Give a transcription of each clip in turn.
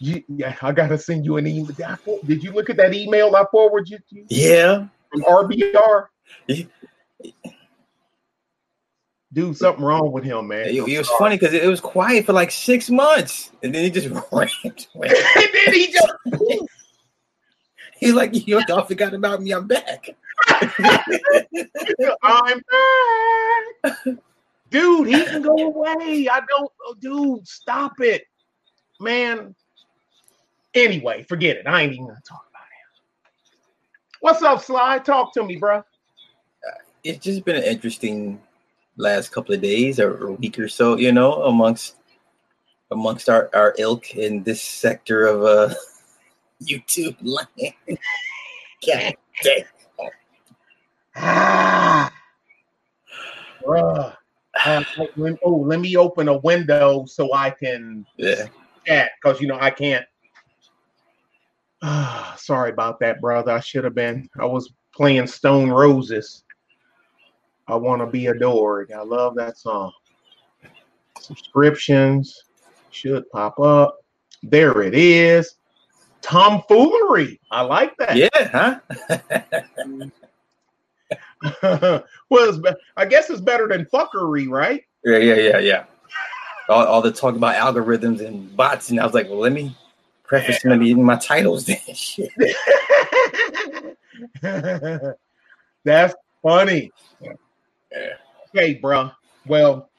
You, yeah, I gotta send you an email. Did you look at that email I forwarded you? To? Yeah. From RBR. Dude, something wrong with him, man. It, it was funny because it was quiet for like six months, and then he just ran. and then he just. He's like, you all forgot about me. I'm back. I'm back. Dude, he can go away. I don't, dude, stop it, man. Anyway, forget it. I ain't even gonna talk about him. What's up, Sly? Talk to me, bro. It's just been an interesting last couple of days or a week or so, you know, amongst amongst our, our ilk in this sector of uh YouTube land. God damn. Ah, bruh. Uh, oh, let me open a window so I can yeah. chat because you know I can't. Ah, sorry about that, brother. I should have been. I was playing Stone Roses. I want to be adored. I love that song. Subscriptions should pop up. There it is. Tomfoolery. I like that. Yeah, huh? well, I guess it's better than fuckery, right? Yeah, yeah, yeah, yeah. All, all the talk about algorithms and bots, and I was like, well, let me preface yeah. maybe in my titles then. Shit. That's funny. Yeah. Okay, bro. Well,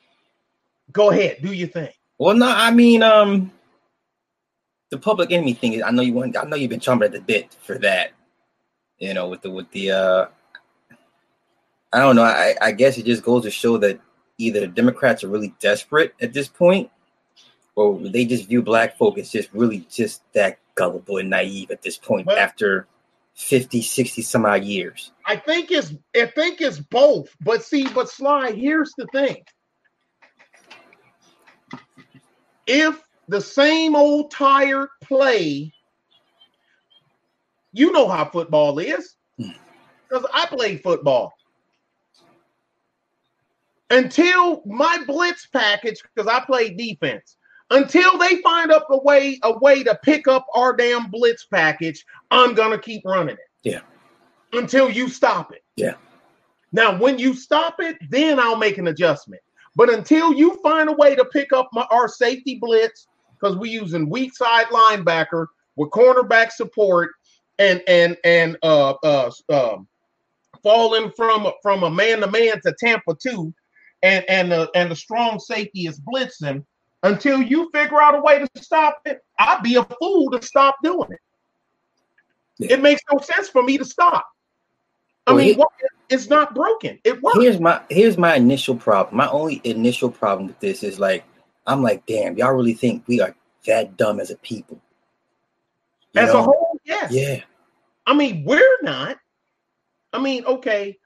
go ahead, do your thing. Well, no, I mean, um, the public enemy thing is. I know you want. I know you've been chomping at the bit for that. You know, with the with the. uh I don't know. I I guess it just goes to show that either the Democrats are really desperate at this point, or they just view black folk as just really just that gullible and naive at this point well, after 50, 60 some odd years. I think it's I think it's both. But see, but Sly, here's the thing. If the same old tired play, you know how football is. Hmm. Because I played football. Until my blitz package, because I played defense, until they find up a way a way to pick up our damn blitz package, I'm gonna keep running it. Yeah. Until you stop it. Yeah. Now, when you stop it, then I'll make an adjustment. But until you find a way to pick up my, our safety blitz, because we're using weak side linebacker with cornerback support and and and uh uh um falling from from a man to man to Tampa two, and and the and the strong safety is blitzing until you figure out a way to stop it, I'd be a fool to stop doing it. Yeah. It makes no sense for me to stop. I well, mean, here, it's not broken. It works. Here's my here's my initial problem. My only initial problem with this is like I'm like, damn, y'all really think we are that dumb as a people? You as know? a whole, yes. Yeah. I mean, we're not. I mean, okay,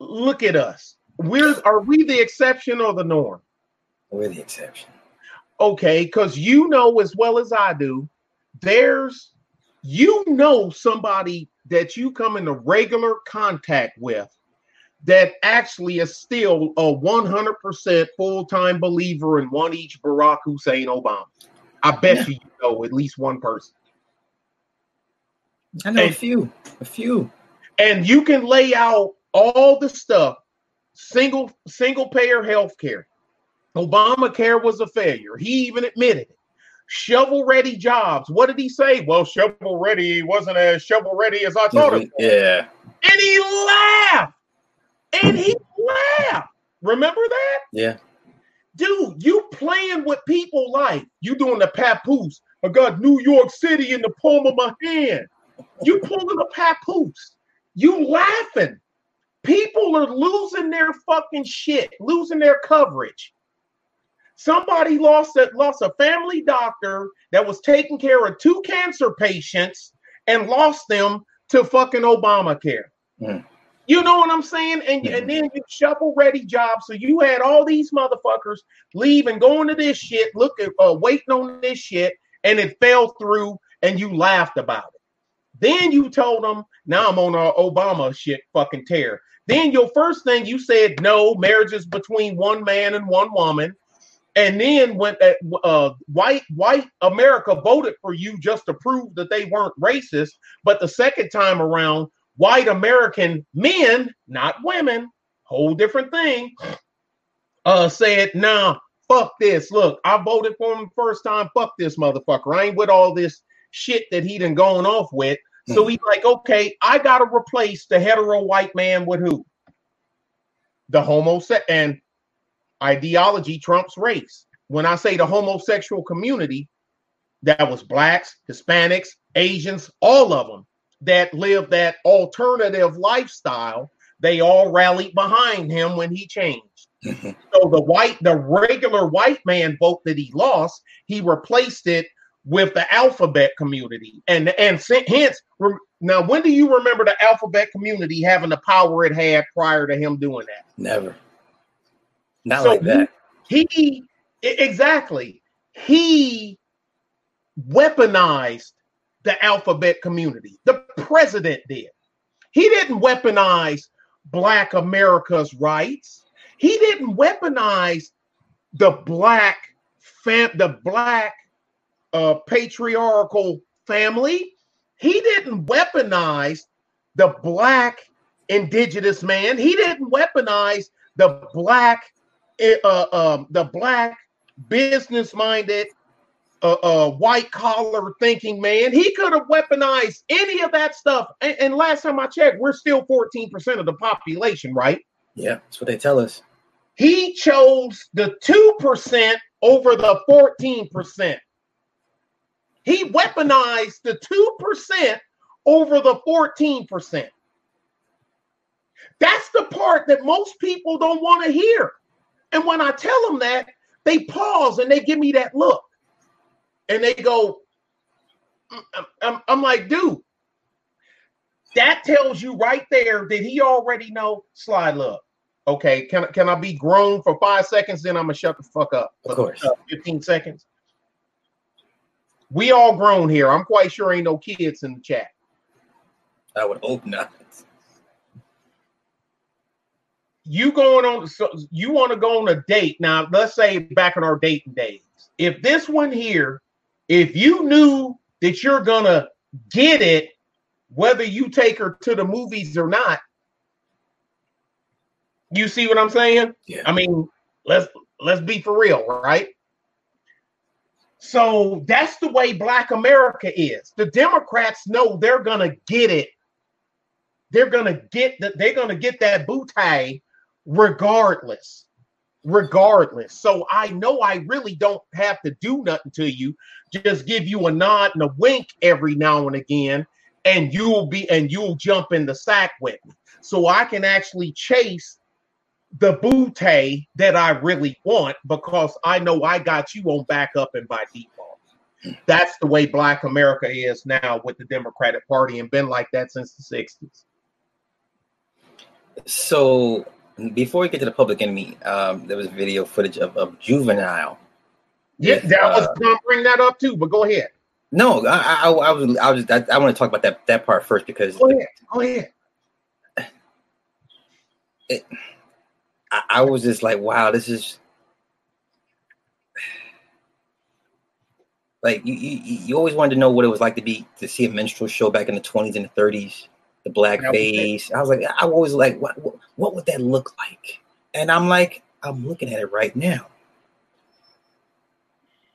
look at us. We're are we the exception or the norm? We're the exception okay, because you know as well as I do, there's you know somebody that you come into regular contact with that actually is still a 100% full-time believer in one each Barack Hussein Obama. I bet yeah. you know at least one person. I know and, a few, a few. And you can lay out all the stuff, single single payer health care, Obamacare was a failure. He even admitted it. Shovel ready jobs. What did he say? Well, shovel ready wasn't as shovel ready as I thought it was. Yeah. And he laughed. And he laughed. Remember that? Yeah. Dude, you playing with people like you doing the papoose. I got New York City in the palm of my hand. You pulling a papoose. You laughing. People are losing their fucking shit, losing their coverage. Somebody lost a, lost a family doctor that was taking care of two cancer patients and lost them to fucking Obamacare. Mm. You know what I'm saying? And, mm-hmm. and then you shovel ready jobs. So you had all these motherfuckers leave and go into this shit, look at uh, waiting on this shit, and it fell through, and you laughed about it. Then you told them, now I'm on our Obama shit fucking tear. Then your first thing you said, no, marriage is between one man and one woman And then when uh, uh, white white America voted for you just to prove that they weren't racist, but the second time around, white American men, not women, whole different thing, uh, said, "Nah, fuck this. Look, I voted for him first time. Fuck this motherfucker. I ain't with all this shit that he done gone off with." So hmm. he's like, "Okay, I gotta replace the hetero white man with who? The homosexual and." Ideology trumps race. When I say the homosexual community, that was blacks, Hispanics, Asians, all of them that lived that alternative lifestyle. They all rallied behind him when he changed. Mm-hmm. So the white, the regular white man vote that he lost, he replaced it with the alphabet community, and and hence now when do you remember the alphabet community having the power it had prior to him doing that? Never. Not so like that. He, he exactly he weaponized the alphabet community. The president did. He didn't weaponize Black America's rights. He didn't weaponize the black fam- the black uh, patriarchal family. He didn't weaponize the black indigenous man. He didn't weaponize the black uh, um, the black business minded uh, uh, white collar thinking man. He could have weaponized any of that stuff. And, and, last time I checked, we're still 14% of the population, right? Yeah, that's what they tell us. He chose the 2% over the 14%. He weaponized the 2% over the 14%. That's the part that most people don't want to hear. And when I tell them that, they pause and they give me that look. And they go, I'm, I'm, I'm like, dude, that tells you right there that he already know slide love. Okay, can, can I be grown for five seconds? Then I'm gonna shut the fuck up. Of course. Uh, 15 seconds. We all grown here. I'm quite sure ain't no kids in the chat. I would hope not you going on so you want to go on a date. Now let's say back in our dating days if this one here if you knew that you're gonna get it whether you take her to the movies or not you see what i'm saying? Yeah. I mean let's let's be for real right? So that's the way black america is. The democrats know they're gonna get it. They're gonna get that they're gonna get that bootay regardless. Regardless. So I know I really don't have to do nothing to you. Just give you a nod and a wink every now and again, and you'll be and you'll jump in the sack with me. So I can actually chase the bootay that I really want because I know I got you on backup and by default. That's the way Black America is now with the Democratic Party and been like that since the 60s. So before we get to the public enemy, um, there was video footage of, of juvenile. Yeah, with, that was uh, gonna bring that up too, but go ahead. No, I, I, I was, I was, I, I, want to talk about that that part first because go ahead, go ahead. It, I, I was just like, wow, this is like you, you, you always wanted to know what it was like to be to see a minstrel show back in the 20s and the 30s the black face. I was like, I was like, what, what, what would that look like? And I'm like, I'm looking at it right now.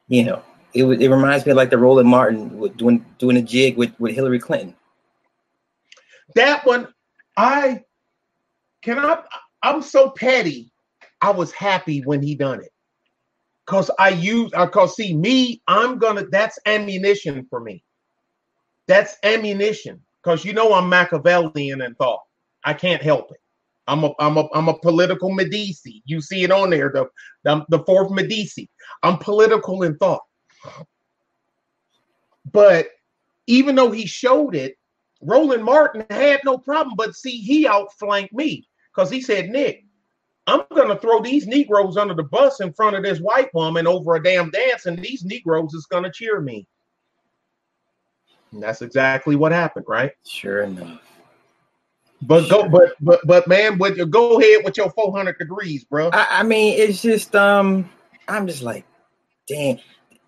You know, it it reminds me of like the Roland Martin with doing doing a jig with with Hillary Clinton. That one, I can I. I'm so petty. I was happy when he done it, cause I use. Uh, cause see me, I'm gonna. That's ammunition for me. That's ammunition because you know I'm Machiavellian in thought. I can't help it. I'm a I'm a I'm a political Medici. You see it on there, the the, the fourth Medici. I'm political in thought. But even though he showed it, Roland Martin had no problem. But see, he outflanked me because he said, Nick, I'm gonna throw these Negroes under the bus in front of this white woman over a damn dance, and these Negroes is gonna cheer me. And that's exactly what happened, right? Sure enough. But sure. go, but but but man, with your go ahead with your 400 degrees, bro. I, I mean, it's just um, I'm just like, dang.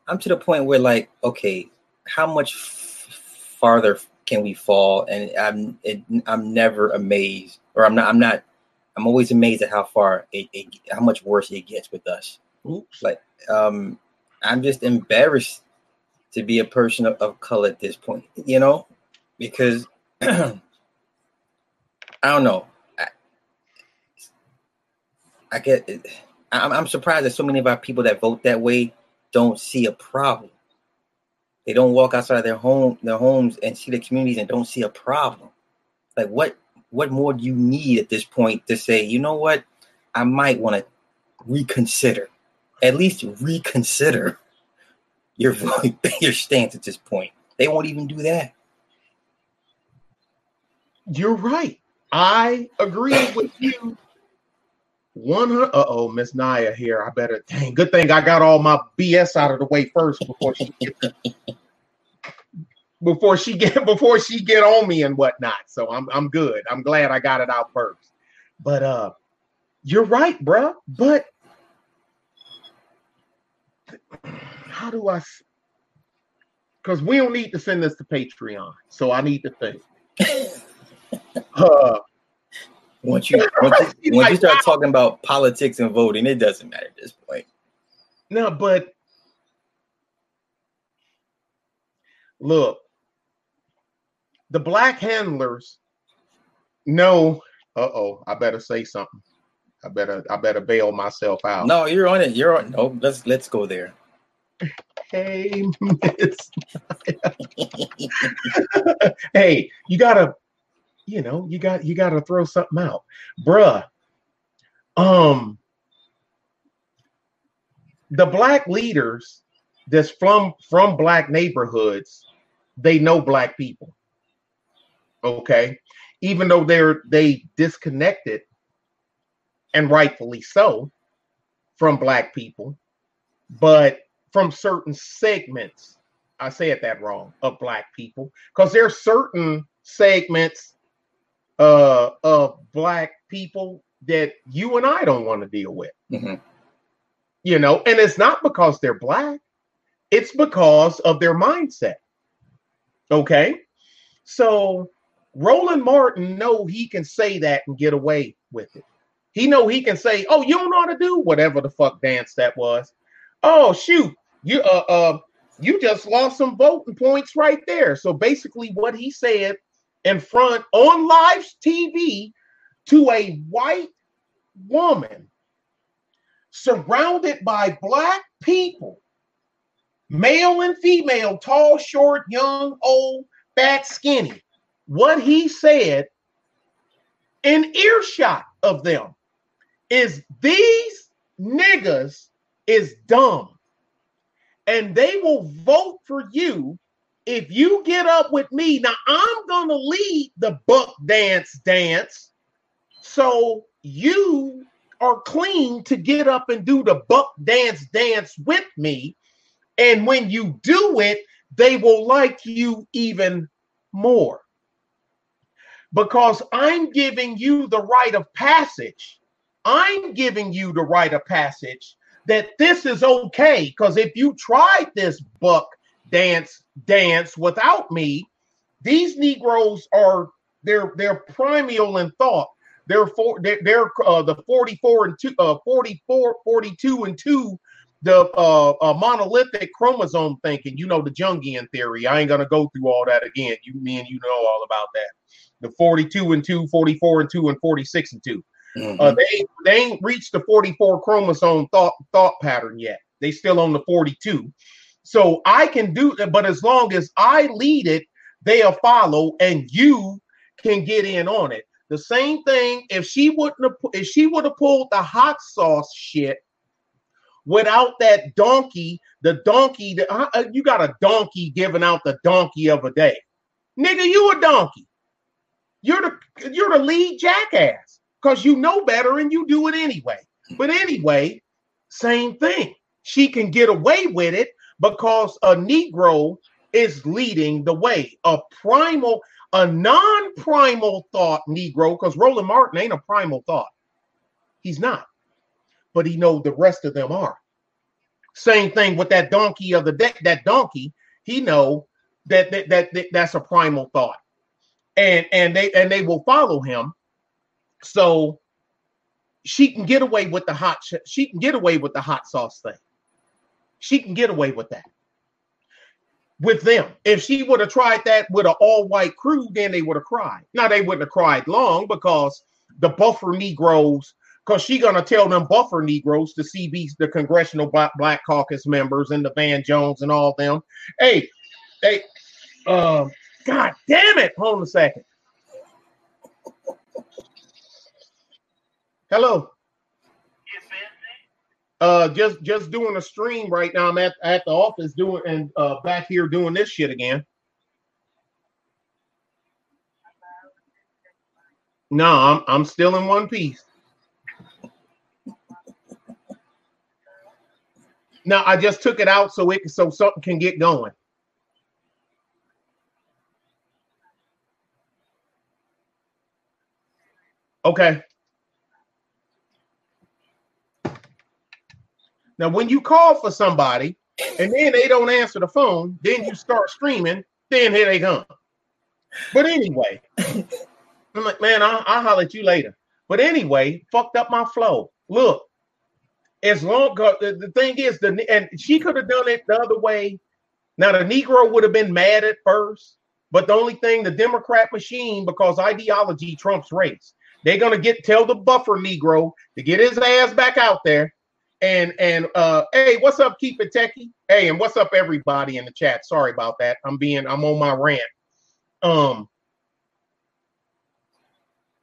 I'm to the point where like, okay, how much f- farther can we fall? And I'm it, I'm never amazed, or I'm not I'm not I'm always amazed at how far it, it how much worse it gets with us. Oops. Like um, I'm just embarrassed to be a person of, of color at this point, you know, because I don't know. I, I get. I'm, I'm surprised that so many of our people that vote that way don't see a problem. They don't walk outside of their home, their homes, and see the communities and don't see a problem. Like what? What more do you need at this point to say? You know what? I might want to reconsider. At least reconsider your your stance at this point. They won't even do that. You're right. I agree with you. One hundred. Uh oh, Miss Naya here. I better. Dang, good thing I got all my BS out of the way first before she get, before she get before she get on me and whatnot. So I'm I'm good. I'm glad I got it out first. But uh, you're right, bruh. But how do I? Because we don't need to send this to Patreon, so I need to think. uh, once you once you, once you start talking about politics and voting, it doesn't matter at this point. No, but look, the black handlers know. Uh oh, I better say something. I better I better bail myself out. No, you're on it. You're on. No, let's let's go there. Hey, Miss. hey, you gotta you know, you got you got to throw something out, bruh. Um, the black leaders that's from from black neighborhoods, they know black people. Okay, even though they're they disconnected, and rightfully so, from black people, but from certain segments. I said that wrong of black people because there are certain segments uh, of black people that you and I don't want to deal with. Mm-hmm. You know, and it's not because they're black, it's because of their mindset. Okay. So Roland Martin know he can say that and get away with it. He know he can say, "Oh, you don't know how to do whatever the fuck dance that was." Oh, shoot. You uh uh you just lost some voting points right there. So basically what he said in front on live TV to a white woman surrounded by black people, male and female, tall, short, young, old, fat, skinny. What he said in earshot of them is these niggas is dumb and they will vote for you if you get up with me, now I'm gonna lead the buck dance dance. So you are clean to get up and do the buck dance dance with me. And when you do it, they will like you even more. Because I'm giving you the rite of passage. I'm giving you the rite of passage that this is okay. Because if you tried this buck dance dance without me these negroes are they're they're primal in thought. They're for they're, they're uh, the 44 and 2 uh 44 42 and 2 the uh, uh, monolithic chromosome thinking you know the jungian theory. I ain't gonna go through all that again. You me and you know all about that. The 42 and 2 44 and 2 and 46 and 2 mm-hmm. uh, they they ain't reached the 44 chromosome thought thought pattern yet they still on the 42 so I can do that, but as long as I lead it, they'll follow, and you can get in on it. The same thing if she wouldn't have if she would have pulled the hot sauce shit without that donkey, the donkey, the, uh, uh, you got a donkey giving out the donkey of a day. Nigga, you a donkey. You're the you're the lead jackass because you know better and you do it anyway. But anyway, same thing. She can get away with it because a Negro is leading the way. A primal, a non-primal thought Negro, because Roland Martin ain't a primal thought. He's not. But he know the rest of them are. Same thing with that donkey of the day. That donkey, he know that that, that that that's a primal thought, and and they and they will follow him. So she can get away with the hot. She can get away with the hot sauce thing. She can get away with that with them. If she would have tried that with an all white crew, then they would have cried. Now they wouldn't have cried long because the buffer Negroes, because she gonna tell them buffer Negroes, the CB, the Congressional Black, Caucus members, and the Van Jones and all them. Hey, hey, uh, God damn it! Hold on a second. Hello. Uh, just just doing a stream right now. I'm at, at the office doing and uh back here doing this shit again. No, I'm I'm still in one piece. Now I just took it out so it so something can get going. Okay. Now, when you call for somebody and then they don't answer the phone, then you start streaming, then here they come. But anyway, I'm like, man, I'll, I'll holler at you later. But anyway, fucked up my flow. Look, as long as the, the thing is, the and she could have done it the other way. Now the Negro would have been mad at first, but the only thing, the Democrat machine, because ideology trumps race, they're gonna get tell the buffer Negro to get his ass back out there and and uh hey, what's up, keep it techie? Hey, and what's up, everybody in the chat? Sorry about that. I'm being I'm on my rant. Um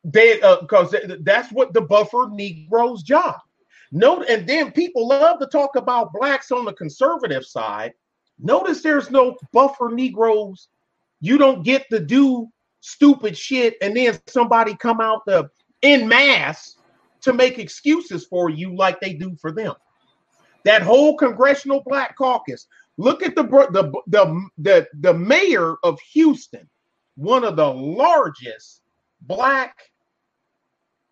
they uh because that's what the buffer Negro's job. Note, and then people love to talk about blacks on the conservative side. Notice there's no buffer Negroes. You don't get to do stupid shit, and then somebody come out the in mass to make excuses for you like they do for them. That whole congressional black caucus. Look at the the the the, the mayor of Houston, one of the largest black.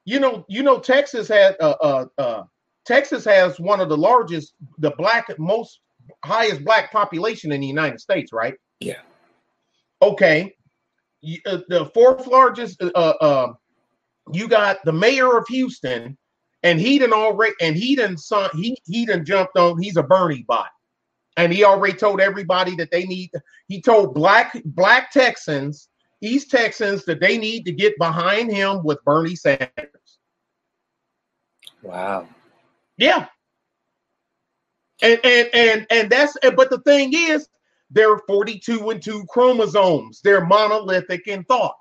You know, you know, Texas has uh, uh, uh, Texas has one of the largest, the black most highest black population in the United States, right? Yeah. Okay. Uh, the fourth largest uh, uh, you got the mayor of Houston, and he didn't already and he son, he he done jumped on. He's a Bernie bot, and he already told everybody that they need. He told black black Texans, East Texans, that they need to get behind him with Bernie Sanders. Wow. Yeah. And and and and that's but the thing is, they're 42 and 2 chromosomes. They're monolithic in thought.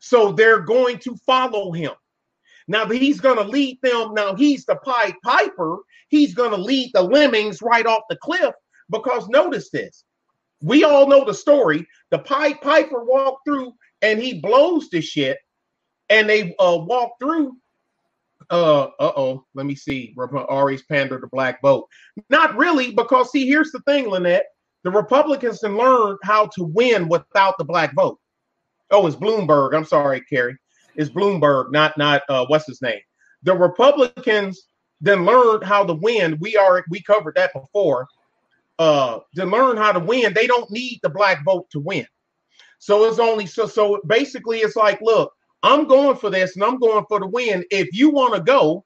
So they're going to follow him. Now he's going to lead them. Now he's the Pied Piper. He's going to lead the lemmings right off the cliff because notice this. We all know the story. The Pied Piper walked through and he blows the shit and they uh, walk through. Uh oh, let me see. Ari's pander the black vote. Not really, because see, here's the thing, Lynette. The Republicans can learn how to win without the black vote. Oh, it's Bloomberg. I'm sorry, Kerry. It's Bloomberg, not not uh, what's his name. The Republicans then learned how to win. We are we covered that before. Uh, to learn how to win, they don't need the black vote to win. So it's only so so basically it's like, look, I'm going for this and I'm going for the win. If you want to go,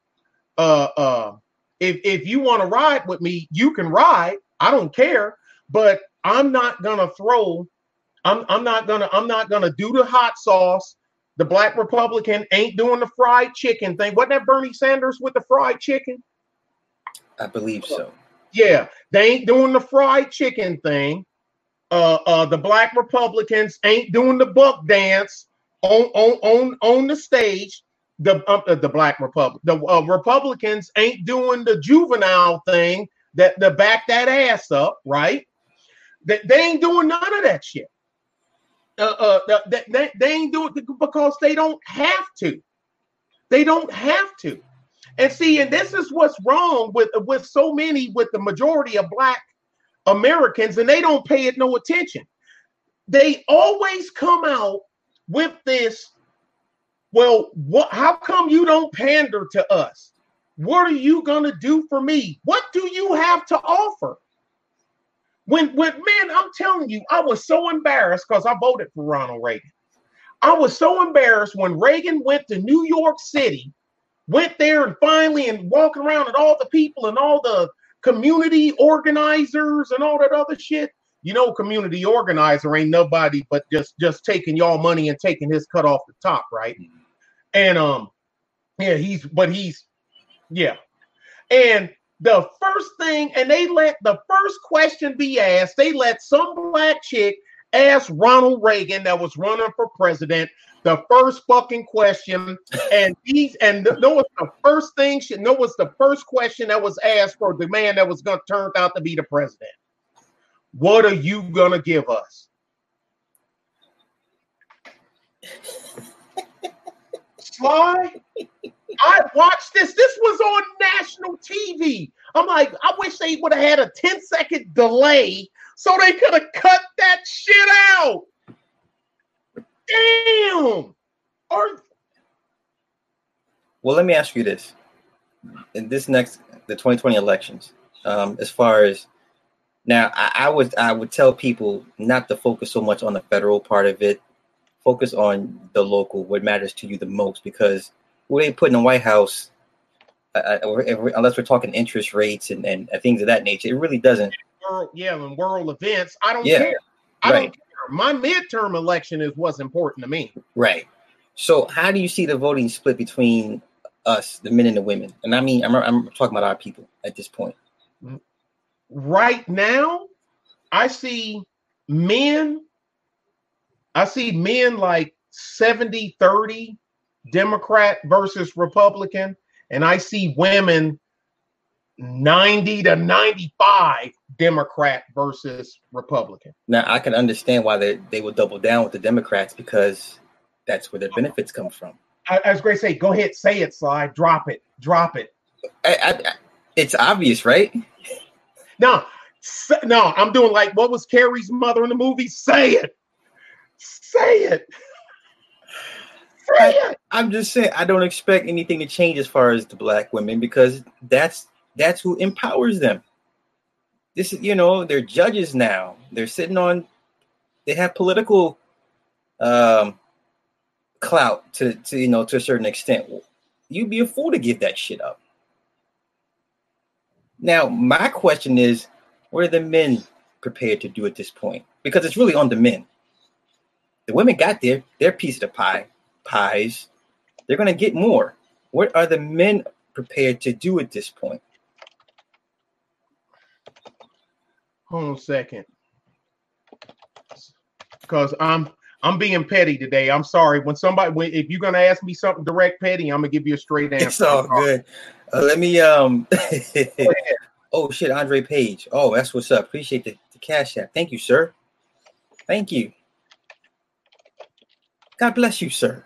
uh uh if if you want to ride with me, you can ride. I don't care, but I'm not gonna throw I'm I'm not gonna I'm not gonna do the hot sauce. The black Republican ain't doing the fried chicken thing. Wasn't that Bernie Sanders with the fried chicken? I believe so. Yeah, they ain't doing the fried chicken thing. Uh, uh, the black Republicans ain't doing the buck dance on on on on the stage. The uh, the black Republic, the uh, Republicans ain't doing the juvenile thing that to back that ass up, right? That they ain't doing none of that shit uh, uh, they, they, they ain't doing it because they don't have to. They don't have to. And see, and this is what's wrong with with so many with the majority of black Americans, and they don't pay it no attention. They always come out with this. Well, what? How come you don't pander to us? What are you gonna do for me? What do you have to offer? When when man, I'm telling you, I was so embarrassed because I voted for Ronald Reagan. I was so embarrassed when Reagan went to New York City, went there and finally and walking around and all the people and all the community organizers and all that other shit. You know, community organizer ain't nobody but just just taking y'all money and taking his cut off the top, right? And um, yeah, he's but he's yeah. And the first thing, and they let the first question be asked, they let some black chick ask Ronald Reagan that was running for president the first fucking question, and he's and know was the first thing she know was the first question that was asked for the man that was gonna turn out to be the president. What are you gonna give us? Sly, I watched this. This was on national TV. I'm like, I wish they would have had a 10 second delay so they could have cut that shit out. Damn. Or well, let me ask you this: in this next the 2020 elections, um, as far as now, I, I would I would tell people not to focus so much on the federal part of it. Focus on the local, what matters to you the most, because they put in the White House, uh, uh unless we're talking interest rates and, and things of that nature, it really doesn't. Yeah, and world events, I don't yeah, care. I right. don't care. My midterm election is what's important to me. Right. So, how do you see the voting split between us, the men and the women? And I mean, I'm, I'm talking about our people at this point. Right now, I see men, I see men like 70 30 Democrat versus Republican, and I see women 90 to 95 Democrat versus Republican. Now I can understand why they, they would double down with the Democrats because that's where their benefits come from. I, I was say, go ahead, say it, slide, drop it, drop it. I, I, it's obvious, right? No, no, I'm doing like what was Carrie's mother in the movie? Say it, say it. I, I'm just saying I don't expect anything to change as far as the black women because that's that's who empowers them. This is you know they're judges now. They're sitting on. They have political um, clout to to you know to a certain extent. You'd be a fool to give that shit up. Now my question is, what are the men prepared to do at this point? Because it's really on the men. The women got their their piece of the pie pies, they're going to get more. What are the men prepared to do at this point? Hold on a second. Because I'm I'm being petty today. I'm sorry. When somebody when if you're gonna ask me something direct petty, I'm gonna give you a straight answer. It's all good. Uh, let me um oh shit, Andre Page. Oh, that's what's up. Appreciate the, the cash app. Thank you, sir. Thank you. God bless you, sir.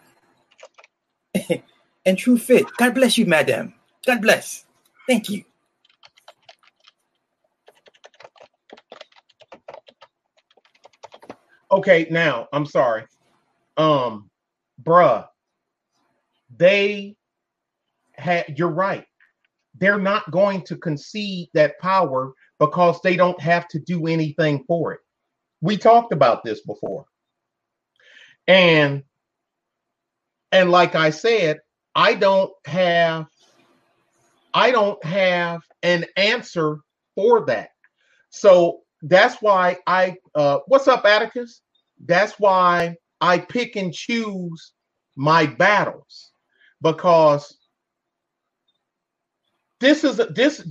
and true fit. God bless you, madam. God bless. Thank you. Okay, now I'm sorry. Um, bruh, they had you're right. They're not going to concede that power because they don't have to do anything for it. We talked about this before. And and like I said, I don't have I don't have an answer for that. So that's why I uh what's up, Atticus? That's why I pick and choose my battles because this is this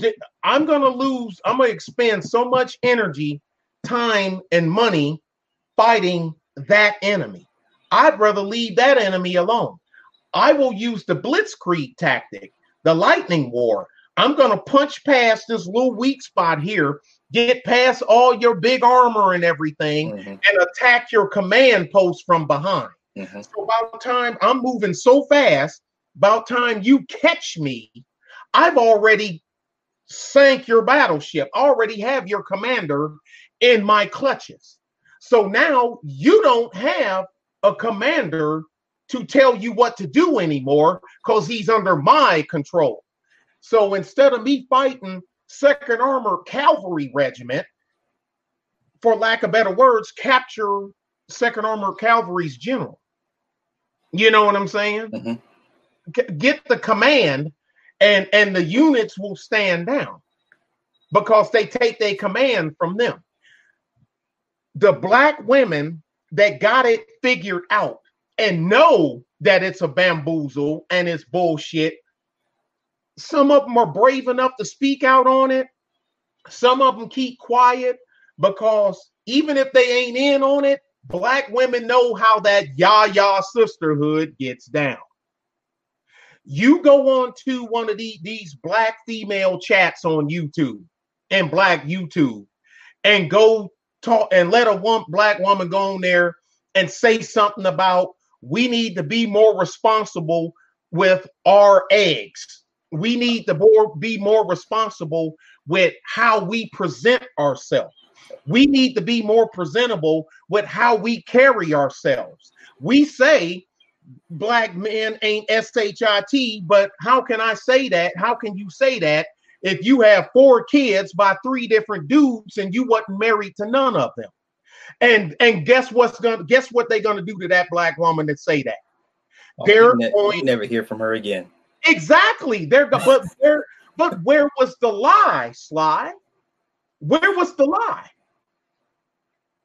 I'm gonna lose, I'm gonna expend so much energy, time, and money fighting that enemy. I'd rather leave that enemy alone. I will use the blitzkrieg tactic, the lightning war. I'm going to punch past this little weak spot here, get past all your big armor and everything, mm-hmm. and attack your command post from behind. Mm-hmm. So about time I'm moving so fast, about time you catch me, I've already sank your battleship, already have your commander in my clutches. So now you don't have a commander to tell you what to do anymore because he's under my control. So instead of me fighting Second Armor Cavalry Regiment, for lack of better words, capture Second Armor Cavalry's general. You know what I'm saying? Mm-hmm. Get the command, and and the units will stand down because they take their command from them. The black women that got it figured out and know that it's a bamboozle and it's bullshit. Some of them are brave enough to speak out on it. Some of them keep quiet because even if they ain't in on it, black women know how that yah-yah sisterhood gets down. You go on to one of the, these black female chats on YouTube and black YouTube and go talk and let a one black woman go on there and say something about we need to be more responsible with our eggs. We need to be more responsible with how we present ourselves. We need to be more presentable with how we carry ourselves. We say black men ain't SHIT, but how can I say that? How can you say that if you have four kids by three different dudes and you wasn't married to none of them? And and guess what's gonna guess what they're gonna do to that black woman that say that? Oh, They're ne- going never hear from her again. Exactly. They're but where but where was the lie, Sly? Where was the lie?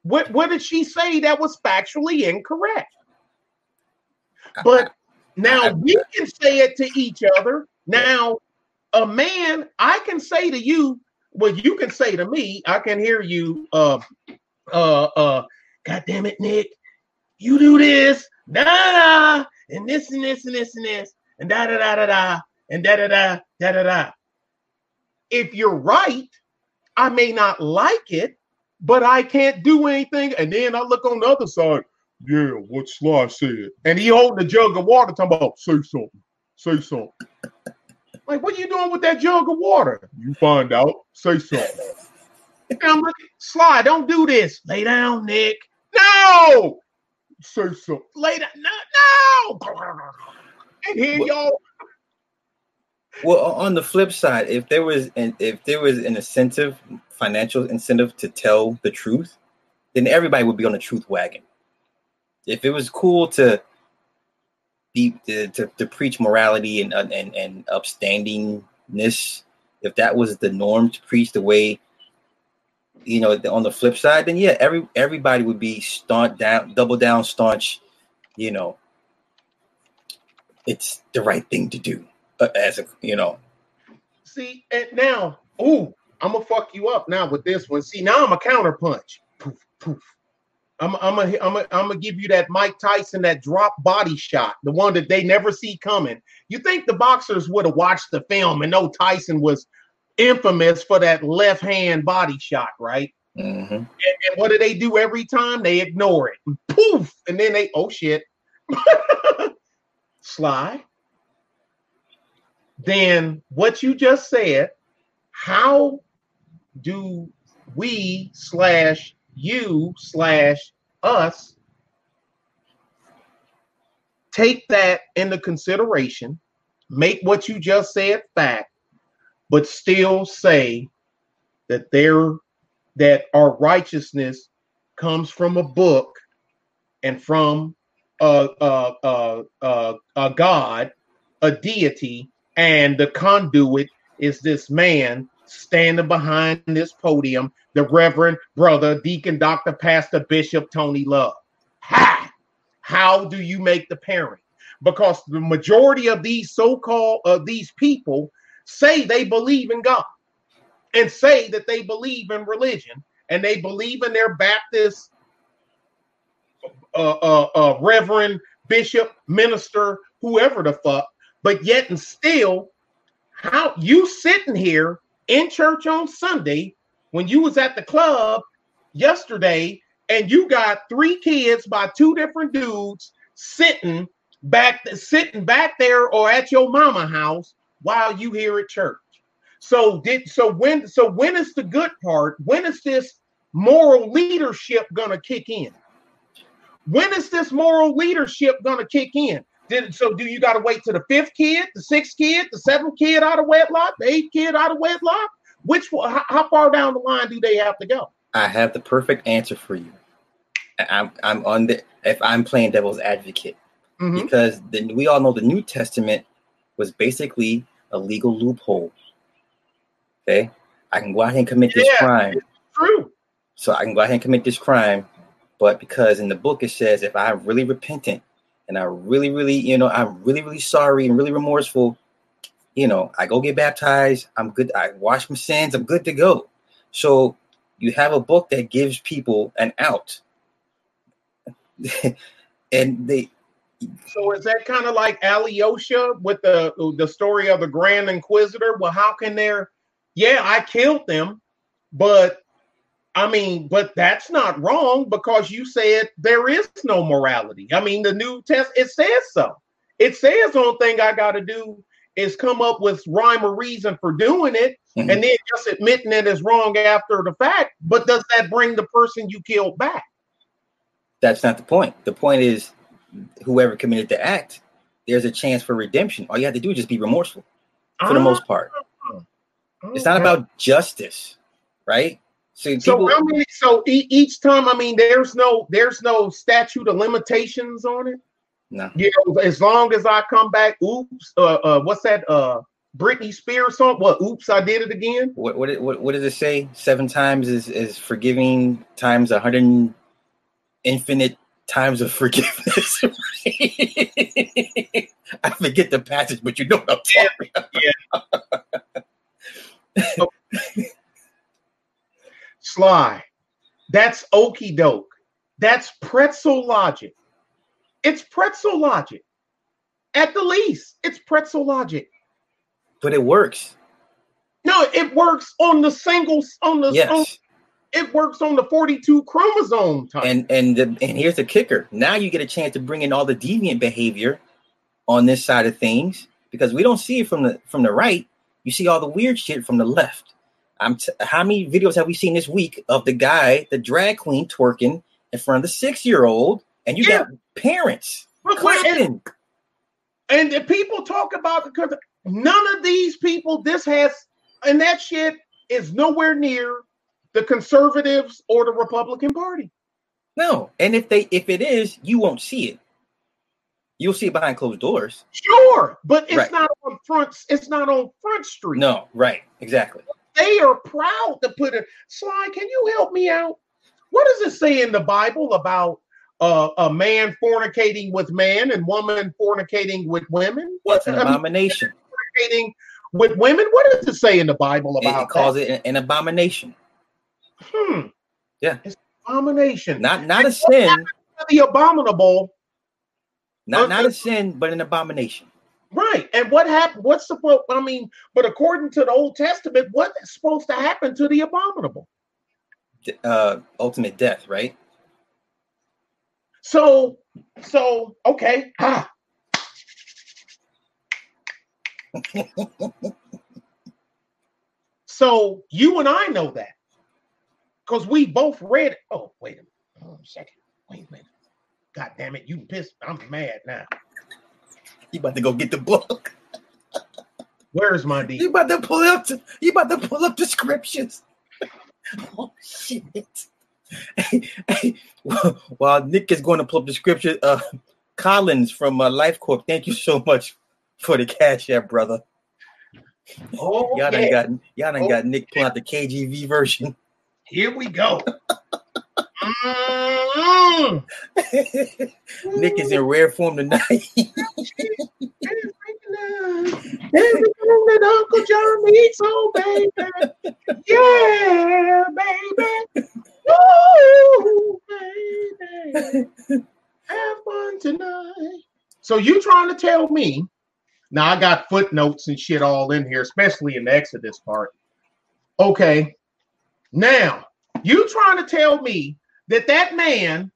What what did she say that was factually incorrect? But now we can say it to each other. Now, a man, I can say to you, well, you can say to me, I can hear you uh uh, uh, God damn it, Nick, you do this, da da, and this and this and this and this, and da da da da da, and da da da da da da. If you're right, I may not like it, but I can't do anything. And then I look on the other side. Yeah, what Sly said, and he holding a jug of water, talking about say something, say something. Like, what are you doing with that jug of water? You find out. Say something. I'm like, Sly, don't do this. Lay down, Nick. No. Say so. Lay down. No, no. And here well, y'all. Well, on the flip side, if there was an if there was an incentive, financial incentive to tell the truth, then everybody would be on the truth wagon. If it was cool to be to, to, to preach morality and and and upstandingness, if that was the norm to preach the way you know, on the flip side, then yeah, every everybody would be staunch down, double down, staunch. You know, it's the right thing to do uh, as a you know. See, and now, ooh, I'm gonna fuck you up now with this one. See, now I'm a counter punch. Poof, poof. I'm I'm a, I'm a, I'm gonna give you that Mike Tyson that drop body shot, the one that they never see coming. You think the boxers would have watched the film and know Tyson was infamous for that left hand body shot, right? Mm-hmm. And, and, what do they do every time? They ignore it. Poof! And then they, oh shit. Sly. Then what you just said, how do we slash you slash us take that into consideration, make what you just said fact, but still say that there that our righteousness comes from a book and from a, a, a, a, a God, a deity, and the conduit is this man standing behind this podium, the Reverend Brother Deacon Dr. Pastor Bishop Tony Love. Ha! How do you make the pairing? Because the majority of these so-called of uh, these people say they believe in God and say that they believe in religion and they believe in their Baptist uh, uh, uh, reverend, bishop, minister, whoever the fuck, but yet and still, how you sitting here in church on Sunday when you was at the club yesterday and you got three kids by two different dudes sitting back sitting back there or at your mama house while you here at church. So did so when so when is the good part? When is this moral leadership gonna kick in? When is this moral leadership gonna kick in? So do you got to wait to the fifth kid, the sixth kid, the seventh kid out of wedlock, the eighth kid out of wedlock? Which how, how far down the line do they have to go? I have the perfect answer for you. I'm I'm on the if I'm playing devil's advocate Mhm. because the, we all know the New Testament was basically a legal loophole. Okay, I can go out and commit this Yeah. crime, True. so I can go ahead and commit this crime, but because in the book it says if I'm really repentant and I really, really, you know, I'm really, really sorry and really remorseful, you know, I go get baptized, I'm good, I wash my sins, I'm good to go. So you have a book that gives people an out. and they So is that kind of like Alyosha with the the story of the Grand Inquisitor? Well, how can there? Yeah, I killed them, but I mean, but that's not wrong because you said there is no morality. I mean, the New Testament says so. It says the only thing I got to do is come up with rhyme or reason for doing it, Mhm. and then just admitting it is wrong after the fact. But does that bring the person you killed back? that's not the point. The point is whoever committed the act, there's a chance for redemption. All you have to do is just be remorseful for the Ah, most part. It's not about justice, right? So So people, how many? So e- each time, I mean, there's no there's no statute of limitations on it. no, You know, as long as I come back, oops, uh, uh what's that? Uh, Britney Spears song? What? Oops, I did it again. what what what, what does it say? Seven times is is forgiving times a hundred infinite times of forgiveness. I forget the passage, but you know what I'm talking about. Sly, that's okey doke. That's pretzel logic. It's pretzel logic. At the least, it's pretzel logic. But it works. No, it works on the singles on the on, Yes. it works on the 42 chromosome type. And and the, and here's the kicker. Now you get a chance to bring in all the deviant behavior on this side of things because we don't see it from the from the right. You see all the weird shit from the left. I'm t- how many videos have we seen this week of the guy, the drag queen twerking in front of the six year old, and you Yeah. got parents But wait, and- clapping. And the people talk about because none of these people, this has, and that shit is nowhere near the conservatives or the Republican Party. No, and if they if it is, you won't see it. You'll see it behind closed doors. Sure, but it's Right. not on front. It's not on Front Street. No, right, exactly. They are proud to put it. Sly, can you help me out? What does it say in the Bible about uh, a man fornicating with man and woman fornicating with women? What It's an I mean, abomination. fornicating with women? What does it say in the Bible about it calls that? it an, an abomination. Hmm. Yeah. It's abomination. Not not a sin, the abominable. not not a sin, but an abomination. Right. And what happened? What's supposed I mean, but according to the Old Testament, what's supposed to happen to the abominable? Uh, ultimate death, right? So, so okay. Ah. so you and I know that because we both read it. Oh, wait a minute. Oh, a second. Wait a minute. God damn it. You pissed. I'm mad now. You about to go get the book. Where's my You D? about to pull up. To, you about to pull up descriptions. oh shit! Hey, hey, while- Nick is going to pull up the scripture, uh, Collins from uh, Life Corp, thank you so much for the cash app, brother. Oh, Y'all done got y'all done Oh, got Nick pulling out the KJV version. Here we go. Mm. Nick is in rare form tonight. Uncle John needs, oh baby. Yeah, baby. Woo, baby. Have fun tonight. So you trying to tell me? Now I got footnotes and shit all in here, especially in the Exodus part. Okay. Now you trying to tell me that that man,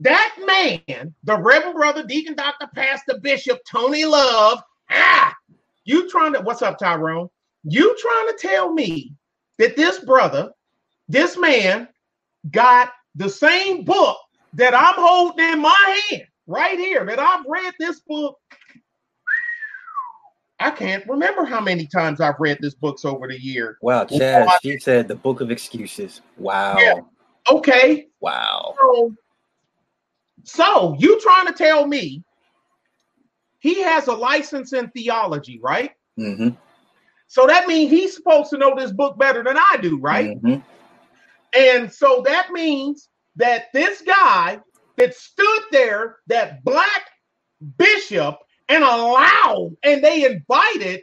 that man, the Reverend Brother Deacon Doctor Pastor Bishop Tony Love, ah, you trying to what's up, Tyrone? You trying to tell me that this brother, this man, got the same book that I'm holding in my hand? right here that I've read this book. I can't remember how many times I've read this books over the year. Wow, Chaz, she said the book of excuses. Wow. Yeah. Okay. Wow. So, so you trying to tell me he has a license in theology, right? Mm-hmm. So that means he's supposed to know this book better than I do, right? Mm-hmm. And so that means that this guy that stood there, that black bishop, and allowed, and they invited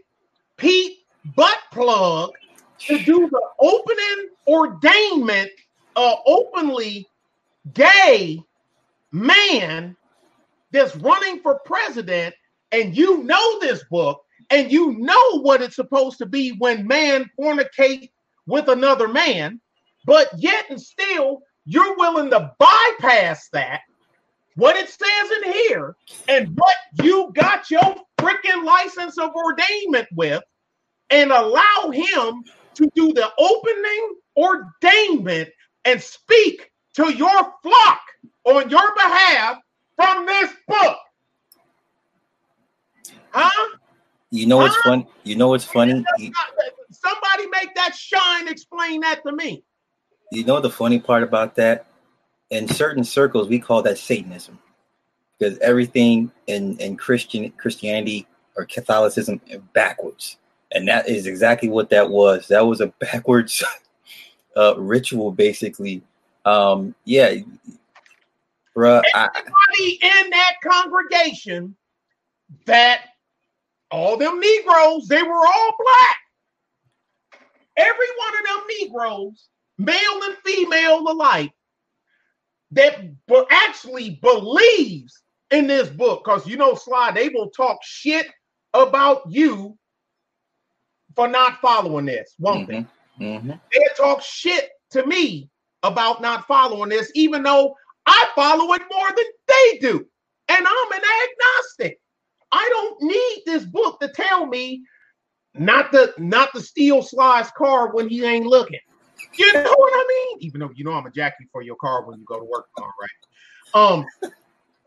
Pete Buttplug to do the opening ordainment, uh, openly gay man that's running for president, and you know this book, and you know what it's supposed to be when man fornicate with another man, but yet and still you're willing to bypass that, what it says in here, and what you got your freaking license of ordainment with, and allow him to do the opening ordainment and speak to your flock on your behalf from this book. Huh? You know what's huh? fun? You know what's funny? Somebody make that shine explain that to me. You know the funny part about that? In certain circles, we call that Satanism, because everything in in Christian Christianity or Catholicism backwards, and that is exactly what that was. That was a backwards uh, ritual, basically. Um, yeah, bruh. Everybody I, in that congregation that all them Negroes, they were all black. Every one of them Negroes male and female alike, that actually believes in this book. Because you know, Sly, they will talk shit about you for not following this. One mm-hmm. thing. Mm-hmm. They talk shit to me about not following this, even though I follow it more than they do. And I'm an agnostic. I don't need this book to tell me not to not to steal Sly's car when he ain't looking. You know what I mean? Even though you know I'm a jackie for your car when you go to work tomorrow, right? Um,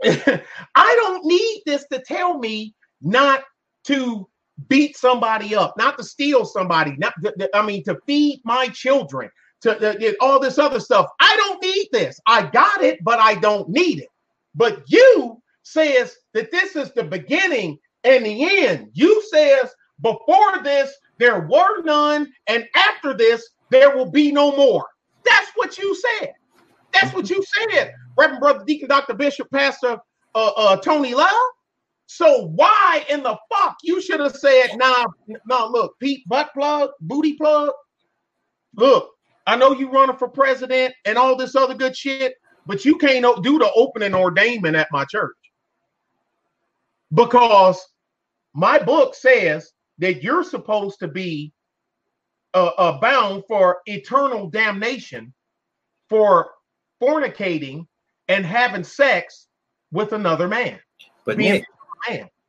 I don't need this to tell me not to beat somebody up, not to steal somebody, not I mean to feed my children, to, to all this other stuff. I don't need this. I got it, but I don't need it. But you says that this is the beginning and the end. You says before this there were none, and after this there will be no more. That's what you said. That's what you said, Reverend Brother Deacon Dr. Bishop Pastor uh, uh, Tony Love. So why in the fuck you should have said, nah, nah, look, Pete butt plug, booty plug. Look, I know you running for president and all this other good shit, but you can't do the opening ordainment at my church. Because my book says that you're supposed to be uh, uh, bound for eternal damnation for fornicating and having sex with another man. But Nick,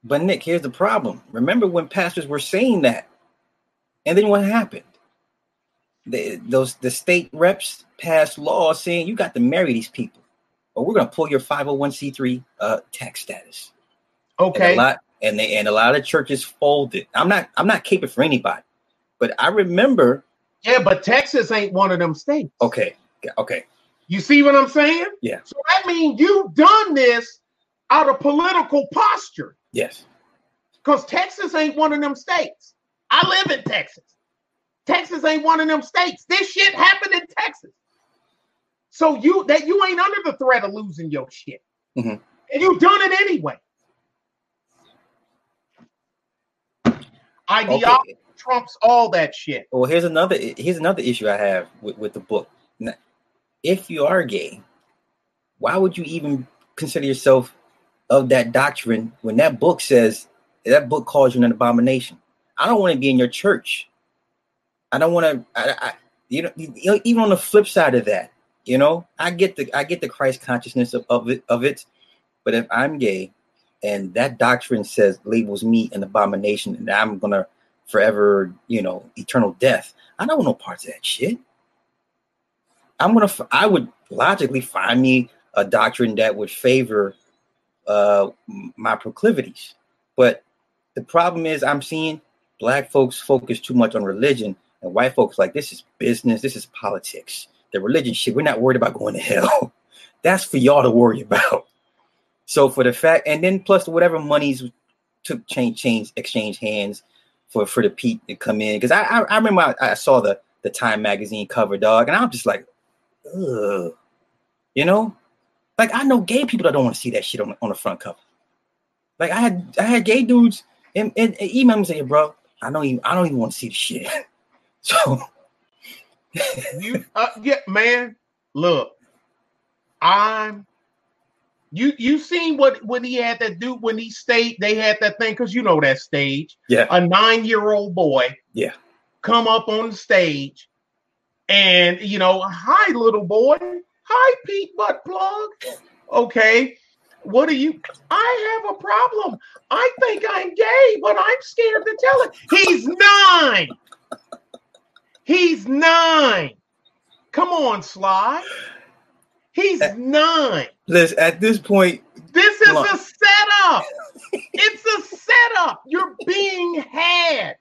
but Nick, here's the problem. Remember when pastors were saying that, and then what happened? The, those the state reps passed laws saying you got to marry these people, or we're going to pull your 501c3 uh, tax status. Okay. And a lot, and they and a lot of churches folded. I'm not I'm not caping for anybody, but I remember. Yeah, but Texas ain't one of them states. Okay. Okay. You see what I'm saying? Yeah. So that means you've done this out of political posture. Yes. Because Texas ain't one of them states. I live in Texas. Texas ain't one of them states. This shit happened in Texas. So you that you ain't under the threat of losing your shit. Mm-hmm. And you've done it anyway. Ideology okay trumps all that shit. Well, here's another here's another issue I have with, with the book. Now, if you are gay, why would you even consider yourself of that doctrine when that book says that book calls you an abomination? I don't want to be in your church. I don't want to. I, I, you know, even on the flip side of that, you know, I get the I get the Christ consciousness of, of it of it, but if I'm gay and that doctrine says labels me an abomination and I'm gonna forever, you know, eternal death. I don't want no parts of that shit. I'm gonna, I would logically find me a doctrine that would favor uh, my proclivities. But the problem is, I'm seeing black folks focus too much on religion, and white folks like this is business, this is politics. The religion shit, we're not worried about going to hell. That's for y'all to worry about. So for the fact, and then plus whatever monies took change, change, exchange hands for for the Pete to come in, because I, I, I remember I, I saw the the Time magazine cover, dog, and I'm just like, ugh, you know, like I know gay people that don't want to see that shit on on the front cover. Like I had I had gay dudes and, and, and email me saying, bro, I don't even I don't even want to see the shit. so you uh, yeah, man. Look, I'm you you seen what when he had that dude when he stayed they had that thing because you know that stage yeah a nine-year-old boy yeah come up on the stage and you know hi little boy hi pete butt plug okay what are you i have a problem i think i'm gay but i'm scared to tell it he's nine he's nine come on sly he's nine Listen, at this point, this is a setup. it's a setup. You're being had.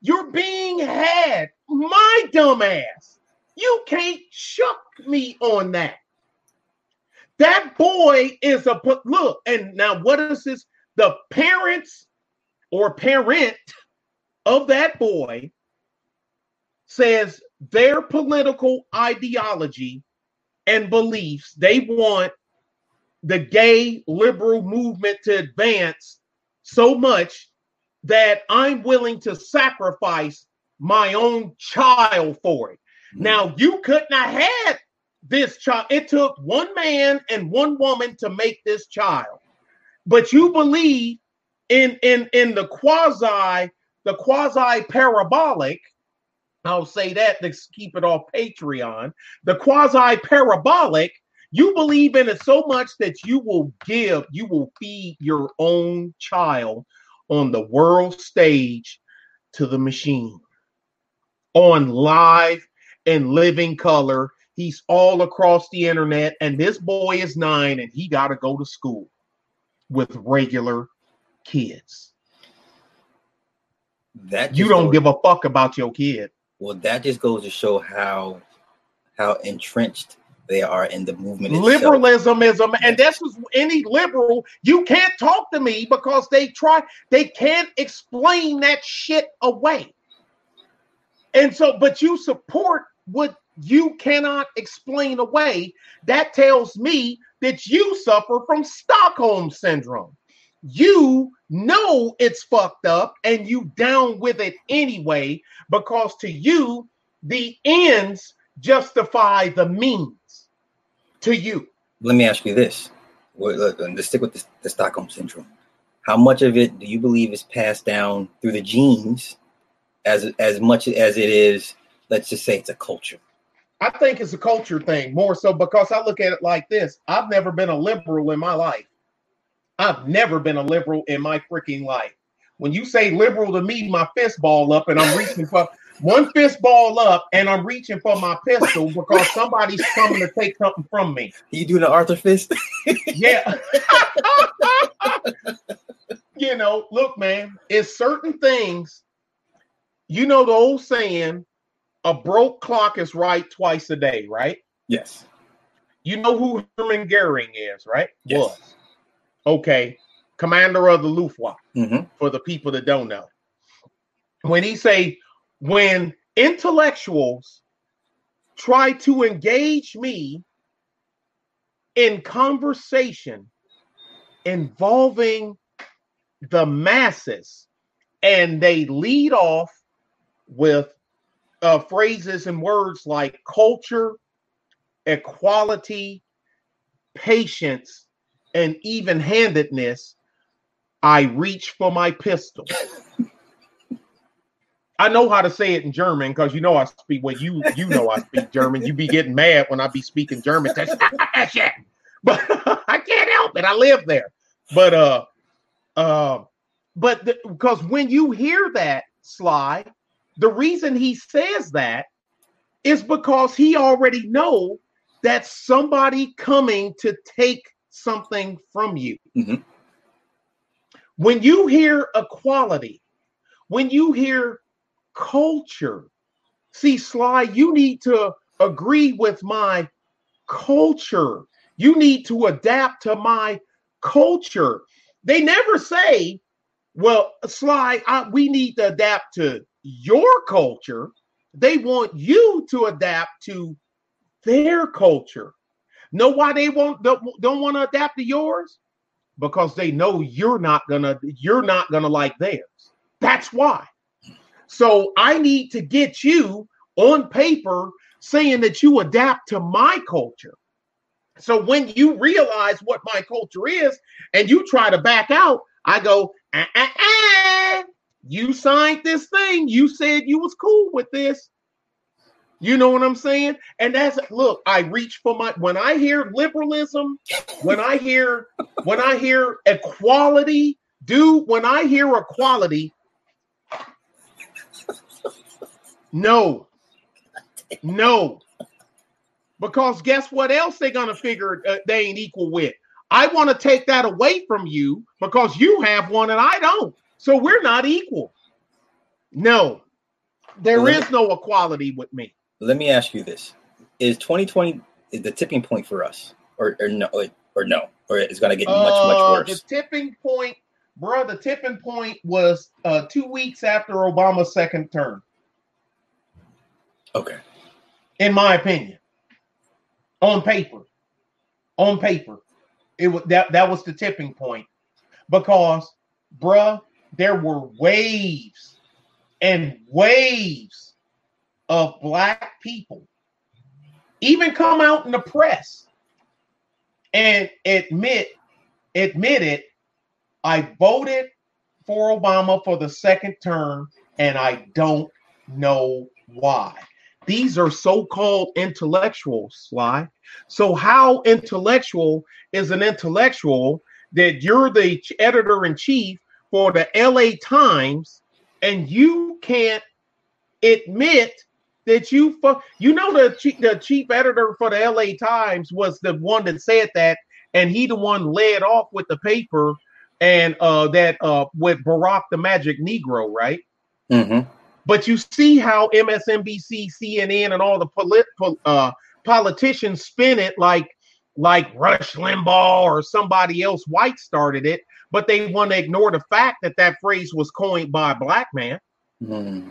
You're being had. My dumb ass. You can't shuck me on that. That boy is a look, and now what is this? The parents or parent of that boy says their political ideology and beliefs they want the gay liberal movement to advance so much that I'm willing to sacrifice my own child for it. Now, you couldn't have had this child. It took one man and one woman to make this child. But you believe in in in the quasi the quasi parabolic I'll say that to keep it off Patreon. The quasi parabolic you believe in it so much that you will give, you will feed your own child on the world stage to the machine on live and living color. He's all across the internet, and this boy is nine and he got to go to school with regular kids. That you don't goes, give a fuck about your kid. Well, that just goes to show how how entrenched they are in the movement. Liberalism is a, and that's any liberal. You can't talk to me because they try, they can't explain that shit away. And so, but you support what you cannot explain away. That tells me that you suffer from Stockholm syndrome. You know it's fucked up and you down with it anyway because to you, the ends justify the means to you. Let me ask you this. Um, let's stick with the Stockholm syndrome. How much of it do you believe is passed down through the genes, as as much as it is? Let's just say it's a culture. I think it's a culture thing more so because I look at it like this. I've never been a liberal in my life. I've never been a liberal in my freaking life. When you say liberal to me, my fist ball up and I'm reaching for one fist ball up and I'm reaching for my pistol because somebody's coming to take something from me. You doing the Arthur fist? yeah. you know, look, man, it's certain things. You know the old saying, a broke clock is right twice a day, right? Yes. You know who Hermann Goering is, right? Yes. Was. Okay. Commander of the Luftwaffe, mm-hmm. for the people that don't know. When he say when intellectuals try to engage me in conversation involving the masses and they lead off with uh, phrases and words like culture, equality, patience, and even handedness, I reach for my pistol. I know how to say it in German because you know I speak. Well, you you know I speak German. You be getting mad when I be speaking German. But I can't help it. I live there. But uh, uh, but because when you hear that Sly, the reason he says that is because he already know that somebody coming to take something from you. Mhm. When you hear equality, when you hear culture, see, Sly, you need to agree with my culture. You need to adapt to my culture. They never say, well, Sly, I, we need to adapt to your culture. They want you to adapt to their culture. Know why they won't don't, don't want to adapt to yours? Because they know you're not gonna you're not gonna like theirs. That's why. So I need to get you on paper saying that you adapt to my culture. So when you realize what my culture is and you try to back out, I go, ah, ah, ah. You signed this thing. You said you was cool with this. You know what I'm saying? And that's look, I reach for my when I hear liberalism, when I hear when I hear equality, dude, when I hear equality, no, no, because guess what else they're gonna figure uh, they ain't equal with? I want to take that away from you because you have one and I don't. So we're not equal. No, there let is no equality with me. Let me ask you this: Is 2020 is the tipping point for us, or or no, or, no, or it's going to get much much Uh, worse? The tipping point, bro, the tipping point was uh, two weeks after Obama's second term, Okay. in my opinion. On paper, on paper, it was that that was the tipping point because, bruh, there were waves and waves of black people even come out in the press and admit admitted I voted for Obama for the second term and I don't know why. These are so-called intellectuals, Sly. So how intellectual is an intellectual that you're the editor in chief for the LA Times and you can't admit that you fu- you know the chief, the chief editor for the LA Times was the one that said that and he the one led off with the paper and uh that uh with Barack the Magic Negro, right? hmm But you see how MSNBC, CNN, and all the polit- pol- uh, politicians spin it like like Rush Limbaugh or somebody else white started it, but they want to ignore the fact that that phrase was coined by a black man. Mm.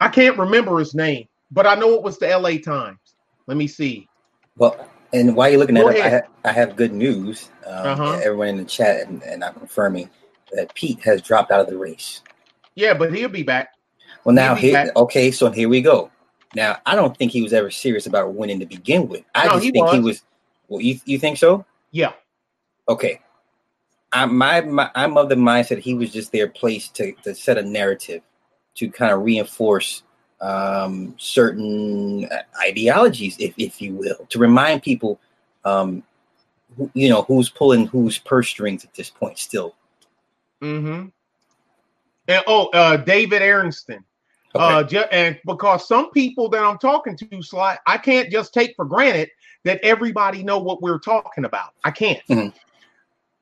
I can't remember his name, but I know it was the LA Times. Let me see. Well, and while you're looking Go at it, I, ha- I have good news. Um, Uh-huh. Everyone in the chat, and, and I'm confirming that Pete has dropped out of the race. Yeah, but he'll be back. Well, now here, okay, so here we go. Now, I don't think he was ever serious about winning to begin with. I No, just he think he was. was. Well, you you think so? Yeah. Okay. I my, my I'm of the mindset he was just there placed to to set a narrative, to kind of reinforce um, certain ideologies, if if you will, to remind people, um, who, you know, who's pulling whose purse strings at this point. Still, Mm-hmm. And oh, uh, David Aronston. okay. Uh, ju- and because some people that I'm talking to, Sly, I can't just take for granted that everybody know what we're talking about. I can't. Mhm.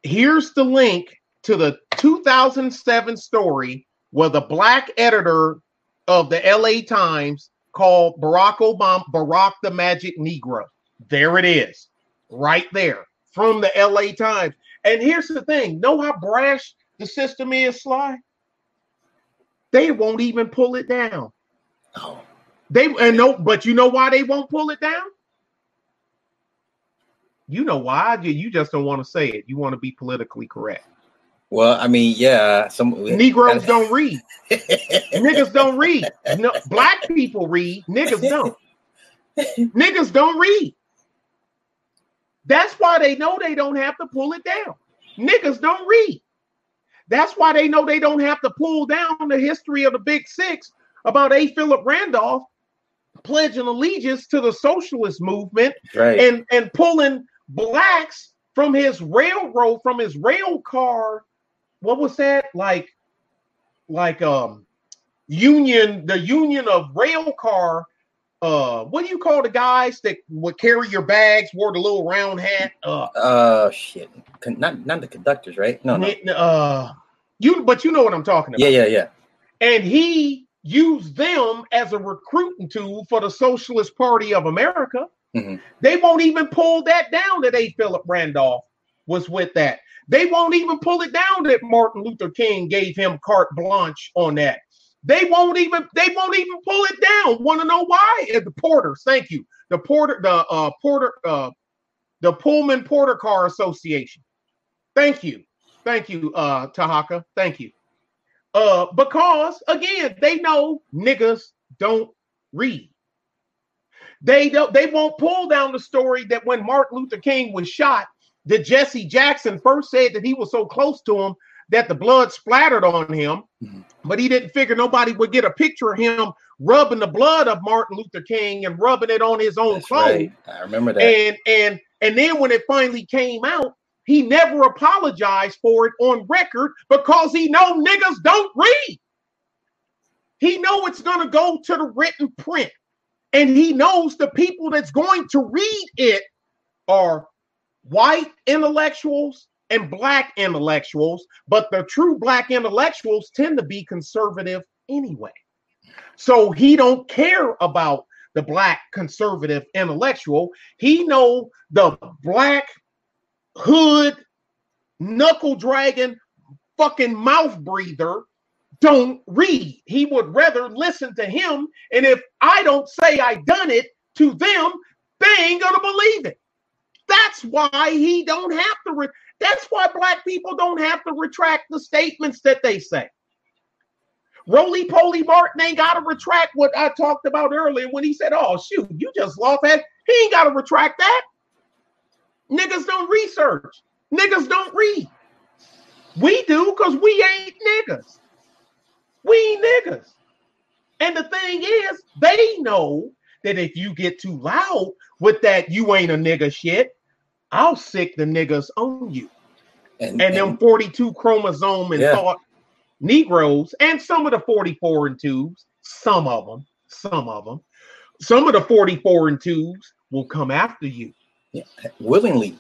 Here's the link to the 2007 story where the black editor of the LA Times called Barack Obama Barack the Magic Negro. There it is, right there from the LA Times. And here's the thing: know how brash the system is, Sly? They won't even pull it down. They and no, but you know why they won't pull it down? You know why? You, you just don't want to say it. You want to be politically correct. well, I mean, yeah, some Negroes don't read. Niggas don't read. No, black people read. Niggas don't. Niggas don't read. That's why they know they don't have to pull it down. Niggas don't read. That's why they know they don't have to pull down the history of the Big Six about A. Philip Randolph pledging allegiance to the socialist movement right. and and pulling blacks from his railroad from his rail car what was that like like um union the union of rail car uh what do you call the guys that would carry your bags, wore the little round hat? Uh Uh, shit. Not not the conductors, right? No, no. uh you but you know what I'm talking about. Yeah, yeah, yeah. And he used them as a recruiting tool for the Socialist Party of America. Mhm. They won't even pull that down that A. Philip Randolph was with that. They won't even pull it down that Martin Luther King gave him carte blanche on that. They won't even they won't even pull it down. Want to know why? The Porters, thank you. The Porter, the uh Porter, uh the Pullman Porter Car Association. Thank you. Thank you, uh Tahaka. Thank you. Uh, because again, they know niggas don't read. They don't they won't pull down the story that when Martin Luther King was shot, that Jesse Jackson first said that he was so close to him that the blood splattered on him, Mhm. but he didn't figure nobody would get a picture of him rubbing the blood of Martin Luther King and rubbing it on his own That's clothes. right. I remember that. And and and then when it finally came out, he never apologized for it on record because he know niggas don't read. He know it's gonna go to the written print, and he knows the people that's going to read it are white intellectuals and black intellectuals, but the true black intellectuals tend to be conservative anyway. So he don't care about the black conservative intellectual. He know the black hood knuckle dragon fucking mouth breather don't read. He would rather listen to him. And if I don't say I done it to them, they ain't gonna believe it. That's why he don't have to. Re- that's why black people don't have to retract the statements that they say. Roly Poly Martin ain't got to retract what I talked about earlier when he said, "Oh shoot, you just lost that." He ain't got to retract that. Niggas don't research. Niggas don't read. We do because we ain't niggas. We niggas. And the thing is, they know that if you get too loud with that you ain't a nigga shit, I'll sick the niggas on you. and, And them 42 chromosome and Yeah. thought Negroes and some of the 44 and twos, some of them, some of them, some of the 44 and twos will come after you. willingly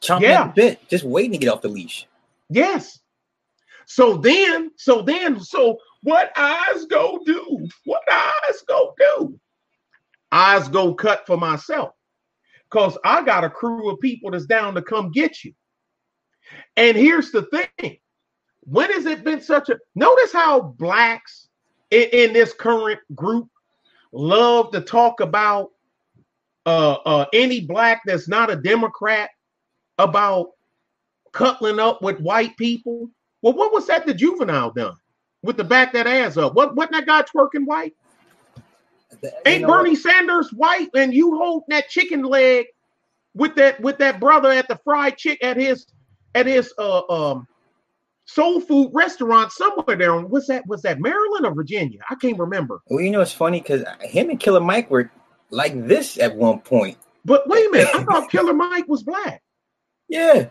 chomping Yeah. bit, just waiting to get off the leash. Yes. So then, so then, so what eyes go do? What eyes go do? Eyes go cut for myself. Because I got a crew of people that's down to come get you. And here's the thing. When has it been such a notice how blacks in, in this current group love to talk about uh uh any black that's not a Democrat about cuddling up with white people. Well, what was that the juvenile done with the back that ass up? What wasn't that guy twerking white? You Ain't know what? Bernie Sanders white and you holding that chicken leg with that with that brother at the fried chick at his at his uh um soul food restaurant somewhere on- Was that was that Maryland or Virginia? I can't remember. Well, you know it's funny because him and Killer Mike were like this at one point. But wait a minute, I thought Killer Mike was black. Yeah,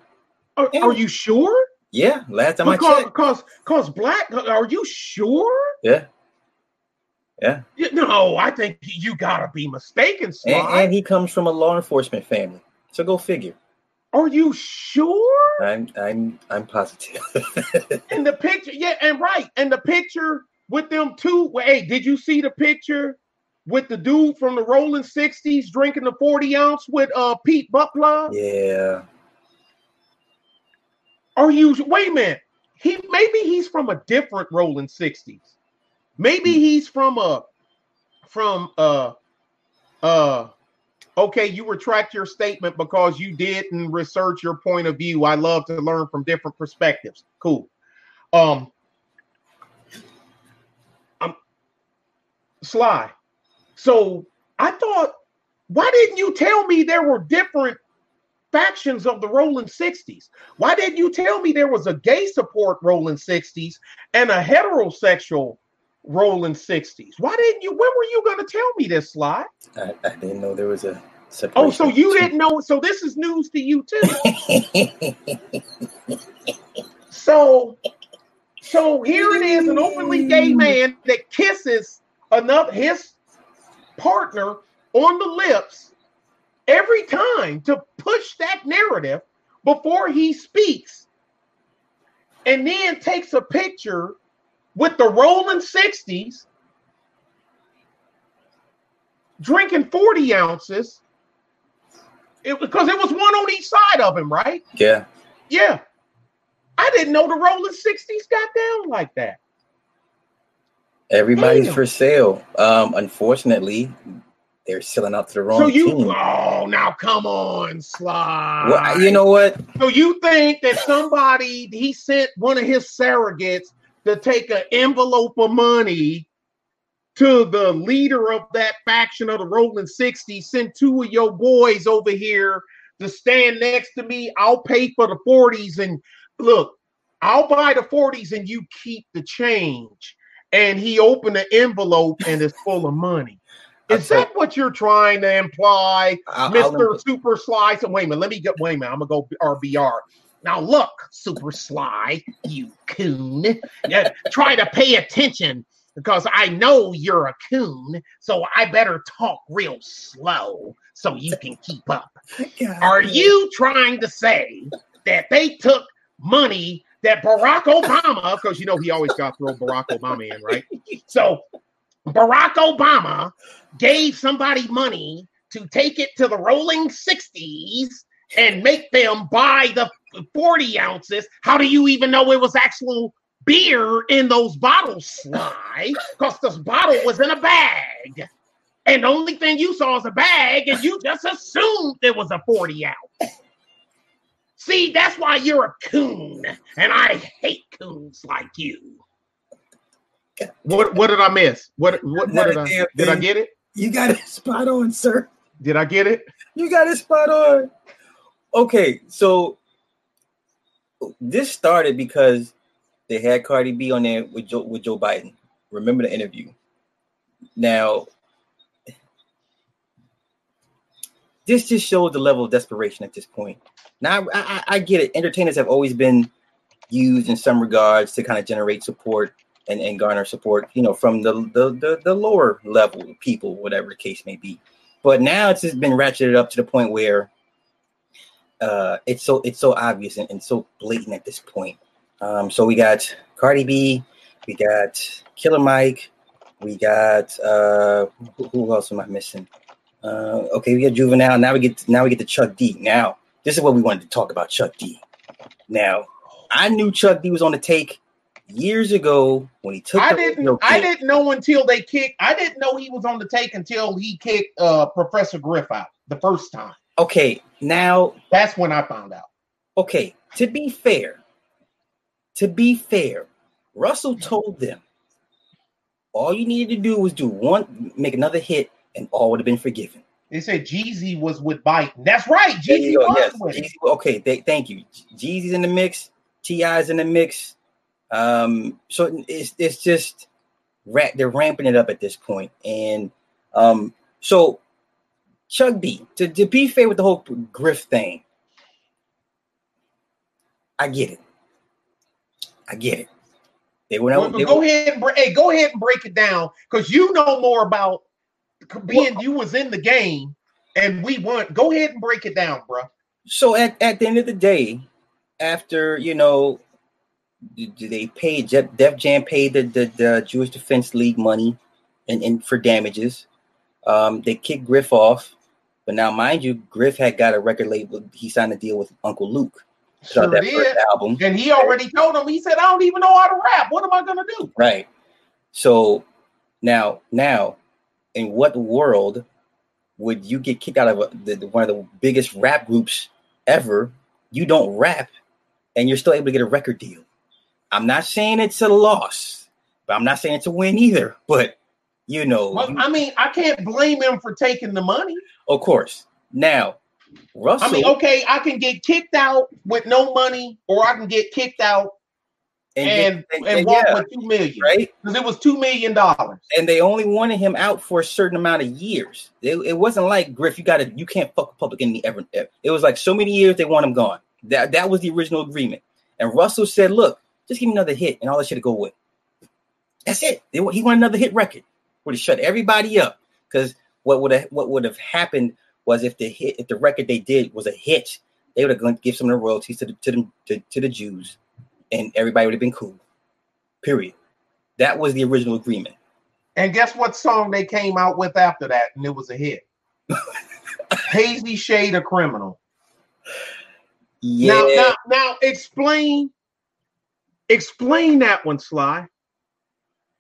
Are, Yeah. are you sure? Yeah. Last time I Because checked, because because black. Are you sure? yeah, yeah. No, I think you gotta be mistaken, And, and he comes from a law enforcement family, so go figure. Are you sure? I'm I'm I'm positive. In the picture, yeah, and right, and the picture with them two. well, Hey, did you see the picture with the dude from the Rolling Sixties drinking the forty ounce with uh Pete Butler? yeah, Are you? Wait a minute. He maybe he's from a different Rolling Sixties. Maybe he's from a from uh uh okay, you retract your statement because you didn't research your point of view. I love to learn from different perspectives. Cool. Um I'm Sly. So I thought, why didn't you tell me there were different factions of the Rolling 60s? Why didn't you tell me there was a gay support Rolling 60s and a heterosexual Rolling 60s? Why didn't you? When were you going to tell me this, Sly? I, I didn't know there was a separation. Oh, so you didn't know? So this is news to you too. So, so here it is, an openly gay man that kisses another his partner on the lips every time to push that narrative before he speaks. And then takes a picture with the rolling 60s, drinking 40 ounces. It was because it was one on each side of him, right? Yeah. Yeah. I didn't know the rolling 60s got down like that. Everybody's Damn. for sale. Um, unfortunately, they're selling out to the wrong So you, team. oh, now come on, Sly. Well, you know what? So you think that somebody he sent one of his surrogates to take an envelope of money to the leader of that faction of the Rolling 60, sent two of your boys over here to stand next to me. I'll pay for the 40s and look, I'll buy the 40s and you keep the change. And he opened the envelope and it's full of money. I'll Is tell- that what you're trying to imply? Mr. Super Sly. So wait a minute, let me get wait a minute. I'm gonna go RBR. Now look, Super Sly, you coon. Yeah, try to pay attention because I know you're a coon, so I better talk real slow so you can keep up. Are you trying to say that they took money that Barack Obama, because you know he always got to throw Barack Obama in, right? So Barack Obama gave somebody money to take it to the rolling 60s and make them buy the 40 ounces. How do you even know it was actual beer in those bottles, Sly? Because this bottle was in a bag. And the only thing you saw is a bag, and you just assumed it was a 40 ounce. See, that's why you're a coon, and I hate coons like you. What what did I miss? What what, what did I did I get it? You got it spot on, sir. Did I get it? You got it spot on. Okay, so this started because they had Cardi B on there with Joe with Joe Biden. Remember the interview. Now, this just shows the level of desperation at this point. Now, I, I, I get it. Entertainers have always been used in some regards to kind of generate support and, and garner support, you know, from the, the the the lower level people, whatever the case may be. But now it's just been ratcheted up to the point where uh, it's so it's so obvious and, and so blatant at this point. Um, so we got Cardi B, we got Killer Mike, we got uh, who, who else am I missing? Uh, okay, we got Juvenile. Now we get now we get to Chuck D. Now this is what we wanted to talk about Chuck D. Now I knew Chuck D was on the take years ago when he took. I didn't I didn't know until they kicked I didn't know he was on the take until he kicked uh Professor Griff out the first time. Okay, now That's when I found out. okay, to be fair, to be fair, Russell told them all you needed to do was do one, make another hit, and all would have been forgiven. They said Jeezy was with Biden. That's right. Jeezy was Yes. with. Jeezy- okay, th- thank you. Jeezy's in the mix, T.I.'s in the mix. Um, so it's it's just they're ramping it up at this point, and um, so Chuck D. To, to be fair with the whole Griff thing, I get it. I get it. They went Well, out. They go were, ahead and break, hey, go ahead and break it down because you know more about being you was in the game and we want. Go ahead and break it down, bro. so at, at the end of the day, after you know, d- d- they pay Def, Jam paid the, the, the Jewish Defense League money and, and for damages. Um, they kicked Griff off, but now mind you, Griff had got a record label. He signed a deal with Uncle Luke. Sure that did. first album, And he already told him. He said, "I don't even know how to rap. What am I gonna do?" right? So now, now, in what world would you get kicked out of a, the- one of the biggest rap groups ever? You don't rap, and you're still able to get a record deal. I'm not saying it's a loss, but I'm not saying it's a win either. But you know, Well, I mean, I can't blame him for taking the money. of course. Now, Russell, I mean, okay, I can get kicked out with no money, or I can get kicked out and and, and- walk yeah, with two million right? because it was two million dollars. and they only wanted him out for a certain amount of years. It, it wasn't like Griff, you got to, you can't fuck public enemy ever, ever. It was like so many years they want him gone. That that was the original agreement. And Russell said, "Look, just give me another hit, and all that shit to go with." That's it. They, he wanted another hit record, would have shut everybody up because what would have what would have happened was if the hit if the record they did was a hit, they would have gone give some of the royalties to the to the to, to the Jews, and everybody would have been cool. Period. That was the original agreement. And guess what song they came out with after that, and it was a hit. Hazy Shade of Criminal. Yeah. Now, now, now, explain, explain that one, Sly.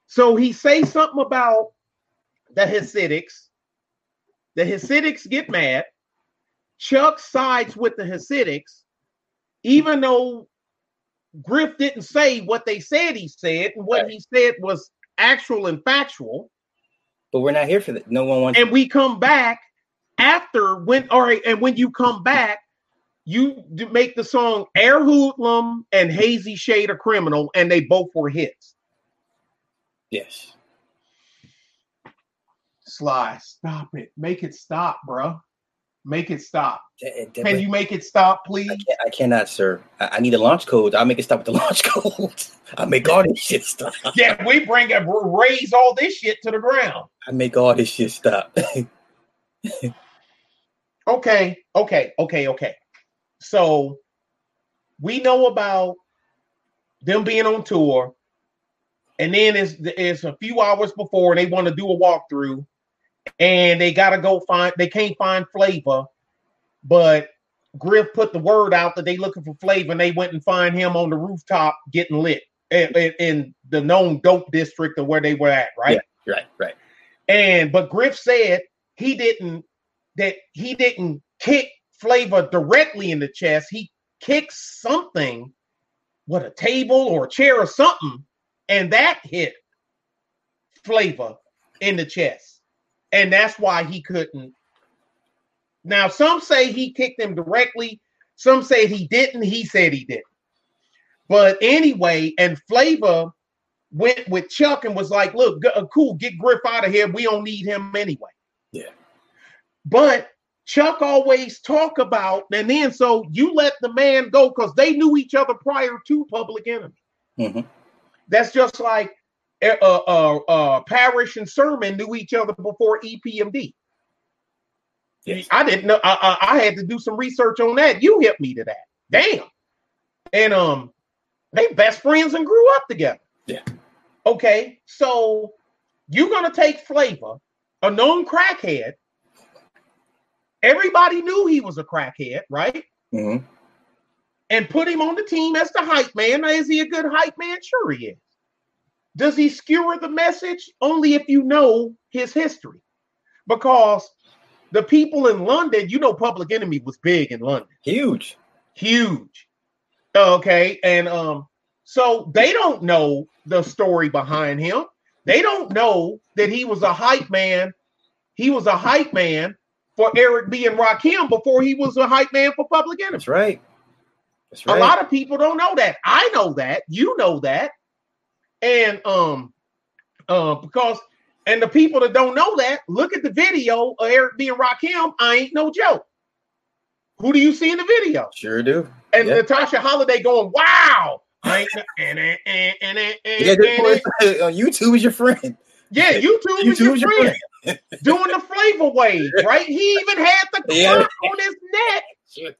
So he say something about the Hasidics. The Hasidics get mad. Chuck sides with the Hasidics, even though Griff didn't say what they said he said, and what Right. he said was actual and factual. but we're not here for that. No one wants. And we come back after when, all right, and when you come back, you make the song Air Hoodlum and Hazy Shade of Criminal, and they both were hits. yes. Sly, stop it. Make it stop, bro. Make it stop. Can you make it stop, please? I, I cannot, sir. I, I need a launch code. I'll make it stop with the launch code. I'll make all this shit stop. Yeah, we bring it, raise all this shit to the ground. I make all this shit stop. Okay, okay, okay, okay. So we know about them being on tour, and then it's, it's a few hours before they want to do a walkthrough, and they gotta go find they can't find flavor, but Griff put the word out that they looking for flavor, and they went and find him on the rooftop getting lit in, in, in the known dope district of where they were at, right? right, right. And but Griff said he didn't that he didn't kick Flavor directly in the chest. He kicked something, what a table or a chair or something, and that hit Flavor in the chest. And that's why he couldn't. Now, some say he kicked him directly, some say he didn't. He said he didn't. But anyway, and Flavor went with Chuck and was like, look, g- uh, cool, get Griff out of here. We don't need him anyway. Yeah. But Chuck always talk about, and then so you let the man go because they knew each other prior to Public Enemy. Mhm. That's just like uh, uh, uh, uh, Parrish and Sermon knew each other before EPMD. Yes. I didn't know. I, I, I had to do some research on that. You hit me to that. Damn. And um, they best friends and grew up together. Yeah. Okay, so you're gonna take Flavor, a known crackhead. Everybody knew he was a crackhead, right? Mhm. And put him on the team as the hype man. Now, is he a good hype man? Sure, he is. Does he skewer the message? Only if you know his history. Because the people in London, you know, Public Enemy was big in London Huge. huge. Okay, and um, so they don't know the story behind him. They don't know that he was a hype man. He was a hype man for Eric B and Rakim before he was a hype man for Public Enemy. That's right. That's right. A lot of people don't know that. I know that. You know that. And um, uh, because and the people that don't know that, look at the video of Eric B and Rakim. I ain't no joke. Who do you see in the video? Sure do. And Yeah. Natasha Holiday going, wow. I and- and- and- and- and- Yeah, and- on YouTube is your friend. Yeah, YouTube is YouTube is your friend. Doing the flavor wave, right? He even had the Yeah. clock on his neck.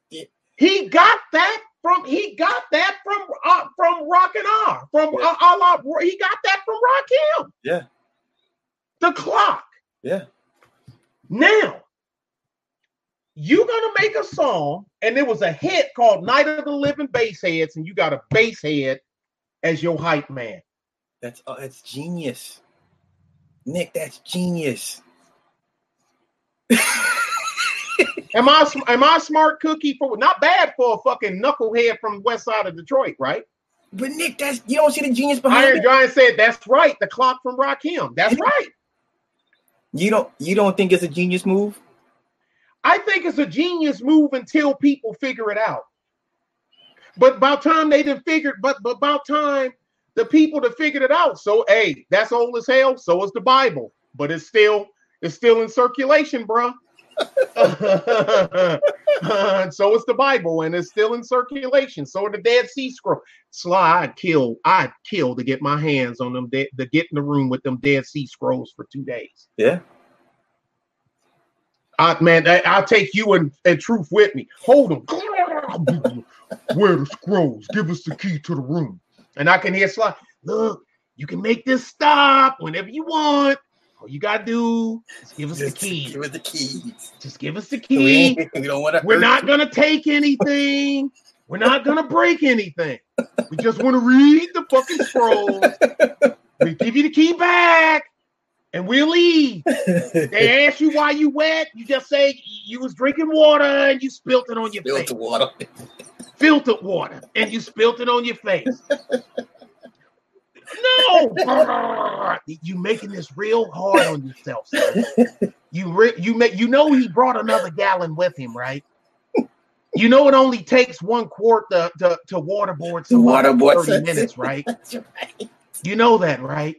He got that from he got that from uh, from Rock and R. From Yeah. uh, he got that from Rakim. Yeah. The clock. Yeah. Now, you gonna make a song, and there was a hit called Night of the Living Bassheads, and you got a bass head as your hype man. That's oh, that's genius. Nick, that's genius. Am I am I smart cookie for not bad for a fucking knucklehead from west side of Detroit, right? But Nick, that's you don't see the genius behind Iron it. Giant said that's right. The clock from Rakim. That's right. You don't you don't think it's a genius move? I think it's a genius move until people figure it out. But about time they didn't figure, but, but about time the people that figured it out. So hey, that's old as hell. So is the Bible, but it's still it's still in circulation, bruh. so it's the Bible, and it's still in circulation. So are the Dead Sea Scroll. Sly, I'd kill, I'd kill to get my hands on them, de- to get in the room with them Dead Sea Scrolls for two days. Yeah. I, man, I, I'll take you and, and truth with me. Hold them. Where the scrolls? Give us the key to the room. And I can hear Sly. Look, you can make this stop whenever you want. All you gotta do is give us Just the key. Give us the keys. Just give us the key. ain't- we don't want to. We're not gonna take anything. We're not gonna break anything. We just want to read the fucking scrolls. We give you the key back, and we'll leave. They ask you why you wet. You just say you was drinking water and you spilt it on your Built face. the water. Filtered water, and you spilt it on your face. No, you making this real hard on yourself. son. You re- you make you know he brought another gallon with him, right? You know it only takes one quart to to, to waterboard somebody Waterboard 30 minutes, right? Right. You know that, right?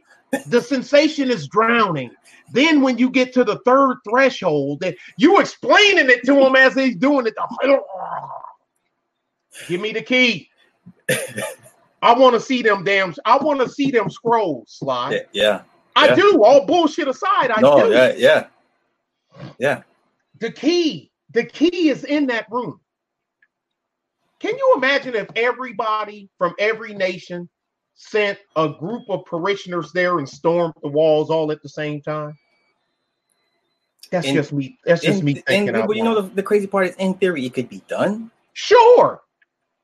The sensation is drowning. Then when you get to the third threshold, that you explaining it to him as he's doing it. Give me the key. I want to see them damn. I want to see them scrolls, Sly. Yeah, yeah. I yeah. do. All bullshit aside, I no, do. yeah, yeah, yeah. The key, the key is in that room. Can you imagine if everybody from every nation sent a group of parishioners there and stormed the walls all at the same time? That's In- just me. That's just In- me thinking. in- but you know the, the crazy part is, in theory, it could be done. Sure.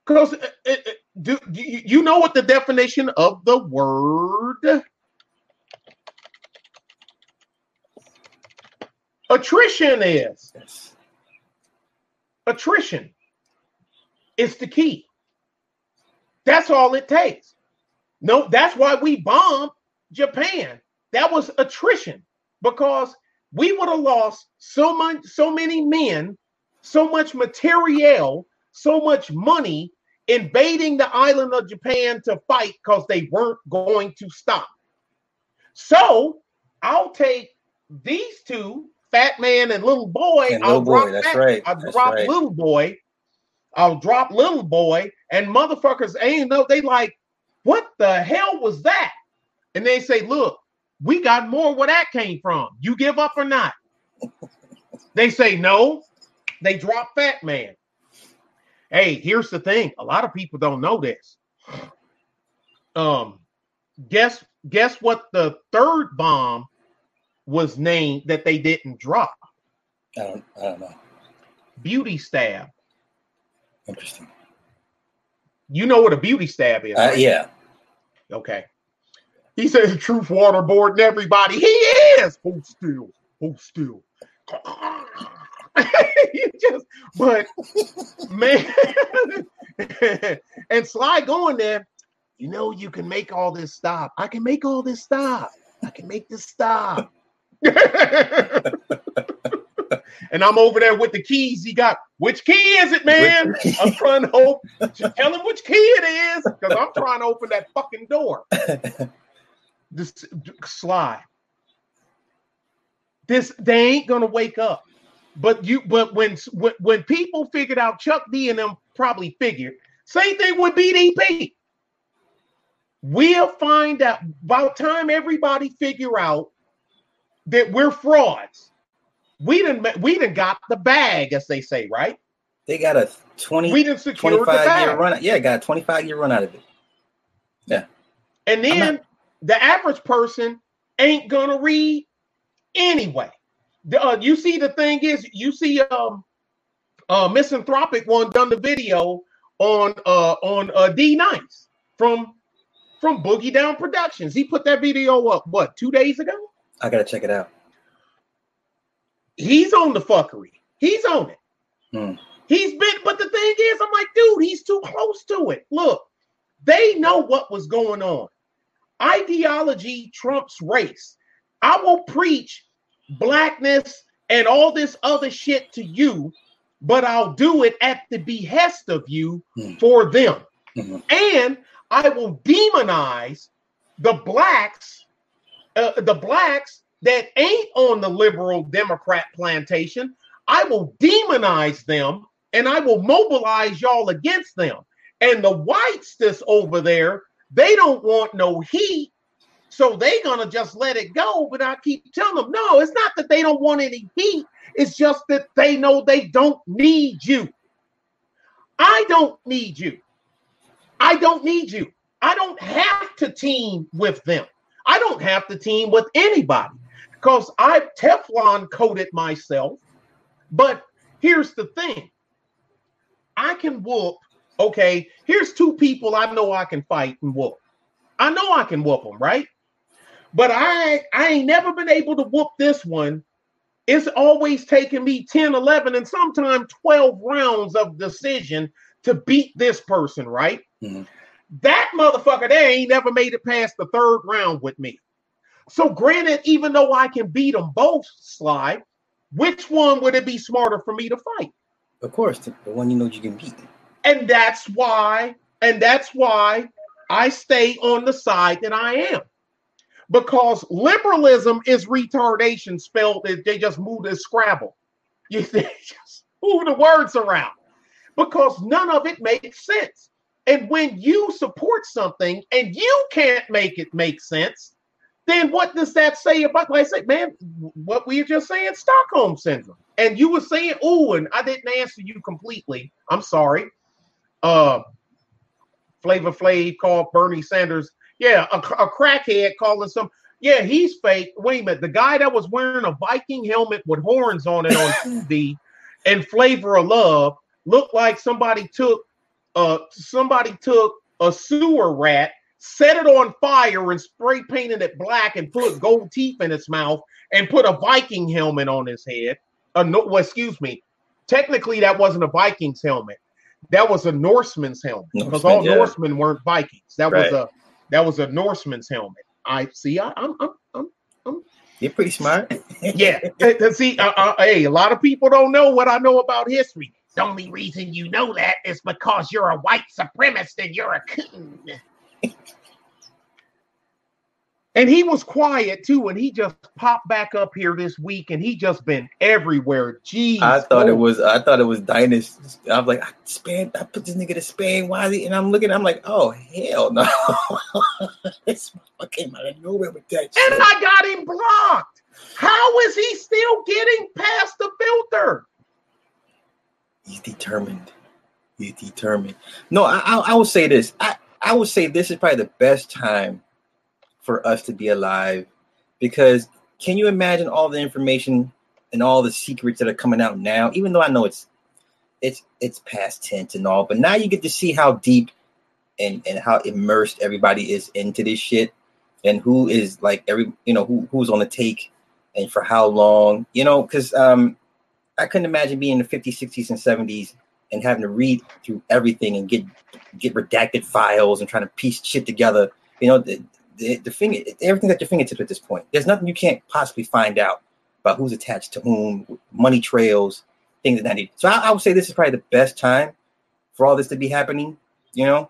Because uh, uh, uh, do, do you you know what the definition of the word attrition is? Yes. Attrition is the key. That's all it takes. No, that's why we bombed Japan. That was attrition because we would have lost so much, so many men, so much material, so much money invading the island of Japan to fight because they weren't going to stop. So I'll take these two, Fat Man and Little Boy. And I'll Little Boy, drop that's right, I'll that's drop right. Little Boy. I'll drop Little Boy, and motherfuckers ain't know. They like, what the hell was that? And they say, look, we got more where that came from. You give up or not? they say no. They drop Fat Man. Hey, here's the thing. A lot of people don't know this. Um, guess guess what the third bomb was named that they didn't drop? I don't, I don't know. Beauty stab. Interesting. You know what a beauty stab is? Uh, right? yeah. Okay. He says truth waterboarding everybody. He is. Hold still. Hold still. you just, but man, and Sly going there. You know, you can make all this stop. I can make all this stop. I can make this stop. and I'm over there with the keys he got. Which key is it, man? I'm trying to hope. Tell him which key it is, because I'm trying to open that fucking door. This Sly. This they ain't gonna wake up. But you, but when when when people figured out Chuck D and them probably figured same thing with BDP. We'll find out about time everybody figure out that we're frauds. We didn't we didn't got the bag, as they say, right? They got a 20, We didn't secure the 25 year run. Yeah, got a 25 year run out of it. Yeah. And then the average person ain't gonna read anyway. The, uh, you see, the thing is, you see, um, uh, misanthropic one done the video on uh on uh D Nice from from Boogie Down Productions. He put that video up what two days ago. I gotta check it out. He's on the fuckery. He's on it. Hmm. He's been, but the thing is, I'm like, dude, he's too close to it. Look, they know what was going on. Ideology trumps race. I will preach blackness and all this other shit to you, but I'll do it at the behest of you Hmm. for them. Mhm. And I will demonize the blacks, uh, the blacks that ain't on the liberal Democrat plantation. I will demonize them and I will mobilize y'all against them. And the whites that's over there, they don't want no heat. So they're gonna just let it go. But I keep telling them, no, it's not that they don't want any heat. It's just that they know they don't need you. I don't need you. I don't need you. I don't have to team with them. I don't have to team with anybody because I've Teflon coated myself. But here's the thing I can whoop. Okay, here's two people I know I can fight and whoop. I know I can whoop them, right? But I I ain't never been able to whoop this one. It's always taken me 10, 11, and sometimes 12 rounds of decision to beat this person, right? Mm-hmm. That motherfucker, they ain't never made it past the third round with me. So, granted, even though I can beat them both, Sly, which one would it be smarter for me to fight? Of course, the one you know you can beat. And that's why, and that's why I stay on the side that I am. Because liberalism is retardation spelled, they just move the Scrabble. You just move the words around because none of it makes sense. And when you support something and you can't make it make sense, then what does that say about, like I say, man, what we were just saying, Stockholm syndrome. And you were saying, oh, and I didn't answer you completely. I'm sorry. Uh, Flavor Flav called Bernie Sanders, yeah, a, a crackhead calling some, yeah, he's fake. Wait a minute, the guy that was wearing a Viking helmet with horns on it on TV and Flavor of Love looked like somebody took uh somebody took a sewer rat, set it on fire and spray painted it black and put gold teeth in its mouth and put a Viking helmet on his head. Uh, no, well, excuse me. Technically, that wasn't a Viking's helmet. That was a Norseman's helmet because all yeah. Norsemen weren't Vikings. That right. was a that was a Norseman's helmet. I see. I, am I'm, I'm, I'm, You're pretty smart. yeah. see, uh, uh, hey, a lot of people don't know what I know about history. The only reason you know that is because you're a white supremacist and you're a coon. And he was quiet too, and he just popped back up here this week, and he just been everywhere. Jeez, I thought oh. it was, I thought it was Dynas. I was like, I Spain, I put this nigga to Spain. Why? Is he? And I'm looking, I'm like, oh hell no, this motherfucker came out of nowhere with that. Shit. And I got him blocked. How is he still getting past the filter? He's determined. He's determined. No, I, I, I will say this. I, I would say this is probably the best time for us to be alive because can you imagine all the information and all the secrets that are coming out now? Even though I know it's it's it's past tense and all, but now you get to see how deep and and how immersed everybody is into this shit and who is like every you know who who's on the take and for how long you know because um I couldn't imagine being in the 50s, 60s, and 70s and having to read through everything and get get redacted files and trying to piece shit together. You know, the, the, finger, everything's at your fingertips at this point. There's nothing you can't possibly find out about who's attached to whom, money trails, things of that nature. So I, I, would say this is probably the best time for all this to be happening. You know.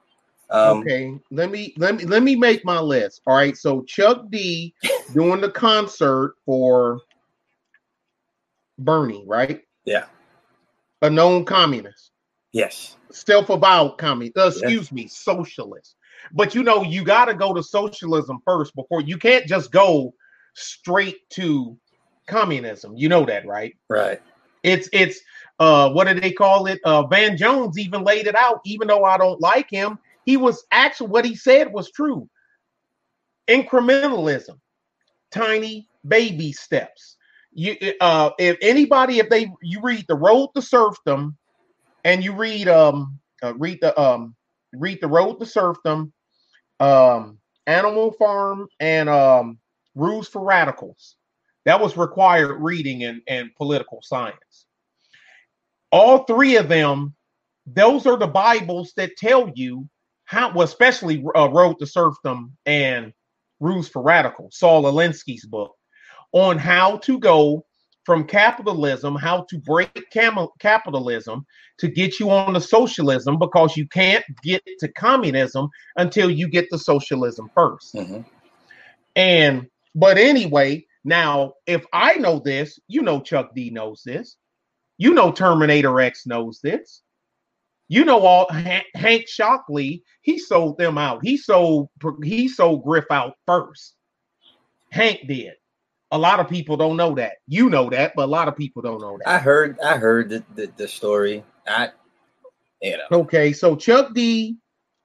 Um, okay, let me let me let me make my list. All right, so Chuck D doing the concert for Bernie, right? Yeah. A known communist. Yes. Self-avowed communist. Uh, excuse me, socialist. But you know, you got to go to socialism first before you can't just go straight to communism. You know that, right? Right. It's it's uh what do they call it? Uh Van Jones even laid it out, even though I don't like him. He was actually what he said was true. Incrementalism, tiny baby steps you uh if anybody if they you read the road to serfdom and you read um uh, read the um read the road to serfdom um animal farm and um rules for radicals. That was required reading in, in political science. All three of them those are the bibles that tell you how well, especially uh, road to serfdom and rules for radicals saul alinsky's book on how to go from capitalism, how to break cam- capitalism to get you on the socialism because you can't get to communism until you get the socialism 1st mm-hmm. And but anyway, now if I know this, you know Chuck D knows this. You know Terminator X knows this. You know all Hank Shocklee, he sold them out. He sold he sold Griff out first. Hank did A lot of people don't know that. You know that, but a lot of people don't know that. I heard I heard the, the, the story. I you know. Okay, so Chuck D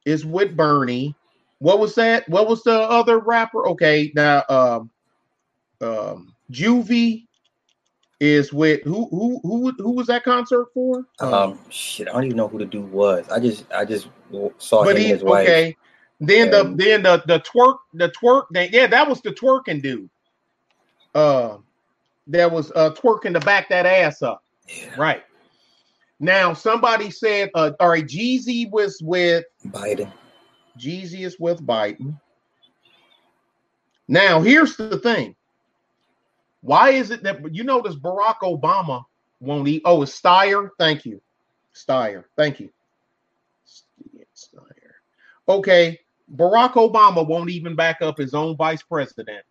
is with Bernie. What was that? What was the other rapper? Okay, now um um Juvie is with who who who who was that concert for? Um shit, I don't even know who the dude was. I just I just saw but him he and his wife. okay. Then And- the then the the twerk the twerk thing. Yeah, that was the twerking dude. Uh that was uh twerking to back that ass up. Yeah, Right. Now somebody said uh all right, Jeezy was with Biden. Jeezy is with Biden. Now here's the thing. Why is it that you notice Barack Obama won't eat? Oh, it's Steyer. Thank you. Steyer. Thank you. Steyer. Okay. Barack Obama won't even back up his own vice president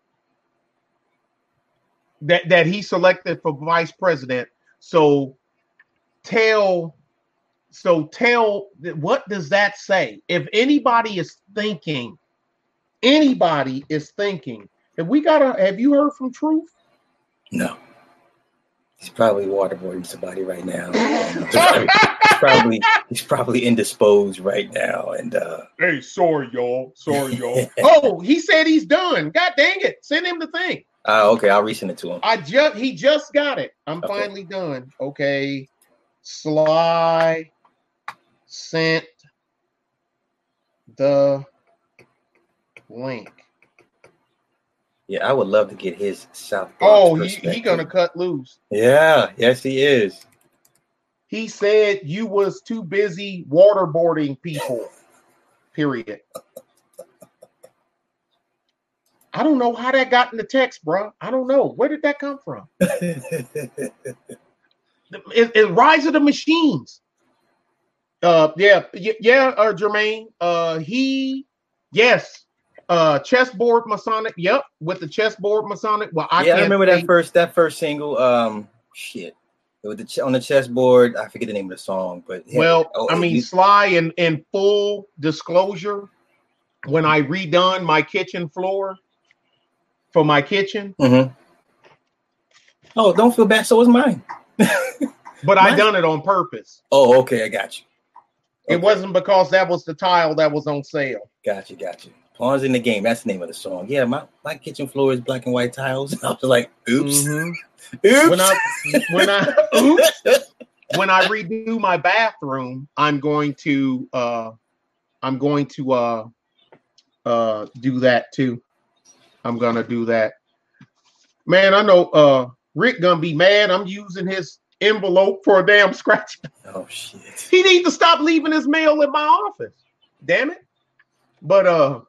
that, that he selected for vice president. So tell so tell what does that say? If anybody is thinking, anybody is thinking, have we got a have you heard from Truth? No. He's probably waterboarding somebody right now. he's, probably, he's probably he's probably indisposed right now. And uh Hey, sorry, y'all. Sorry, y'all. oh, he said he's done. God dang it. Send him the thing. Uh, okay, I'll resend it to him. I just he just got it. I'm Okay. finally done. Okay. Sly sent the link. Yeah, I would love to get his South. Oh, he, he gonna cut loose. Yeah, yes, he is. He said you was too busy waterboarding people. Period. I don't know how that got in the text, bro. I don't know. Where did that come from? It, it Rise of the Machines. Uh, yeah, y- yeah, uh, Jermaine. Uh, he, yes, uh, chessboard Masonic. Yep, with the chessboard Masonic. Well, I yeah, I can't remember say- that first that first single. Um, shit, with the ch- on the chessboard. I forget the name of the song, but yeah, Well, oh, I mean, you- Sly, in, in full disclosure, when I redone my kitchen floor for my kitchen, Mhm. Oh, don't feel bad. So was mine. but I done it on purpose. Oh, okay, I got you. It wasn't because that was the tile that was on sale. got you, got you. Pawns in the game. That's the name of the song. Yeah, my, my kitchen floor is black and white tiles. I was like, oops, Mhm. oops. When I when I oops, when I redo my bathroom, I'm going to uh I'm going to uh uh do that too. I'm gonna do that. Man, I know uh Rick gonna be mad. I'm using his envelope for a damn scratch. oh shit. He needs to stop leaving his mail in my office. Damn it. But uh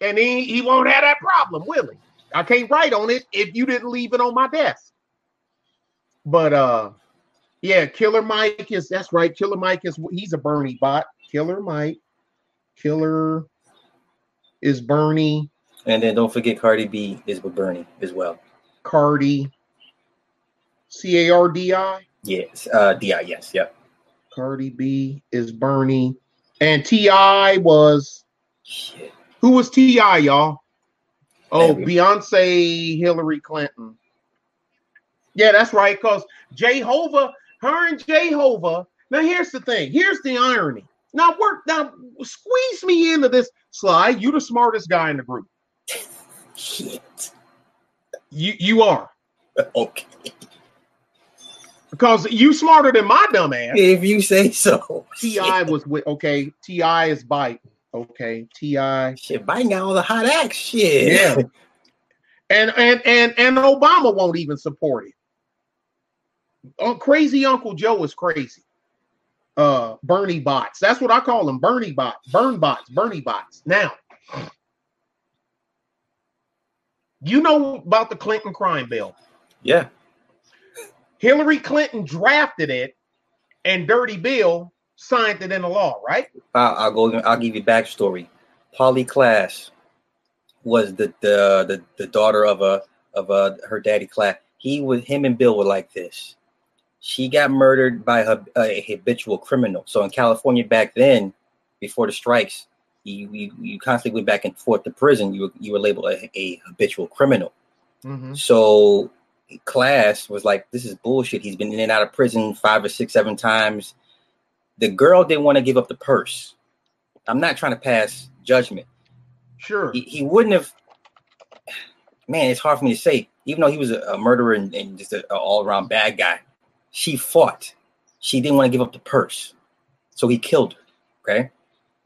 and he, he won't have that problem, will he? I can't write on it if you didn't leave it on my desk. But uh yeah, Killer Mike is that's right. Killer Mike is he's a Bernie bot. Killer Mike. Killer is Bernie, And then don't forget Cardi B is with Bernie as well. Cardi, C A R D I. Yes, uh, Di. Yes, yep. Cardi B is Bernie. And T.I. was Shit. who was T.I., y'all? Oh, Beyonce, Hillary Clinton. Yeah, that's right. Because Jehovah, her and Jehovah. Now, here's the thing. Here's the irony. Now, work now, squeeze me into this slide. You the smartest guy in the group. Shit. You you are. Okay. Because you smarter than my dumb ass. If you say so. T.I. was with okay, T.I. is Biden. Okay, T.I. Shit, Biden got all the hot acts. Shit. Yeah. And and and and Obama won't even support it. Oh, crazy Uncle Joe is crazy. Uh Bernie bots. That's what I call them. Bernie bots, burn bots, Bernie bots. Now, you know about the Clinton crime bill. Yeah. Hillary Clinton drafted it, and Dirty Bill signed it into law, right? I'll, I'll go. I'll give you backstory. Polly Klaas was the the the, the daughter of a of a her daddy Klaas. He was him and Bill were like this. She got murdered by her, a habitual criminal. So in California back then, before the strikes, you you, you constantly went back and forth to prison. You were, you were labeled a, a habitual criminal. Mhm. So Klaas was like, this is bullshit. He's been in and out of prison five or six, seven times. The girl didn't want to give up the purse. I'm not trying to pass judgment. Sure. He, he wouldn't have. Man, it's hard for me to say. Even though he was a, a murderer and, and just an all around bad guy, she fought. She didn't want to give up the purse, so he killed her. Okay.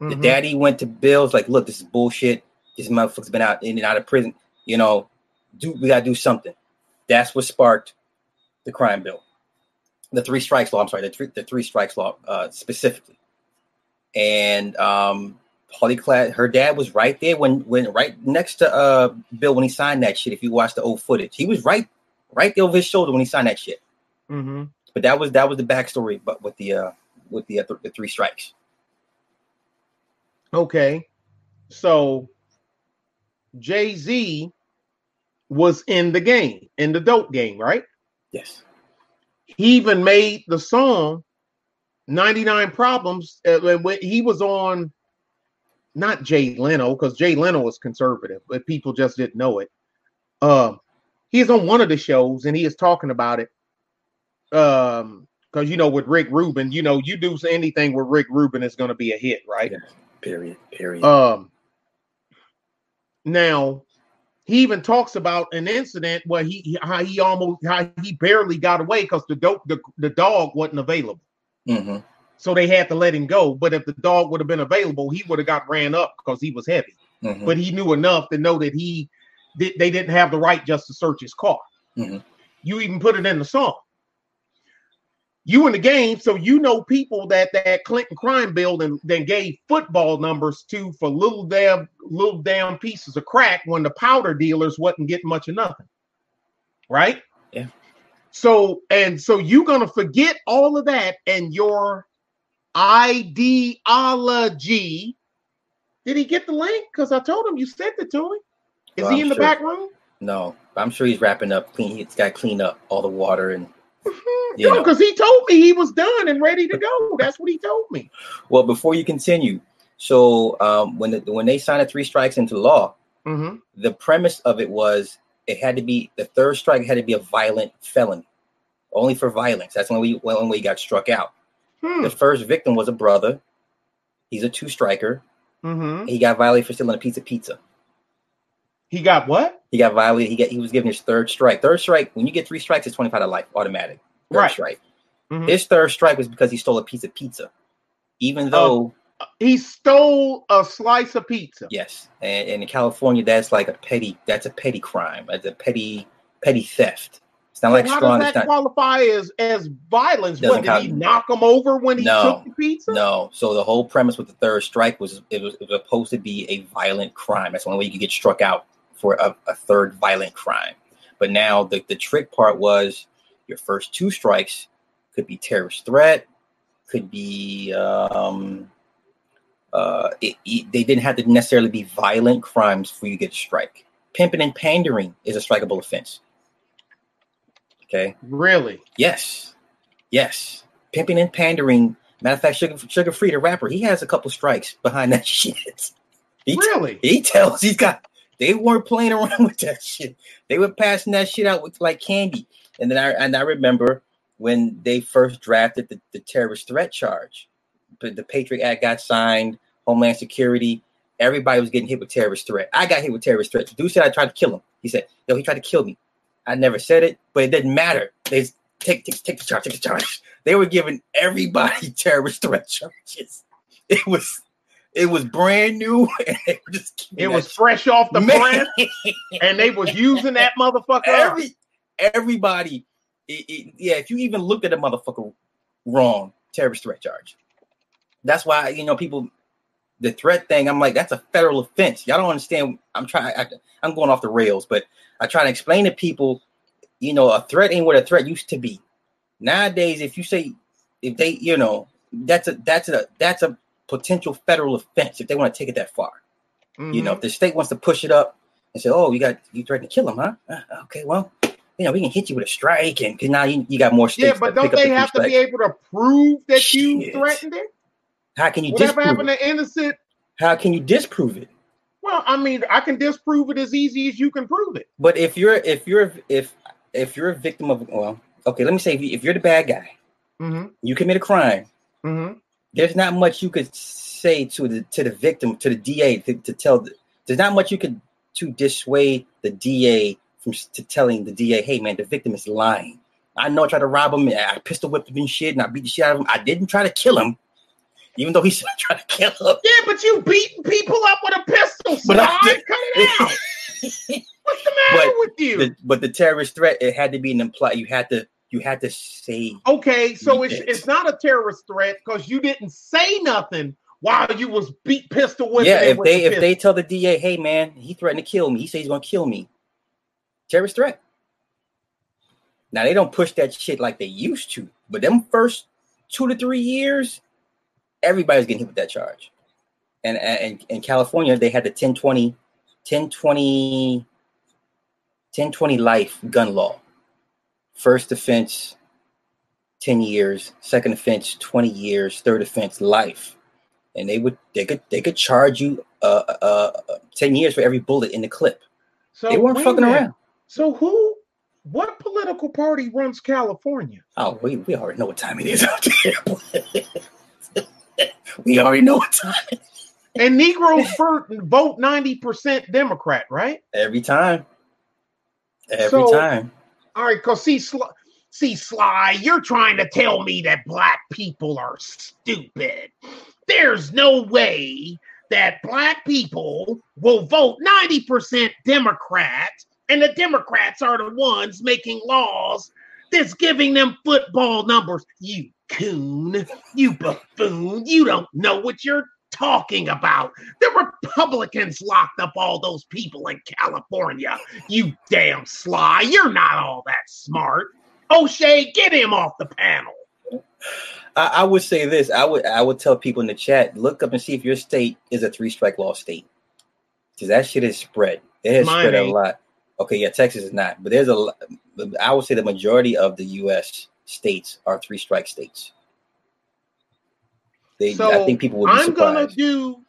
The Mhm. daddy went to Bill's like, look, this is bullshit. This motherfucker's been out in and out of prison. You know, do we gotta do something. That's what sparked the crime bill, the three strikes law. I'm sorry, the three the three strikes law uh, specifically. And um, Holly Clad, her dad was right there when when right next to uh Bill when he signed that shit. If you watch the old footage, he was right right there over his shoulder when he signed that shit. Mhm. But that was that was the backstory, but with the uh with the uh, th- the three strikes. Okay. So Jay Z was in the game, in the dope game, right? Yes. He even made the song 99 Problems uh, when he was on not Jay Leno, because Jay Leno was conservative, but people just didn't know it. Um, he's on one of the shows and he is talking about it. Um, because you know, with Rick Rubin, you know, you do anything with Rick Rubin, it's gonna be a hit, right? Yeah. Period. Period. Um now he even talks about an incident where he how he almost how he barely got away because the dope the, the dog wasn't available. hmm So they had to let him go. But if the dog would have been available, he would have got ran up because he was heavy. hmm But he knew enough to know that he did they didn't have the right just to search his car. Mhm. You even put it in the song. You in the game, so you know people that that Clinton crime bill and then gave football numbers to for little damn little damn pieces of crack when the powder dealers wasn't getting much of nothing. Right? Yeah. So and so you're gonna forget all of that and your ideology. Did he get the link? Because I told him you sent it to him. Is Well, he I'm in the sure. back room? No, I'm sure he's wrapping up. Clean. He's got to clean up all the water and. You No, because he told me he was done and ready to go. That's what he told me. Well, before you continue, so um, when the, when they signed the three strikes into law, hmm the premise of it was it had to be the third strike had to be a violent felony, only for violence. That's when we when we got struck out. Hmm. The first victim was a brother. He's a two striker. hmm He got violated for stealing a piece pizza pizza. He got what? He got violated. He got he was given his third strike. Third strike. When you get three strikes, it's twenty five to life automatic. Third Right. strike. Mhm. His third strike was because he stole a piece of pizza, even though He stole a slice of pizza. yes, and, and in California that's like a petty. That's a petty crime. That's a petty petty theft. It's not like How strong. does that not. qualify as as violence? What did he knock him over when he No. took the pizza? No. So the whole premise with the third strike was it was, it was supposed to be a violent crime. That's the only way you could get struck out for a, a third violent crime. But now the, the trick part was your first two strikes could be terrorist threat, could be um uh it, it- they didn't have to necessarily be violent crimes for you to get a strike. Pimping and pandering is a strikeable offense. Okay. Really? Yes, yes. Pimping and pandering. Matter of fact, Sugar Suga Free, the rapper, he has a couple strikes behind that shit. He, Really? he tells he's got. They weren't playing around with that shit. They were passing that shit out with like candy. And then I and I remember when they first drafted the, the terrorist threat charge, but the Patriot Act got signed, Homeland Security. Everybody was getting hit with terrorist threat. I got hit with terrorist threat. Dude said I tried to kill him. He said, "Yo, he tried to kill me." I never said it, but it didn't matter. They take take take the charge, take the charge. They were giving everybody terrorist threat charges. It was it was brand new, and they just It was fresh off the press, and they was using that motherfucker. Every everybody, it, it- yeah. If you even looked at a motherfucker wrong, terrorist threat charge. That's why you know people. The threat thing, I'm like, that's a federal offense. Y'all don't understand. I'm trying. I, I'm going off the rails, but I try to explain to people. You know, a threat ain't what a threat used to be. Nowadays, if you say, if they, you know, that's a that's a that's a potential federal offense if they want to take it that far. You know, if the state wants to push it up and say, "Oh, you got you threatened to kill him, huh?" Uh, okay, well, you know, we can hit you with a strike, and because now you, you got more states. yeah, but don't they the have to be able to prove that you threatened it? How can you Whatever disprove happened it? to innocent? How can you disprove it? Well, I mean, I can disprove it as easy as you can prove it. But if you're if you're if if you're a victim of well, okay, let me say if, you, if you're the bad guy, Mm-hmm. you commit a crime. Mm-hmm. There's not much you could say to the to the victim to the DA to, to tell. The, there's not much you could to dissuade the DA from to telling the DA, hey man, the victim is lying. I know I tried to rob him. I pistol whipped him and shit, and I beat the shit out of him. I didn't try to kill him, even though he said I tried to kill him. Yeah, but you beating people up with a pistol. But I Cut it out. What's the matter But with you? The- but the terrorist threat, it had to be an implied. You had to you had to say okay, so it's, Yes. it's not a terrorist threat because you didn't say nothing while you was beat pistol whipping. yeah. If they the if pistol. they tell the DA, hey man, he threatened to kill me. He says he's gonna kill me. Terrorist threat. Now they don't push that shit like they used to, but them first two to three years, everybody's getting hit with that charge. And and in California, they had the 1020, 1020, 1020 life gun law. First offense, 10 years, second offense, 20 years, third offense, life. And they would they could they could charge you uh uh, uh 10 years for every bullet in the clip. so they weren't fucking minute. around. So who? What political party runs California? Oh, we, we already know what time it is out there. we already know what time it is. And Negroes vote- vote ninety percent Democrat, right? Every time. Every So- time. All right, cause see, Sly, see, Sly, you're trying to tell me that black people are stupid. There's no way that black people will vote 90% Democrat, and the Democrats are the ones making laws that's giving them football numbers. You coon, you buffoon, you don't know what you're talking about. The Republicans locked up all those people in California. You damn sly, you're not all that smart. O'Shea, get him off the panel. I, I would say this. I would I would tell people in the chat, look up and see if your state is a three strike law state. Because that shit is spread. It has Mine spread a lot. Okay, yeah, Texas is not, but there's a. I would say the majority of the U.S. states are three strike states. They, So I think people would be I'm gonna do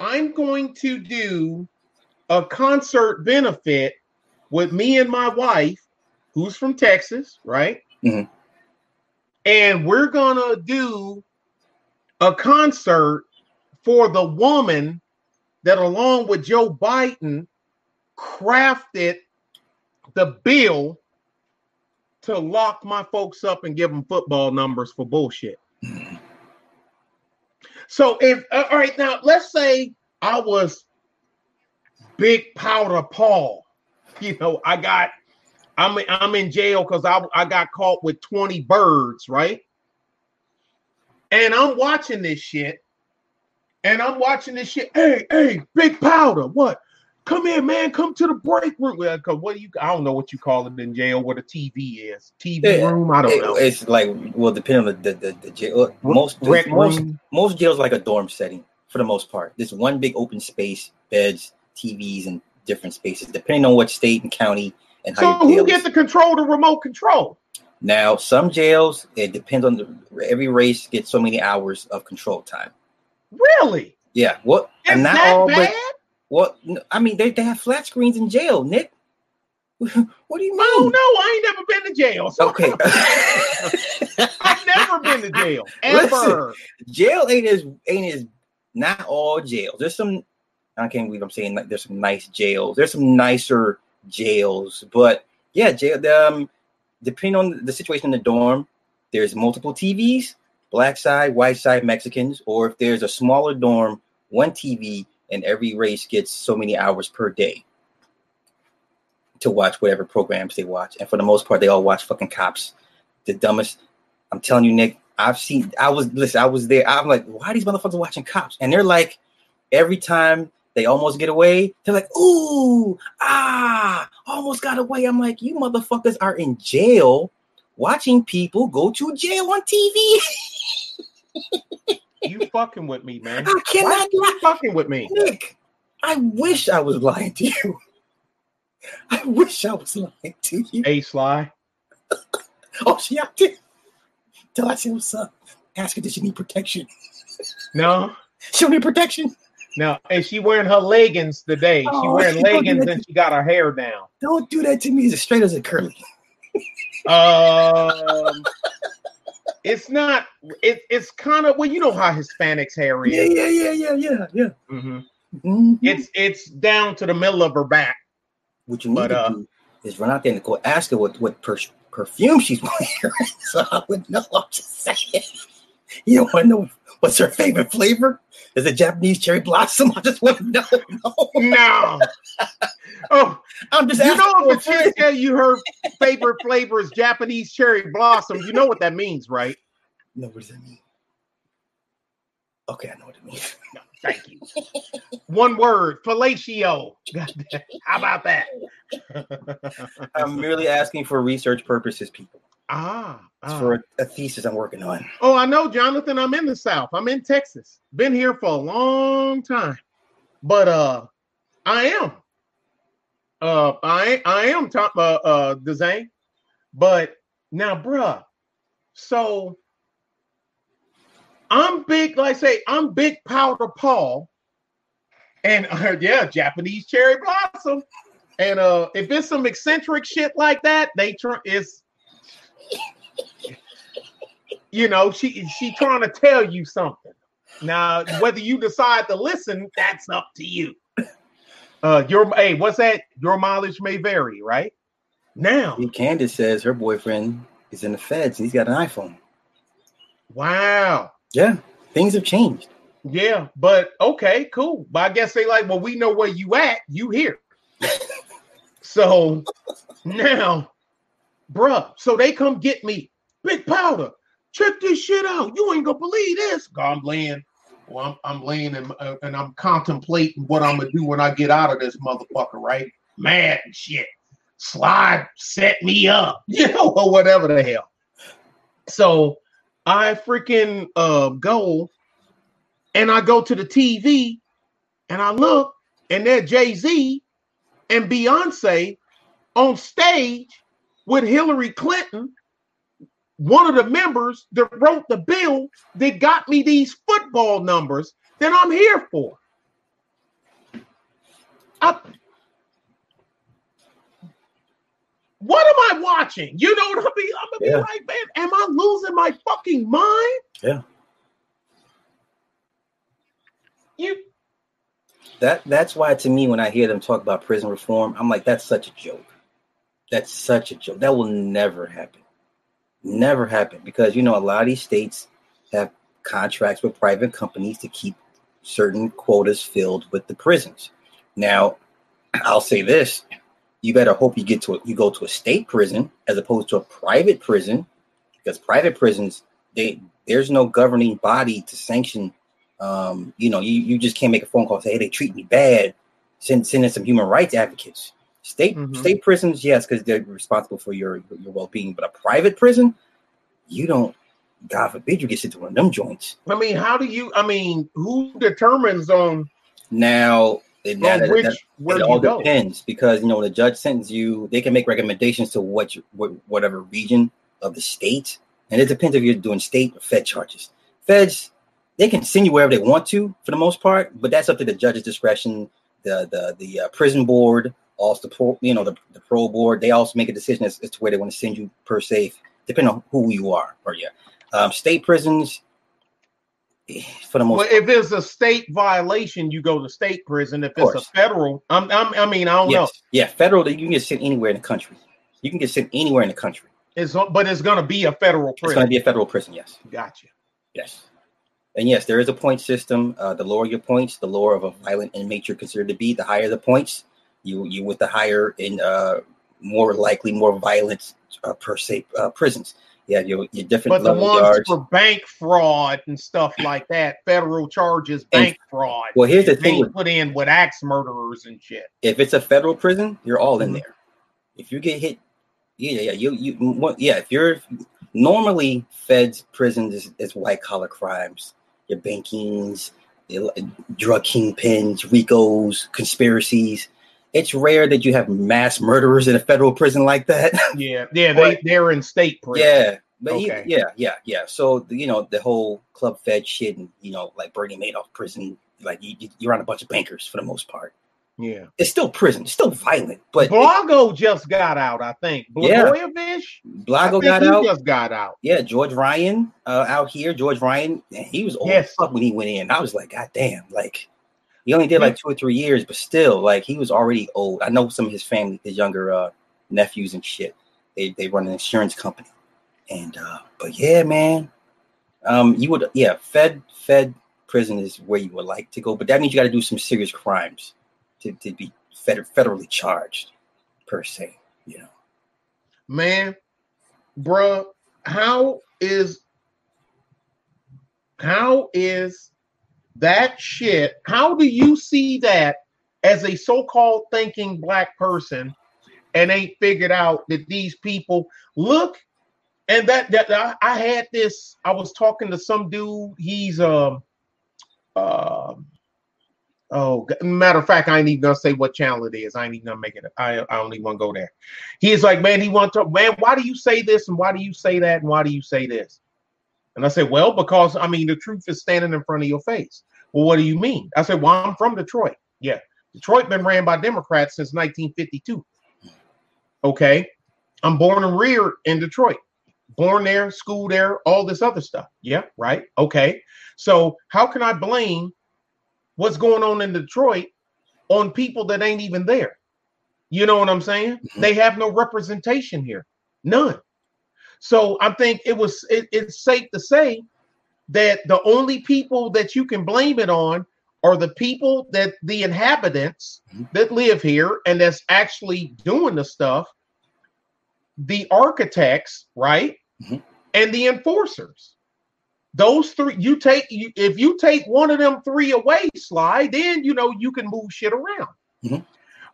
I'm going to do a concert benefit with me and my wife, who's from Texas, right? Mhm. And we're gonna do a concert for the woman that, along with Joe Biden, crafted the bill to lock my folks up and give them football numbers for bullshit. So if uh, all right now, let's say I was Big Powder Paul. You know, I got I'm I'm in jail because I I got caught with 20 birds, right? And I'm watching this shit, and I'm watching this shit. Hey, hey, Big Powder, what? Come here, man. Come to the break room. Well, 'cause what do you? I don't know what you call it in jail. What a TV is. TV Yeah, room. I don't It- know. it's like well, depending on the the, the, jail. Uh, most Rec most most jails like a dorm setting for the most part. There's one big open space, beds, TVs, and different spaces, depending on what state and county and So how your who gets to control the remote control? Now, some jails it depends on the every race gets so many hours of control time. Really? Yeah, what? Is and not that all, bad? but what? I mean, they, they have flat screens in jail, Nick. what do you mean? Oh no, I ain't never been to jail. So Okay. I've never been to jail Listen. ever. jail ain't as ain't as not all jails. There's some I can't believe I'm saying like there's some nice jails. There's some nicer jails, but yeah, jail. Um, depending on the situation in the dorm, there's multiple TVs, black side, white side, Mexicans, or if there's a smaller dorm, one TV, and every race gets so many hours per day to watch whatever programs they watch. And for the most part, they all watch fucking cops. The dumbest. I'm telling you, Nick. I've seen. I was listen. I was there. I'm like, why are these motherfuckers watching cops? And they're like, every time they almost get away, they're like, ooh, ah, almost got away. I'm like, you motherfuckers are in jail watching people go to jail on TV. You fucking with me, man. I Why cannot you lie. fucking with me? Nick, I wish I was lying to you. I wish I was lying to you. Hey, Sly. Oh, she out there. Till I say what's up. Ask her, does she need protection? No, She don't need protection. No, and she wearing her leggings today. She Oh, wearing she don't leggings and she got her hair down. Don't do that to me. As straight as a curly. Um, it's not. It, it's kind of well, you know how Hispanics hair Yeah, is. yeah, yeah, yeah, yeah, yeah. Mhm. Mhm. It's it's down to the middle of her back. What you need But, to uh, do is run out there and go ask her what what per- perfume she's wearing, so I would know. I'm just saying. You don't want to know what's her favorite flavor? Is it Japanese cherry blossom? I just want to know. No. No. oh, I'm just you asking. know for if a a friend. chick tell you her favorite flavor is Japanese cherry blossom, you know what that means, right? No, what does that mean? Okay, I know what it means. Thank you. One word, fellatio. How about that? I'm merely asking for research purposes, people. Ah, It's ah. for a, a thesis I'm working on. Oh, I know, Jonathan. I'm in the South. I'm in Texas. Been here for a long time. But uh I am. Uh I I am top uh uh design. But now, bruh, so I'm big, like I say, I'm big powder Paul. And uh, yeah, Japanese cherry blossom. And uh if it's some eccentric shit like that, they try it's you know, she she trying to tell you something. Now, whether you decide to listen, that's up to you. Uh, your hey, what's that? Your mileage may vary, right? Now, Candace says her boyfriend is in the feds and he's got an iPhone. wow, Yeah, things have changed. yeah, but okay, cool. But I guess they like, well, we know where you at. You here? so now, bruh, so they come get me, big powder. Check this shit out. You ain't gonna believe this. I'm laying. Well, I'm, I'm laying and, uh, and I'm contemplating what I'm gonna do when I get out of this motherfucker, right? Mad and shit. Slide set me up, you know, or whatever the hell. So I freaking uh go and I go to the TV and I look and there Jay-Z and Beyonce on stage with Hillary Clinton, one of the members that wrote the bill that got me these football numbers that I'm here for. I- what am I watching? You know what I mean? I'm gonna Yeah. be like, man, am I losing my fucking mind? Yeah. You That that's why to me when I hear them talk about prison reform, I'm like, that's such a joke. That's such a joke. That will never happen. Never happen. Because you know, a lot of these states have contracts with private companies to keep certain quotas filled with the prisons. Now, I'll say this. You better hope you get to a, you go to a state prison as opposed to a private prison, because private prisons, they there's no governing body to sanction um, you know, you, you just can't make a phone call and say, hey, they treat me bad. Send send in some human rights advocates. State Mhm. state prisons, yes, because they're responsible for your your well being. But a private prison, you don't. God forbid you get sent to one of them joints. I mean, how do you I mean, who determines on, Now, it, now that- which that- where it you all go? depends because you know when the judge sentences you, they can make recommendations to what, you, what whatever region of the state, and it depends if you're doing state or Fed charges. Feds, they can send you wherever they want to for the most part, but that's up to the judge's discretion. The the the uh, prison board, also the pro- you know the, the parole board, they also make a decision as, as to where they want to send you per se, depending on who you are. Or yeah, um, state prisons, eh, for the most Well, if it's a state violation, you go to state prison. If it's a federal, I'm, I'm, I mean, I don't know. Yeah, federal, you can get sent anywhere in the country. You can get sent anywhere in the country. It's but it's gonna be a federal prison It's going to be a federal prison, yes. Gotcha. Yes. And yes, there is a point system. Uh, the lower your points, the lower of a violent inmate you're considered to be. The higher the points, you you with the higher in uh, more likely more violent uh, per se uh, prisons. Yeah, your your different But the ones yards. for bank fraud and stuff like that, federal charges, bank fraud, Well, here's the thing: with, put in with axe murderers and shit. if it's a federal prison, you're all in Mhm. there. If you get hit, yeah, yeah, you you what- yeah. If you're normally feds prisons is, is white collar crimes, your bankings, drug kingpins, ricos, conspiracies. It's rare that you have mass murderers in a federal prison like that. Yeah, yeah, they But- they're in state prison. yeah, but Okay. yeah, yeah, yeah. So you know the whole club fed shit, and you know like Bernie Madoff prison like you, you're on a bunch of bankers for the most part. Yeah. It's still prison, it's still violent, but Blago just got out, I think. Yeah. Blagojevich? Blago got out. just got out. Yeah, George Ryan uh, out here. George Ryan, he was old Yes. fuck when he went in. I was like, God damn, like he only did like two or three years, but still, like he was already old. I know some of his family, his younger uh, nephews and shit. They they run an insurance company, and uh, but yeah, man, um, you would yeah, Fed Fed prison is where you would like to go, but that means you got to do some serious crimes to, to be fed, federally charged, per se. You know, Man, bruh, how is how is that shit? How do you see that as a so-called thinking black person and ain't figured out that these people look and that that I, had this I was talking to some dude he's um um Oh, matter of fact, I ain't even gonna say what channel it is. I ain't even gonna make it. I, I don't even want to go there. He is like, man, he want to, man, why do you say this and why do you say that and why do you say this? And I said, well, because I mean, the truth is standing in front of your face. Well, what do you mean? I said, well, I'm from Detroit. Yeah, Detroit been ran by Democrats since 1952. Okay, I'm born and reared in Detroit. Born there, school there, all this other stuff. Yeah, right. Okay. So how can I blame what's going on in Detroit on people that ain't even there? You know what I'm saying? Mhm. They have no representation here, none. So I think it was it, it's safe to say that the only people that you can blame it on are the people that the inhabitants Mhm. that live here and that's actually doing the stuff, the architects, right? Mhm. And the enforcers. Those three, you take you if you take one of them three away, slide, then you know you can move shit around. Mhm.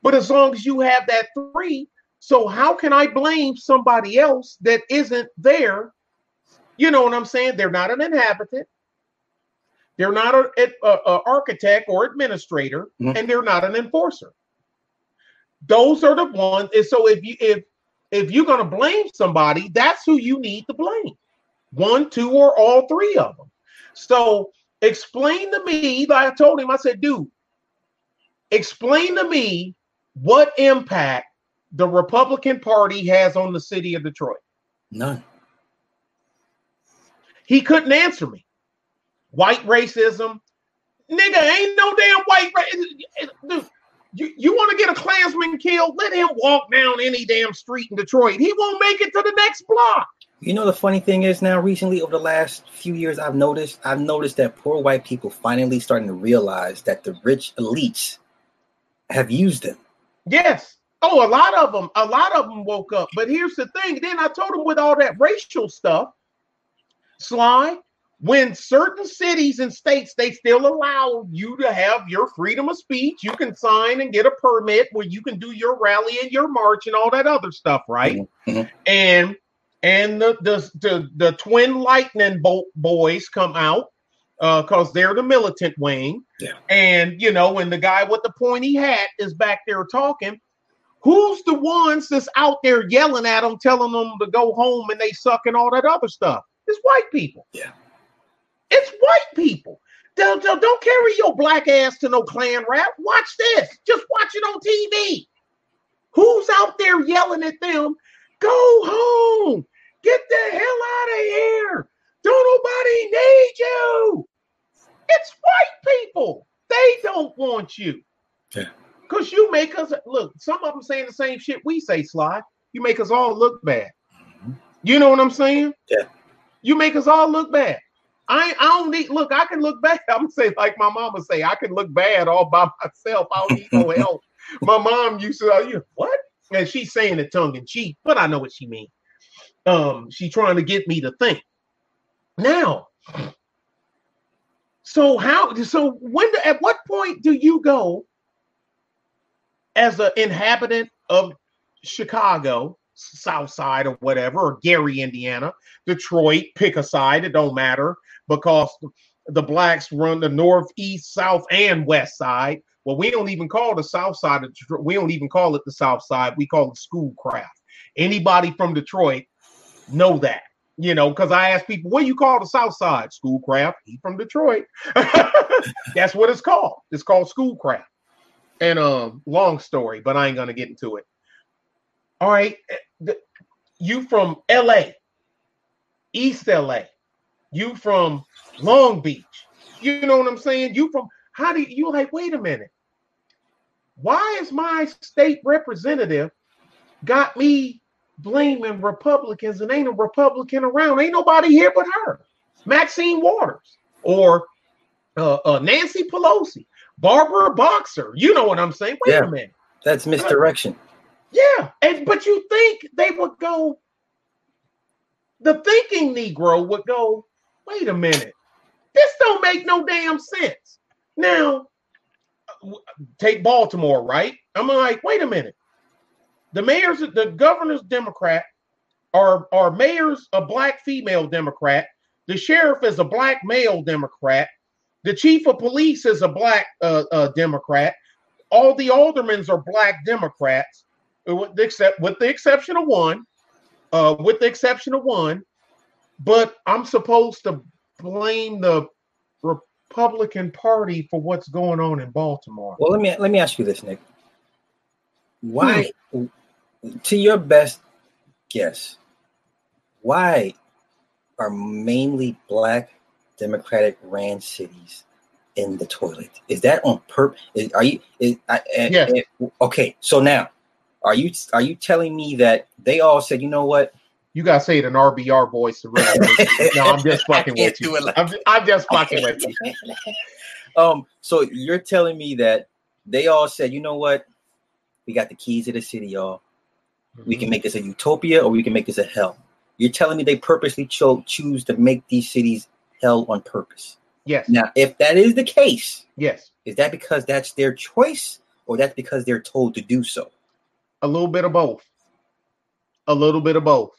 But as long as you have that three, so how can I blame somebody else that isn't there? You know what I'm saying? They're not an inhabitant. They're not an architect or administrator, Mhm. and they're not an enforcer. Those are the ones. And so if you if if you're gonna blame somebody, that's who you need to blame. One, two, or all three of them. So explain to me. Like I told him, I said, dude, explain to me what impact the Republican Party has on the city of Detroit. none. He couldn't answer me. White racism, nigga, ain't no damn white. Dude, you, you want to get a Klansman killed? Let him walk down any damn street in Detroit. He won't make it to the next block. You know the funny thing is now recently over the last few years I've noticed I've noticed that poor white people finally starting to realize that the rich elites have used them. Yes. Oh, a lot of them, a lot of them woke up. But here's the thing. Then I told them with all that racial stuff, Sly, when certain cities and states they still allow you to have your freedom of speech, you can sign and get a permit where you can do your rally and your march and all that other stuff, right? Mhm. And and the the the, the twin lightning bolt boys come out because they're the militant wing. Yeah. And you know, when the guy with the pointy hat is back there talking, who's the ones that's out there yelling at them, telling them to go home and they suck and all that other stuff? It's white people. Yeah. It's white people. Don't, don't, don't carry your black ass to no clan rap. Watch this. Just watch it on TV. Who's out there yelling at them? Go home. Get the hell out of here. Don't nobody need you. It's white people. They don't want you. Yeah. Because you make us look, some of them saying the same shit we say, Sly. You make us all look bad. Mhm. You know what I'm saying? Yeah. You make us all look bad. I, I don't need look, I can look bad. I'm gonna say like my mama say, I can look bad all by myself. I don't need no help. My mom used to, you what? And she's saying it tongue in cheek, but I know what she means. Um, she's trying to get me to think. Now, so how so when at what point do you go as an inhabitant of Chicago, South Side or whatever, or Gary, Indiana, Detroit, pick a side, it don't matter because the blacks run the north, east, south, and west side. Well, we don't even call the south side of we don't even call it the south side, we call it schoolcraft. Anybody from Detroit know that. You know, because I ask people, what do you call the South Side? Schoolcraft. He from Detroit. That's what it's called. It's called Schoolcraft. And um, long story, but I ain't gonna get into it. All right, eh, you from LA, East LA, you from Long Beach. You know what I'm saying? You from how do you you like, wait a minute. Why is my state representative got me blaming Republicans and ain't a Republican around? Ain't nobody here but her. Maxine Waters or uh, uh, Nancy Pelosi, Barbara Boxer. You know what I'm saying? Wait yeah, a minute. That's misdirection. Yeah, and but you think they would go? The thinking Negro would go. Wait a minute. This don't make no damn sense. Now, take Baltimore, right? I'm like, wait a minute. The mayor's, the governor's Democrat, our our mayor's a black female Democrat. The sheriff is a black male Democrat. The chief of police is a black uh, uh, Democrat. All the aldermen are black Democrats, uh, with the, except with the exception of one. Uh, with the exception of one, but I'm supposed to blame the Republican Party for what's going on in Baltimore. Well, let me let me ask you this, Nick. Why, hmm. to your best guess, why are mainly black Democratic ran cities in the toilet? Is that on purpose? Are you? Is, I, yes. okay, so now, are you are you telling me that they all said, you know what? You gotta say it in RBR voice to really. no, I'm just fucking with you. Like I'm, I'm just fucking with you. Um, so you're telling me that they all said, you know what? We got the keys to the city, y'all. Mm-hmm. We can mm-hmm. make this a utopia or we can make this a hell. You're telling me they purposely cho- choose to make these cities hell on purpose. Yes. Now, if that is the case, yes, is that because that's their choice or that's because they're told to do so? A little bit of both. A little bit of both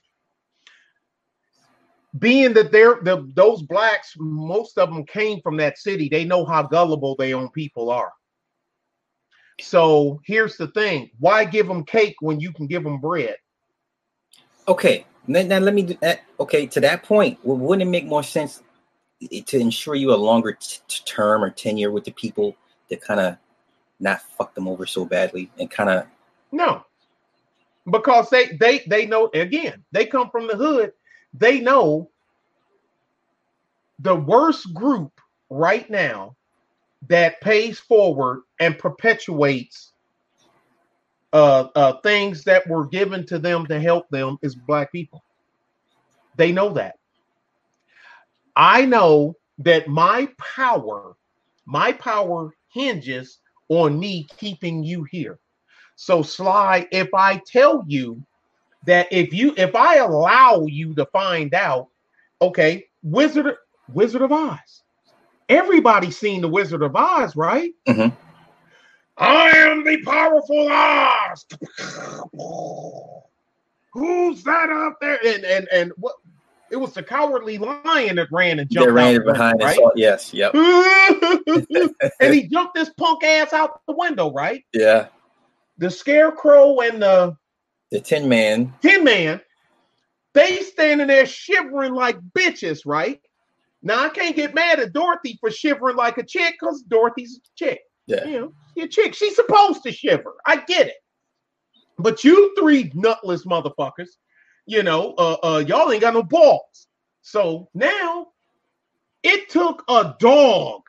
being that they're the those blacks, most of them came from that city. They know how gullible their own people are. So here's the thing: why give them cake when you can give them bread? Okay, now, now let me do that. Okay, to that point, wouldn't it make more sense to ensure you a longer t- term or tenure with the people that kind of not fuck them over so badly and kind of no, because they they they know again they come from the hood they know the worst group right now that pays forward and perpetuates uh, uh, things that were given to them to help them is black people. They know that. I know that my power, my power hinges on me keeping you here. So, Sly, if I tell you that if you if I allow you to find out, okay, Wizard Wizard of Oz. Everybody's seen the Wizard of Oz, right? Mm-hmm. I am the powerful Oz. Who's that up there? And and and what? It was the cowardly lion that ran and jumped. They ran behind right? Saw, yes, yep. and he jumped this punk ass out the window, right? Yeah. The scarecrow and the the Tin Man. Tin Man. They standing there shivering like bitches, right? Now I can't get mad at Dorothy for shivering like a chick because Dorothy's a chick. Yeah. You know, a chick. She's supposed to shiver. I get it. But you three nutless motherfuckers, you know, uh, uh, y'all ain't got no balls. So now it took a dog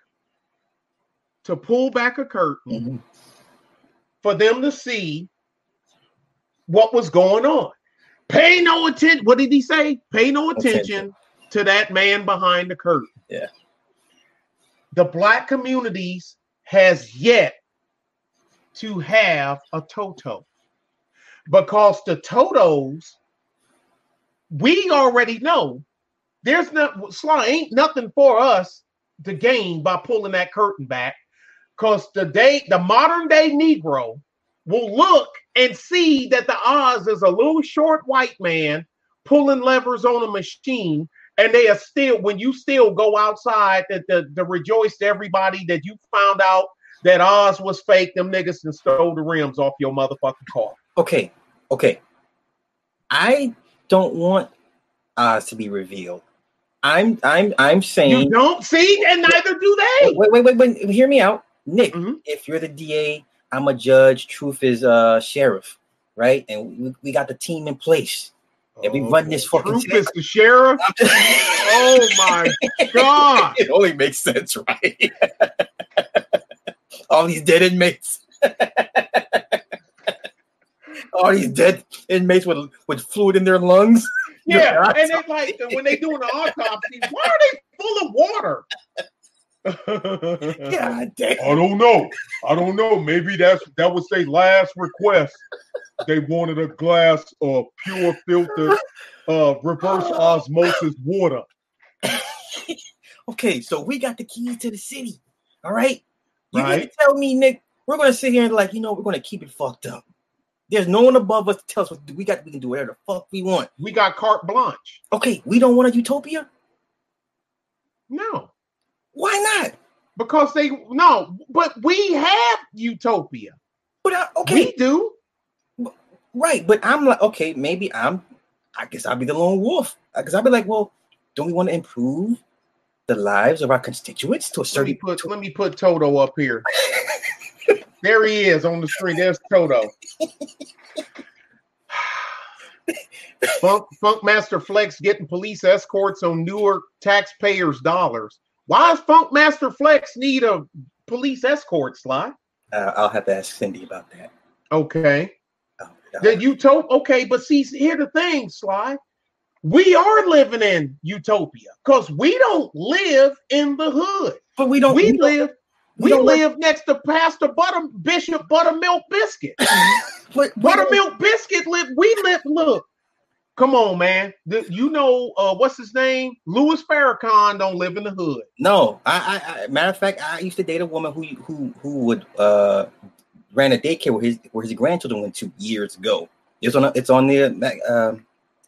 to pull back a curtain mm-hmm. for them to see what was going on. Pay no attention. What did he say? Pay no attention, attention. to that man behind the curtain. Yeah. The black communities has yet to have a Toto because the Totos, we already know there's not Sly ain't nothing for us to gain by pulling that curtain back because the day the modern day Negro will look and see that the Oz is a little short white man pulling levers on a machine, and they are still when you still go outside to, to, to rejoice to everybody that you found out that Oz was fake, them niggas and stole the rims off your motherfucking car. Okay, okay. I don't want Oz to be revealed. I'm I'm I'm saying You don't see, and neither do they. wait, wait, wait, wait, hear me out. Nick, Mhm. if you're the DA, I'm a judge, truth is uh sheriff, right? And we, we got the team in place. And we run this fucking Truth is the sheriff. Oh my god! it only makes sense, right? All these dead inmates. All these dead inmates with with fluid in their lungs. Yeah, You're and it's like when they doing the autopsy, why are they full of water? God damn. I don't know. I don't know. Maybe that's that was their last request. They wanted a glass of pure filtered uh reverse osmosis water. Okay, so we got the keys to the city. All right. You Right. right. tell me, Nick, we're gonna sit here and like, you know, we're gonna keep it fucked up. There's no one above us to tell us what we got. We can do whatever the fuck we want. We got carte blanche. Okay, we don't want a utopia. No, Why not? because they no, but we have utopia. But I, okay, We do. right. But I'm like, okay, maybe I'm. I guess I'll be the lone wolf. Because I'll be like, well, don't we want to improve the lives of our constituents to a Let me certain? put let me put Toto up here. There he is on the screen. There's Toto. Funk, Funkmaster Flex getting police escorts on Newark taxpayers' dollars. Why does Funkmaster Flex need a police escort, Sly? Uh, I'll have to ask Cindy about that. Okay. Oh, Did you told okay, but see, here the thing, Sly. We are living in utopia because we don't live in the hood. but we don't. we, we don't- live we live- next to Pastor Butter Bishop Buttermilk Biscuit. but Buttermilk Biscuit live. We live. Look, come on, man. The- you know uh, what's his name? Louis Farrakhan don't live in the hood. No, I, I, I matter of fact, I used to date a woman who who who would uh ran a daycare where his where his grandchildren went to years ago. It's on it's on the um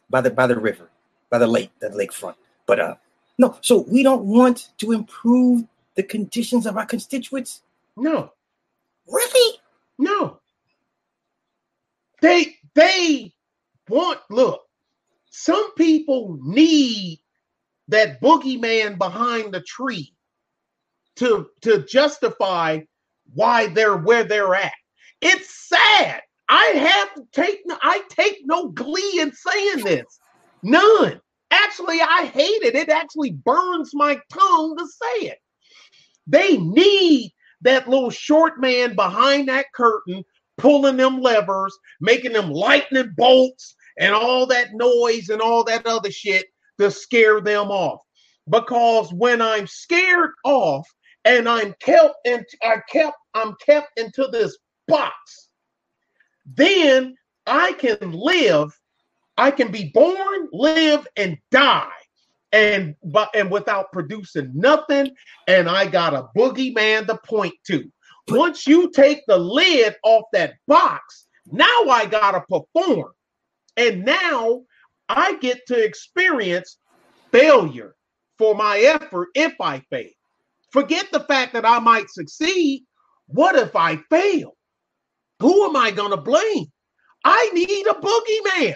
by the by the river, by the lake, the lakefront. But uh no, so we don't want to improve the conditions of our constituents. No, Really? no. They they want. Look, some people need that boogeyman behind the tree to to justify why they're where they're at. It's sad. I have to take no- I take no glee in saying this. None. Actually, I hate it. It actually burns my tongue to say it. They need that little short man behind that curtain pulling them levers, making them lightning bolts and all that noise and all that other shit to scare them off. Because when I'm scared off and I'm kept and I kept I'm kept into this box, then I can live, I can be born, live, and die. And but and without producing nothing, and I got a boogeyman to point to. Once you take the lid off that box, now I gotta perform. And now I get to experience failure for my effort if I fail. Forget the fact that I might succeed. What if I fail? Who am I going to blame? I need a boogeyman.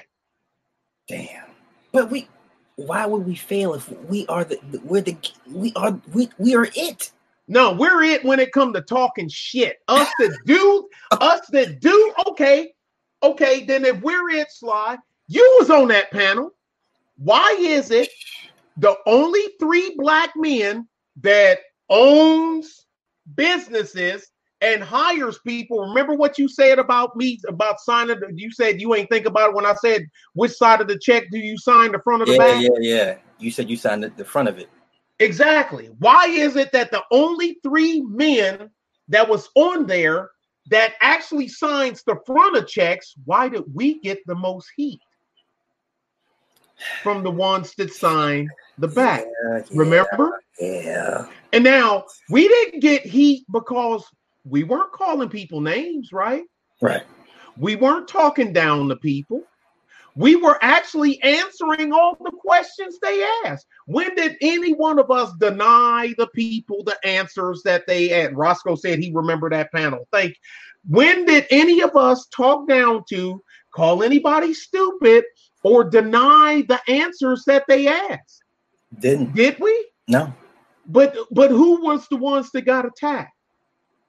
Damn. But we why would we fail if we are the we're the we are we we are it? No, we're it when it comes to talking shit. Us that do, us that do, okay, okay, then if we're it, Sly, you was on that panel. Why is it the only three black men that owns businesses and hires people? Remember what you said about me about signing? the- You said you ain't think about it when I said which side of the check do you sign, the front or the Yeah, back? yeah, yeah. You said you signed the, the front of it. Exactly. Why is it that the only three men that was on there that actually signs the front of checks, why did we get the most heat from the ones that sign the back? Yeah, yeah, Remember? Yeah. And now we didn't get heat because we weren't calling people names, right? Right. We weren't talking down to people. We were actually answering all the questions they asked. When did any one of us deny the people the answers that they had? Roscoe said he remembered that panel. Thank you. When did any of us talk down to, call anybody stupid or deny the answers that they asked. Didn't. Did we? No. But but who was the ones that got attacked?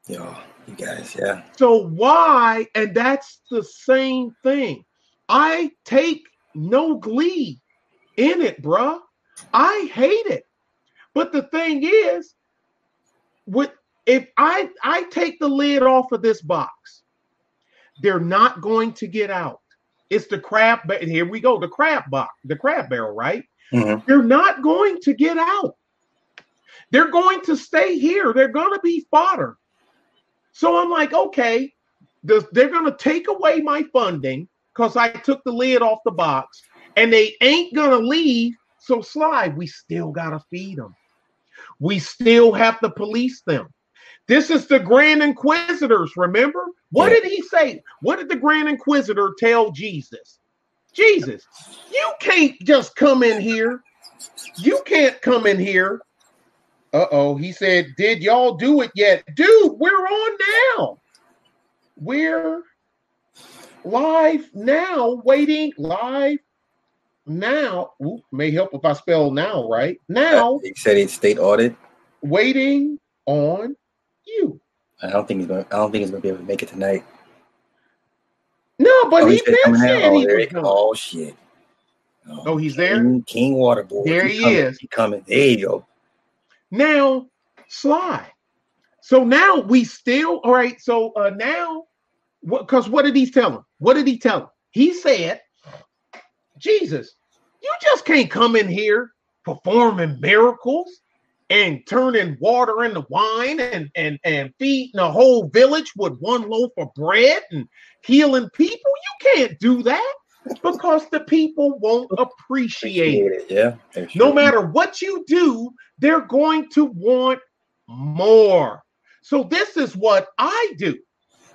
Yo, you guys, yeah. So why? And that's the same thing. I take no glee in it, bruh. I hate it. But the thing is, with if I I take the lid off of this box, they're not going to get out. It's the crab. But here we go. The crab box, the crab barrel, right? Mhm. They're not going to get out. They're going to stay here. They're going to be fodder. So I'm like, okay, they're going to take away my funding because I took the lid off the box, and they ain't going to leave. So slide, we still got to feed them. We still have to police them. This is the Grand Inquisitors, remember? What did he say? What did the Grand Inquisitor tell Jesus? Jesus, you can't just come in here. You can't come in here. Uh oh. He said, Did y'all do it yet? Dude, we're on now. We're live now, waiting live now. Ooh, may help if I spell now right. Now, He said he'd state audit. waiting on you. I don't think he's going. I don't think he's going to be able to make it tonight. No, but oh, he he's been been saying Oh, he there was he- coming. oh shit. Oh, he's there? King, King Waterboard. There he is. He coming. There you go. Now slide. So now we still all right. So uh now what because what did he tell him? What did he tell him? He said, Jesus, you just can't come in here performing miracles and turning water into wine and and and feeding a whole village with one loaf of bread and healing people. You can't do that because the people won't appreciate it. it. Yeah. They're No matter what you do, they're going to want more. So, this is what I do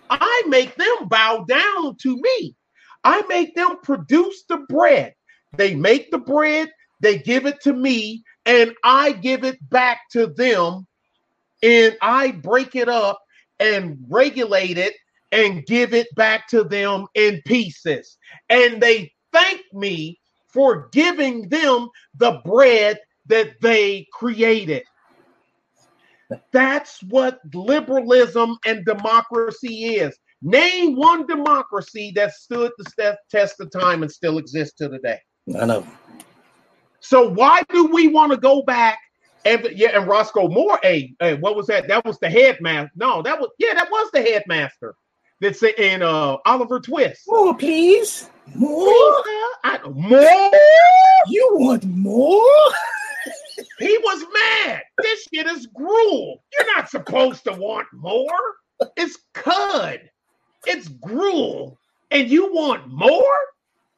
I make them bow down to me. I make them produce the bread. They make the bread, they give it to me, and I give it back to them. And I break it up and regulate it and give it back to them in pieces. And they thank me for giving them the bread that they created. That's what liberalism and democracy is. Name one democracy that stood the test of time and still exists to today. None of them. So why do we want to go back? And yeah, and Roscoe Moore, hey, hey, what was that? That was the headmaster. No, that was yeah, that was the headmaster. That's in uh Oliver Twist. More, please. More. I, more? You want more? He was mad. This shit is gruel. You're not supposed to want more. It's cud. It's gruel. And you want more?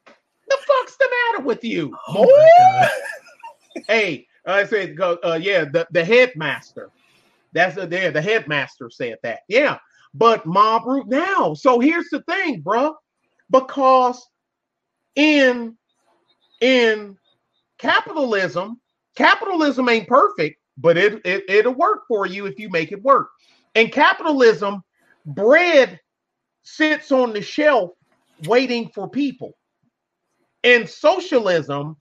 The fuck's the matter with you? Oh More? hey, I said, go- uh, yeah, the, the headmaster. That's the there. The headmaster said that. Yeah, but mob root now. So here's the thing, bro. Because in in capitalism, capitalism ain't perfect, but it, it it'll work for you if you make it work. In capitalism, bread sits on the shelf waiting for people. In socialism,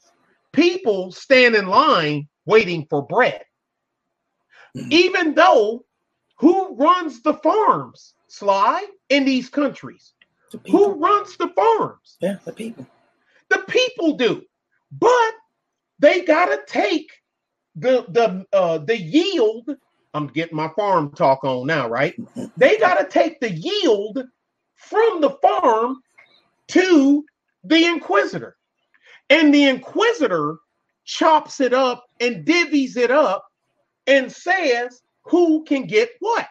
people stand in line waiting for bread. Mhm. Even though who runs the farms, Sly, in these countries? The. Who runs the farms? Yeah, the people. The people do. But they gotta take the the uh the yield. I'm getting my farm talk on now, right? They gotta take the yield from the farm to the inquisitor. And the inquisitor chops it up and divvies it up and says who can get what.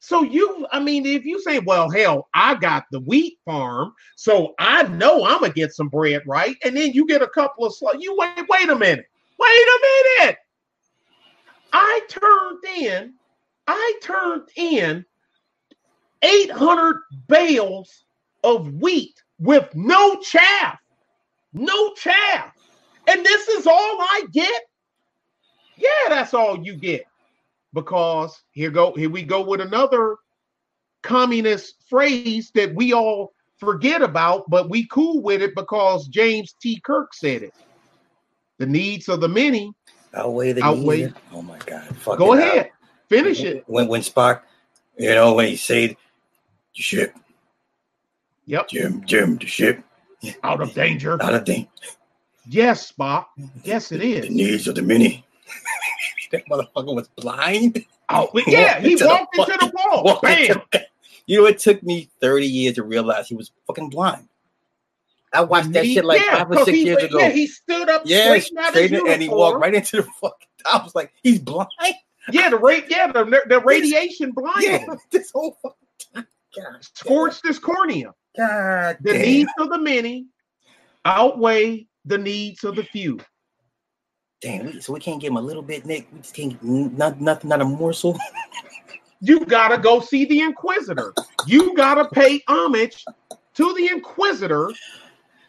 So you, I mean, if you say, well, hell, I got the wheat farm, so I know I'm gonna get some bread, right? And then you get a couple of sl- you wait, wait a minute, wait a minute. I turned in, I turned in 800 bales of wheat with no chaff, no chaff, and this is all I get. Yeah, that's all you get because here go here we go with another communist phrase that we all forget about, but we cool with it because James T. Kirk said it. The needs of the many outweigh the Outweigh- needs. Oh my god! Fuck Go ahead, out. finish it. When when Spock, you know, when he said, ship, Yep, Jim, Jim, the ship, out of danger. Out of danger. Yes, Spock. Yes, it is. The needs of the many." that motherfucker was blind. Oh, yeah, he into the walked into the wall. Bam. the- You know, it took me 30 years to realize he was fucking blind. I watched that He- shit like yeah, five or six he, years ago. Yeah, he stood up Yeah, straight and he walked right into the fucking. I was like, he's blind. Yeah, the rate. Yeah, the, the radiation blind. Yeah, this whole fucking time. God, scorched his cornea. God The damn. needs of the many outweigh the needs of the few. Damn, we- so we can't give him a little bit, Nick. We just can't not nothing, not a morsel. You gotta go see the Inquisitor. You gotta pay homage to the Inquisitor,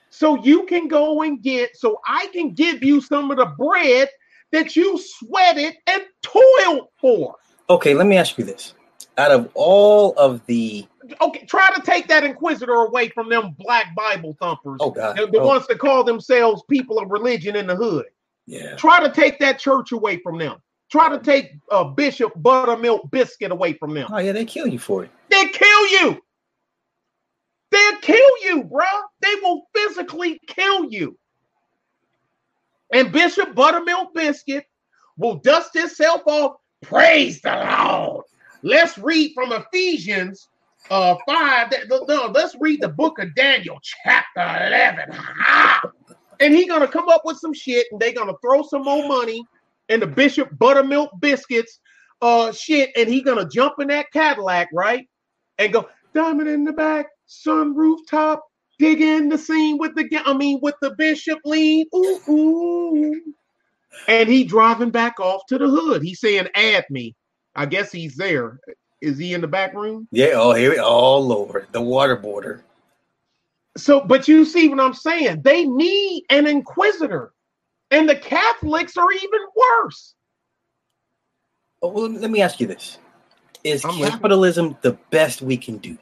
so you can go and get. So I can give you some of the bread that you sweated and toiled for. Okay, let me ask you this: out of all of the, Okay, try to take that Inquisitor away from them black Bible thumpers. oh god, the, the oh, ones that call themselves people of religion in the hood. Yeah, Try to take that church away from them. Try to take uh, Bishop Buttermilk Biscuit away from them. oh yeah, they kill you for it. They'll kill you. They'll kill you, bruh. They will physically kill you. And Bishop Buttermilk Biscuit will dust himself off. Praise the Lord. Let's read from Ephesians uh 5. Th- th- No, let's read the book of Daniel, chapter 11. Ha! And he gonna come up with some shit, and they gonna throw some more money and the Bishop Buttermilk Biscuits uh shit, and he gonna jump in that Cadillac, right? And go diamond in the back, sun rooftop, dig in the scene with the I mean with the bishop lean. Ooh, ooh. And he driving back off to the hood. He's saying, add me. I guess he's there. Is he in the back room? Yeah, oh here, we- oh lord, the water border. So, but you see what I'm saying? They need an inquisitor. And the Catholics are even worse. Oh, well, let me ask you this: Is I'm listening. capitalism the best we can do?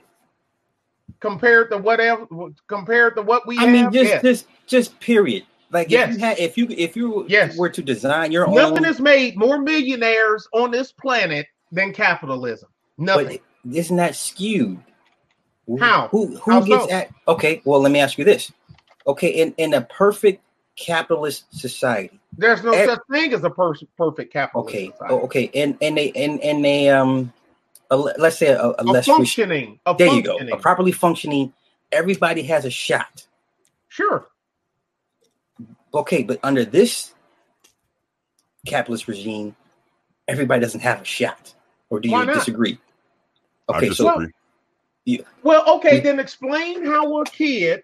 Compared to whatever compared to what we I mean, just yes. just just period. Like Yes. if you had, if you if you Yes. were to design your Nothing own, nothing has made more millionaires on this planet than capitalism. Nothing. but isn't that skewed? Who- How? Who who How gets so? at? Okay, well, let me ask you this. Okay, in in a perfect capitalist society, There's no Eh, such thing as a pers- perfect capitalist okay, society. okay, and and they and and they um, a, let's say a, a a less rest- functioning. A there you go, a properly functioning. Everybody has a shot. Sure. Okay, but under this capitalist regime, everybody doesn't have a shot. Or do Why you not? disagree? I Okay, so Well, okay, then explain how a kid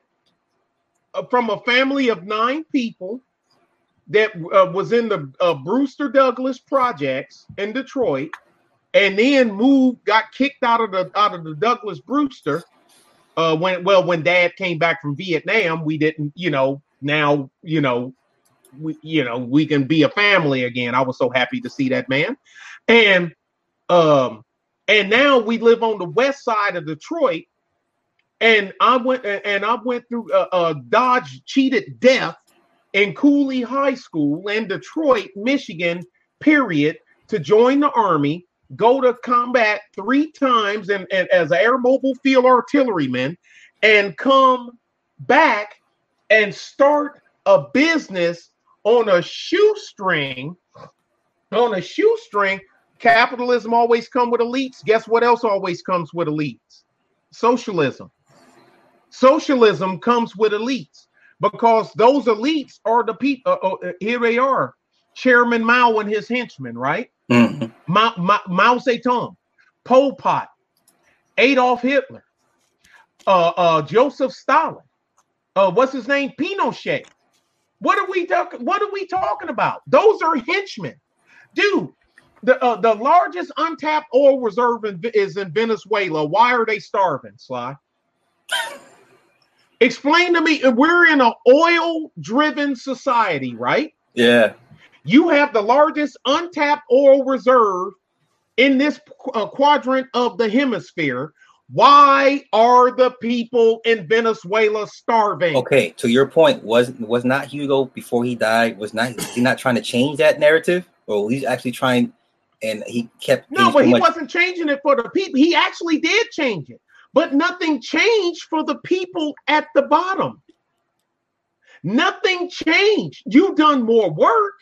uh, from a family of nine people that uh, was in the uh, Brewster Douglass projects in Detroit, and then moved, got kicked out of the out of the Douglass Brewster. Uh, when well, when Dad came back from Vietnam, we didn't, you know. Now, you know, we, you know, we can be a family again. I was so happy to see that man, and um, and now we live on the west side of Detroit. And I went and I went through a, uh, Dodge cheated death in Cooley High School in Detroit, Michigan. Period. To join the army, go to combat three times, and, and as an air mobile field artilleryman, and come back and start a business on a shoestring. On a shoestring, capitalism always come with elites. Guess what else always comes with elites? Socialism. Socialism comes with elites because those elites are the people. Uh, uh, here they are, Chairman Mao and his henchmen, right? Mhm. Mao, Mao, Mao Zedong, Pol Pot, Adolf Hitler, uh, uh, Joseph Stalin, uh, what's his name? Pinochet. What are we talking? What are we talking about? Those are henchmen, dude. The uh, the largest untapped oil reserve in, is in Venezuela. Why are they starving, Sly? Explain to me. We're in an oil-driven society, right? yeah, You have the largest untapped oil reserve in this uh, quadrant of the hemisphere. Why are the people in Venezuela starving? Okay, to your point, was was not Hugo before he died? Was not he not trying to change that narrative, or he's actually trying, and he kept no, but he much- wasn't changing it for the people. He actually did change it, but nothing changed for the people at the bottom. Nothing changed. You've done more work.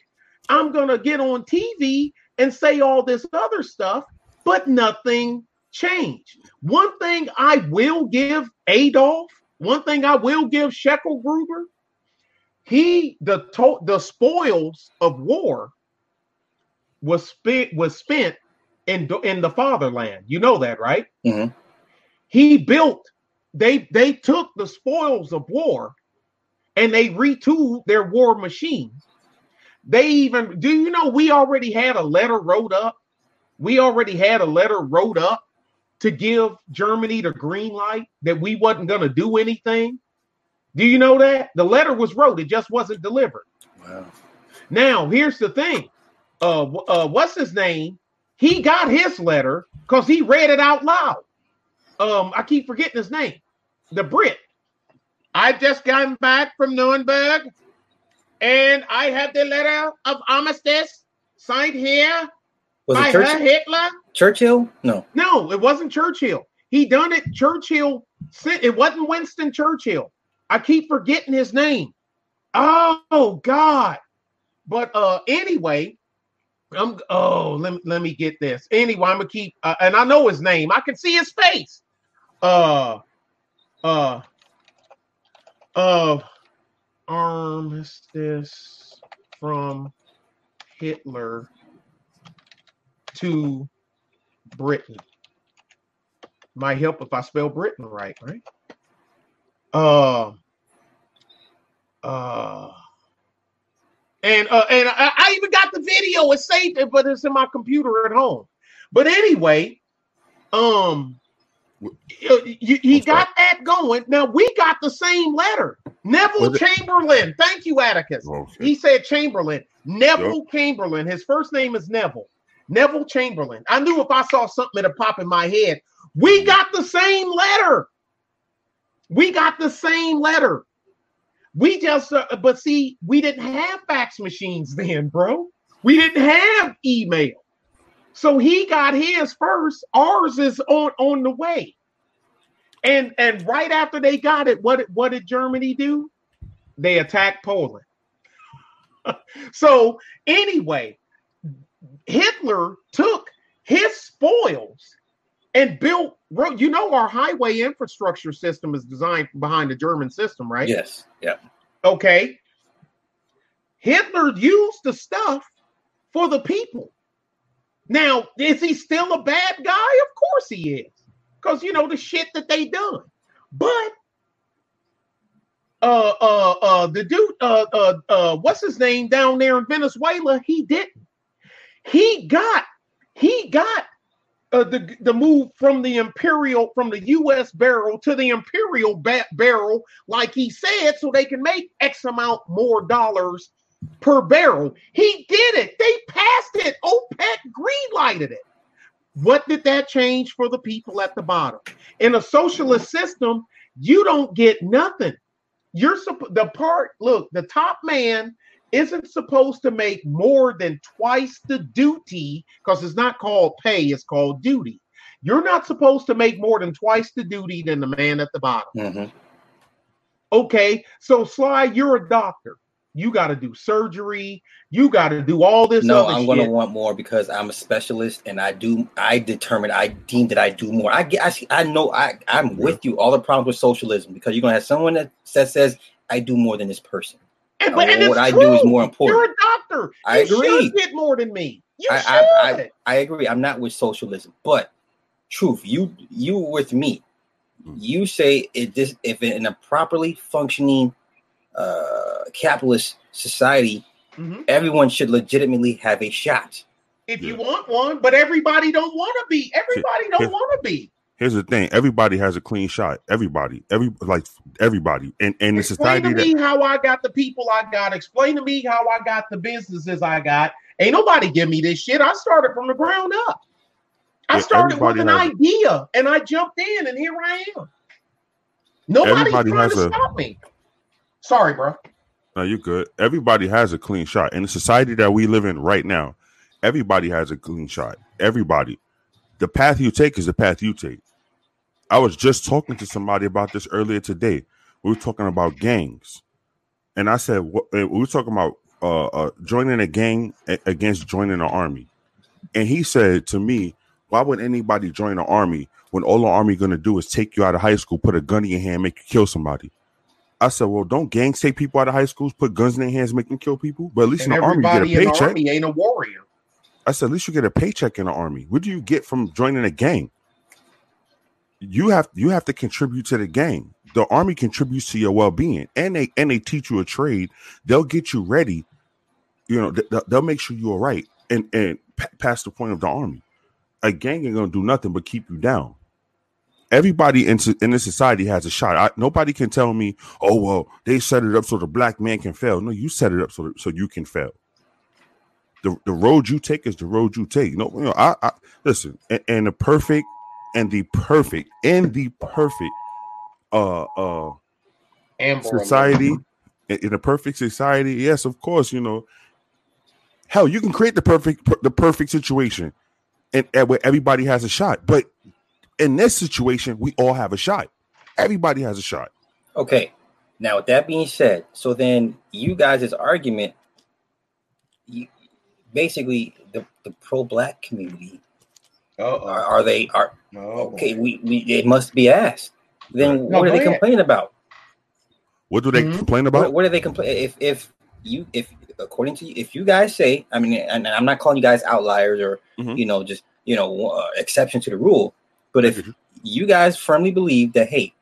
I'm gonna get on TV and say all this other stuff, but nothing changed. One thing I will give Adolf, one thing I will give Schicklgruber. he the to, the spoils of war was spent was spent in in the fatherland. You know that, right? Mm-hmm. He built. They they took the spoils of war, and they retooled their war machines. They even do you know we already had a letter wrote up. We already had a letter wrote up to give Germany the green light that we wasn't going to do anything? Do you know that? The letter was wrote, it just wasn't delivered. Wow. Now, here's the thing. Uh, uh what's his name? He got his letter because he read it out loud. Um, I keep forgetting his name. The Brit. I've just gotten back from Nuremberg and I have the letter of armistice signed here was by it Churchill? Hitler. Churchill? No. No, it wasn't Churchill. He done it. Churchill. sent It wasn't Winston Churchill. I keep forgetting his name. Oh God. But uh anyway, I'm oh let me let me get this. Anyway, I'm gonna keep uh, and I know his name. I can see his face. Uh uh uh armistice from Hitler to Britain. Might help if I spell Britain right, right? Uh, uh, and uh, and I, I even got the video. It's saved, it, but it's in my computer at home. But anyway, um, he got that going. Now we got the same letter. Neville Chamberlain. Thank you, Atticus. Okay. He said Chamberlain. Neville yep. Chamberlain. His first name is Neville. Neville Chamberlain. I knew if I saw something that pop in my head. We got the same letter. We got the same letter. We just, uh, but see, we didn't have fax machines then, bro. We didn't have email. So he got his first. Ours is on on the way. And and right after they got it, what what did Germany do? They attacked Poland. so anyway, Hitler took his spoils and built You know, our highway infrastructure system is designed behind the German system, right? Yes. Yeah. Okay. Hitler used the stuff for the people. Now, is he still a bad guy? Of course he is. Because you know the shit that they done. But uh uh uh the dude uh uh uh what's his name down there in Venezuela, he didn't. He got he got uh, the the move from the imperial from the U.S. barrel to the imperial ba- barrel, like he said, so they can make X amount more dollars per barrel. He did it. They passed it. OPEC greenlighted it. What did that change for the people at the bottom? In a socialist system, you don't get nothing. You're the part. Look, the top man isn't supposed to make more than twice the duty because it's not called pay, it's called duty. You're not supposed to make more than twice the duty than the man at the bottom. Mm-hmm. Okay, so Sly, you're a doctor. You got to do surgery. You got to do all this. No, I'm going to want more because I'm a specialist, and I do. I determine. I deem that I do more. I get. I, see. I know. I I'm with you. All the problems with socialism because you're going to have someone that says says I do more than this person. And, but, and what I true. do is more important. You're a doctor. You I agree. Should get more than me. You I, should. I, I, I, agree. I'm not with socialism, but truth, you you with me. Hmm. You say it this if in a properly functioning uh, capitalist society, mm-hmm. everyone should legitimately have a shot. If yeah. you want one, but everybody don't want to be. Everybody don't want to be here's the thing: everybody has a clean shot. Everybody, every like everybody, and and the society. Explain to me how I got the people I got. Explain to me how I got the businesses I got. Ain't nobody give me this shit. I started from the ground up. I Yeah, started with an has- idea and I jumped in and here I am. Nobody's Everybody trying has to a- stop me. Sorry, bro. No, you're good. Everybody has a clean shot. In the society that we live in right now, everybody has a clean shot. Everybody. The path you take is the path you take. I was just talking to somebody about this earlier today. We were talking about gangs. And I said, what, we were talking about uh, uh, joining a gang against joining an army. And he said to me, why would anybody join an army when all the army going to do is take you out of high school, put a gun in your hand, make you kill somebody? I said, well, don't gangs take people out of high schools, put guns in their hands, make them kill people? But at least And in the army, you everybody get a in the paycheck. army ain't a warrior. I said, at least you get a paycheck in the army. What do you get from joining a gang? You have you have to contribute to the gang. The army contributes to your well being, and they and they teach you a trade. They'll get you ready. You know, th- th- they'll make sure you're right and and p- past the point of the army. A gang ain't gonna do nothing but keep you down. Everybody in in this society has a shot. I, nobody can tell me, "Oh well, they set it up so the black man can fail." No, you set it up so so you can fail the, the road you take is the road you take. Know, you know I, I listen, and, and the perfect and the perfect and the perfect uh uh Amber society in, in a perfect society, yes, of course, you know. Hell, you can create the perfect the perfect situation and, and where everybody has a shot. But in this situation, we all have a shot. Everybody has a shot. Okay. Now, with that being said, so then you guys' argument, you, basically, the, the pro-black community Uh-oh. are, are they are Oh, okay? We, we it must be asked. Then No, what are they ahead. complaining about? What do they Mhm. complain about? What, what are they complain? If if you if according to you, if you guys say, I mean, and I'm not calling you guys outliers or Mhm. you know just you know uh, exception to the rule, but if Mhm. you guys firmly believe that hey,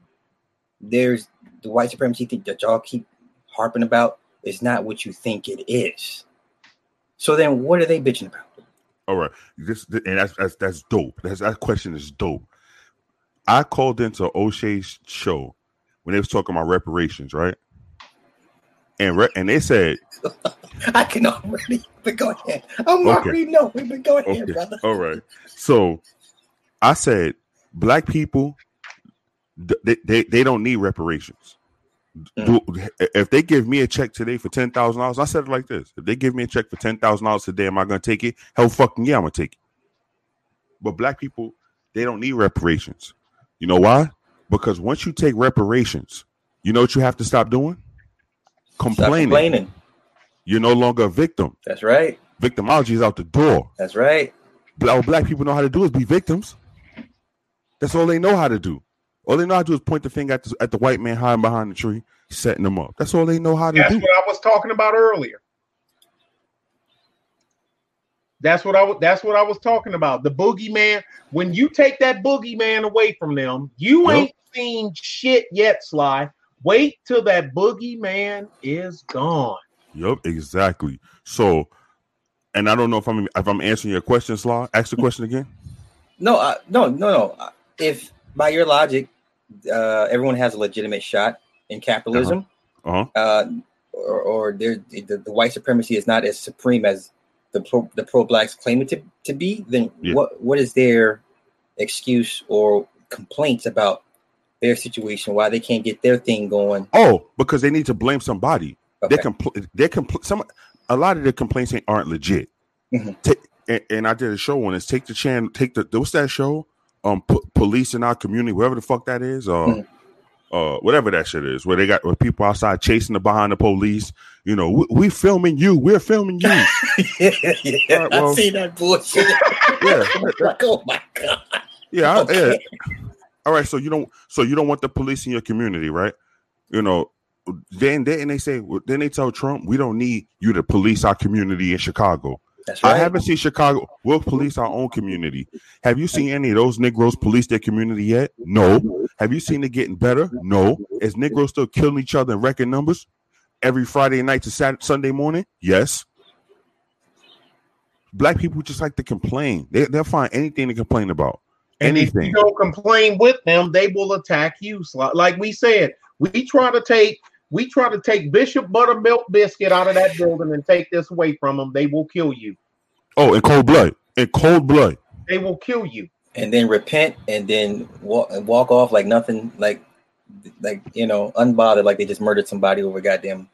there's the white supremacy thing that y'all keep harping about is not what you think it is. So then, what are they bitching about? All right, this and that's that's, that's dope. That's, that question is dope. I called into O'Shea's show when they was talking about reparations, right? And re- and they said, I can already, but go ahead. I'm Okay. already knowing, but go ahead, okay, brother. all right. So I said, black people, they they, they don't need reparations. Mm. Do, if they give me a check today for ten thousand dollars, I said it like this: If they give me a check for ten thousand dollars today, am I going to take it? Hell, fucking yeah, I'm going to take it. But black people, they don't need reparations. You know why? Because once you take reparations, you know what you have to stop doing? Stop Complaining. complaining. You're no longer a victim. That's right. Victimology is out the door. That's right. All black people know how to do is be victims. That's all they know how to do. All they know how to do is point the finger at the, at the white man hiding behind the tree, setting them up. That's all they know how to That's do. That's what I was talking about earlier. That's what I was. That's what I was talking about. The boogeyman. When you take that boogeyman away from them, you Yep. ain't seen shit yet, Sly. Wait till that boogeyman is gone. Yep, exactly. So, and I don't know if I'm if I'm answering your question, Sly. Ask the question again. No, uh, no, no, no. Uh, If by your logic, uh, everyone has a legitimate shot in capitalism, Uh huh. uh, or, or the, the white supremacy is not as supreme as the pro, the pro blacks claim it to, to be, then Yeah. what what is their excuse or complaints about their situation? Why they can't get their thing going? Oh, because they need to blame somebody. Okay. They compl- they compl- some a lot of the complaints ain't, aren't legit. Mhm. Take and, and I did a show on this. Take the chance. Take the what's that show? Um, po- police in our community, whatever the fuck that is. Uh, Mhm. uh, whatever that shit is, where they got where people outside chasing the behind the police. You know, we, we filming you. We're filming you. yeah, yeah, All right, well- I see that bullshit. yeah, like, oh my god. yeah, I- yeah. All right, so you don't so you don't want the police in your community, right? You know, then then they say then they tell Trump we don't need you to police our community in Chicago. That's right. I haven't seen Chicago. We'll police our own community. Have you seen any of those Negroes police their community yet? No. Have you seen it getting better? No. Is Negroes still killing each other in record numbers every Friday night to Saturday, Sunday morning? Yes. Black people just like to complain. They, they'll find anything to complain about. And if Anything. you don't complain with them, they will attack you. Like we said, we try to take we try to take Bishop Buttermilk Biscuit out of that building and take this away from them. They will kill you. Oh, in cold blood. In cold blood. They will kill you. and then repent and then walk walk off like nothing, like like you know, unbothered, like they just murdered somebody over goddamn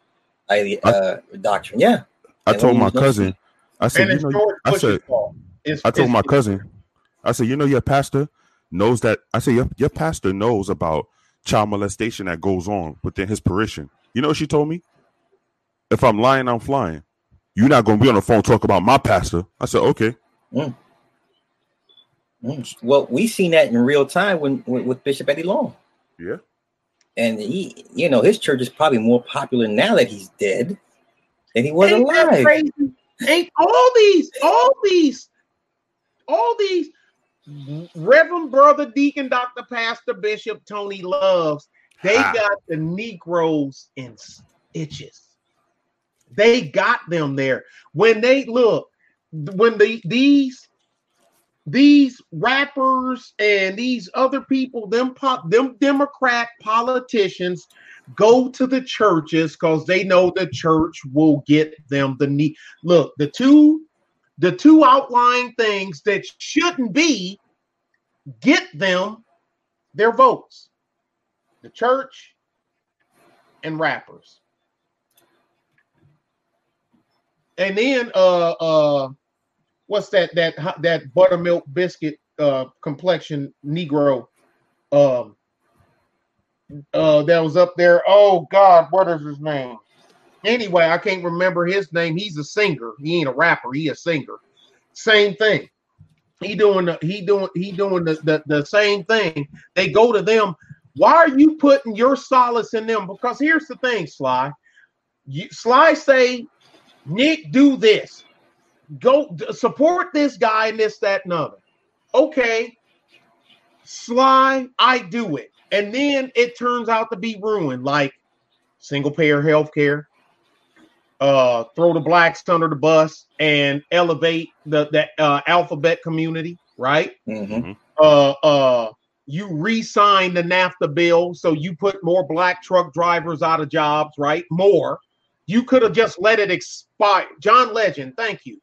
uh, doctrine. Yeah. I and told my cousin, I said, you know, I said, it's, I told my cousin, I said, you know, your pastor knows that. I said, your, your pastor knows about child molestation that goes on within his parishion. You know what she told me? If I'm lying, I'm flying. You're not going to be on the phone talk about my pastor. I said, okay. Mm. Mm. Well, we seen that in real time when, when with Bishop Eddie Long. Yeah. And he, you know, his church is probably more popular now that he's dead than he was Ain't alive. Ain't all these, all these, all these Reverend Brother Deacon Dr. Pastor Bishop Tony Loves, they ah. got the Negroes in stitches. They got them there. When they look, when the these these rappers and these other people, them pop, them Democrat politicians go to the churches because they know the church will get them the need. Look, the two, the two outlying things that shouldn't be get them their votes. The church and rappers. And then uh uh what's that that that buttermilk biscuit uh complexion negro um uh that was up there oh god what is his name anyway i can't remember his name. He's a singer. He ain't a rapper. He a singer. Same thing. He doing the he doing he doing the, the the same thing. They go to them. Why are you putting your solace in them? Because here's the thing sly. You, sly say nick do this. Go support this guy and this, that, and other. Okay, Sly, I do it. And then it turns out to be ruined, like single payer health care, uh, throw the blacks under the bus and elevate the, the uh, alphabet community, right? Mm-hmm. Uh, uh, you re-sign the NAFTA bill, so you put more black truck drivers out of jobs, right? More. You could have just let it expire. John Legend, thank you.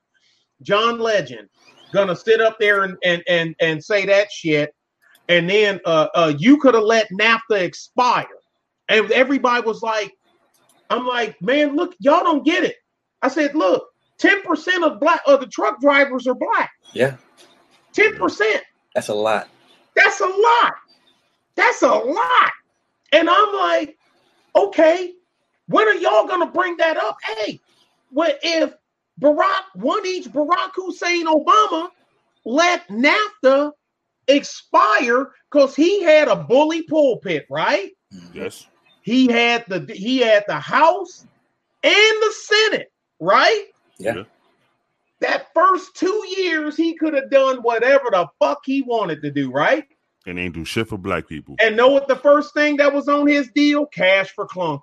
John Legend gonna sit up there and and and, and say that shit, and then uh, uh you could have let NAFTA expire, and everybody was like, I'm like, man, look, y'all don't get it. I said, look, ten percent of black of the truck drivers are black. Yeah, ten percent. That's a lot. That's a lot. That's a lot. And I'm like, okay, when are y'all gonna bring that up? Hey, well, if Barack, one each Barack Hussein Obama let NAFTA expire because he had a bully pulpit, right? Yes. He had the he had the House and the Senate, right? Yeah. That first two years, he could have done whatever the fuck he wanted to do, right? And ain't do shit for black people. And know what the first thing that was on his deal? Cash for clunkers.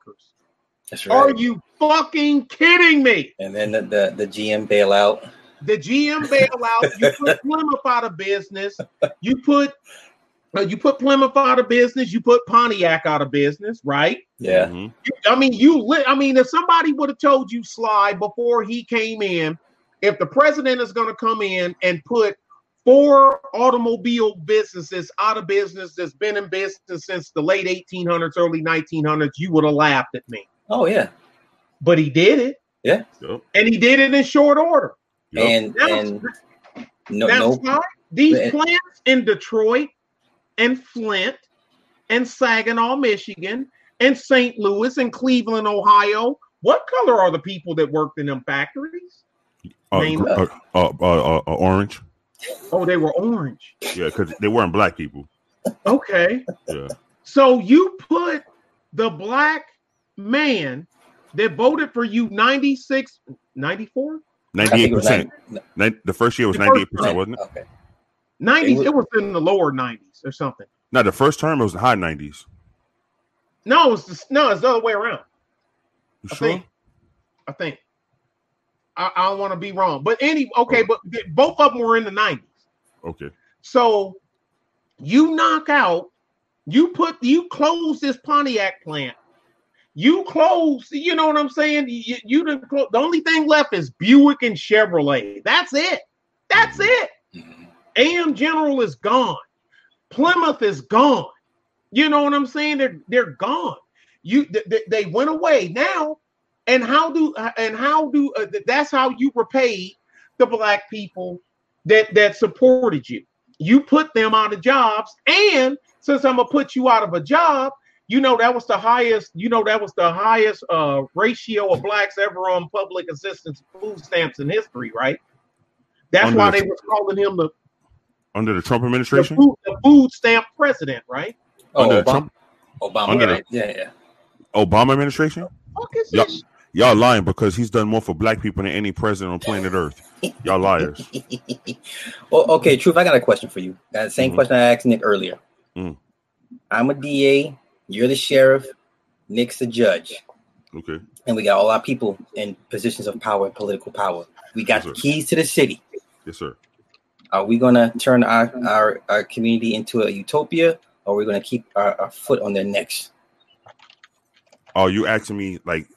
That's right. Are you fucking kidding me? And then the, the, the GM bailout. The GM bailout. you put Plymouth out of business. You put you put Plymouth out of business. You put Pontiac out of business, right? Yeah. Mm-hmm. I mean, you. Li- I mean, if somebody would have told you, Sly, before he came in, if the president is going to come in and put four automobile businesses out of business that's been in business since the late 1800s, early 1900s, you would have laughed at me. Oh yeah, but he did it. Yeah, and he did it in short order. Yep. And now, and no, no. these and, plants in Detroit and Flint and Saginaw, Michigan, and St. Louis and Cleveland, Ohio. What color are the people that worked in them factories? Uh, uh, uh, uh, uh, orange. Oh, they were orange. Yeah, because they weren't black people. Okay. Yeah. So you put the black man that voted for you 96, 94? 98%. The first year was 98%, wasn't it? Okay. 90s, it was, it was, in the lower 90s or something. No, the first term it was the high 90s. No, it was just, no, it's the other way around. You I sure? Think. I think. I, I don't want to be wrong. But any okay, oh. but both of them were in the 90s. Okay. So you knock out, you put you close this Pontiac plant you close, you know what I'm saying? You, you didn't close. The only thing left is Buick and Chevrolet. That's it. That's mm-hmm. it. Mm-hmm. AM General is gone. Plymouth is gone. You know what I'm saying? They're they're gone. You they, they went away now. And how do and how do uh, that's how you repay the black people that that supported you. You put them out of jobs, and since I'm gonna put you out of a job, you know that was the highest. You know that was the highest uh, ratio of blacks ever on public assistance food stamps in history, right? That's why they was calling him the, Under the Trump the, administration? food, the food stamp president, right? Oh, Under Obama. Trump Obama. Under the- Yeah, yeah. Obama administration? Fuck is Yup. this? Y'all lying because he's done more for black people than any president on planet Earth. Y'all liars. well, okay, Truth, I got a question for you. That the same Mhm. question I asked Nick earlier. Mm. I'm a DA, you're the sheriff, Nick's the judge, Okay. and we got all our people in positions of power and political power. We got Yes, the keys to the city. Yes, sir. Are we gonna turn our our, our community into a utopia, or are we gonna keep our, our foot on their necks? Are oh, you asking me like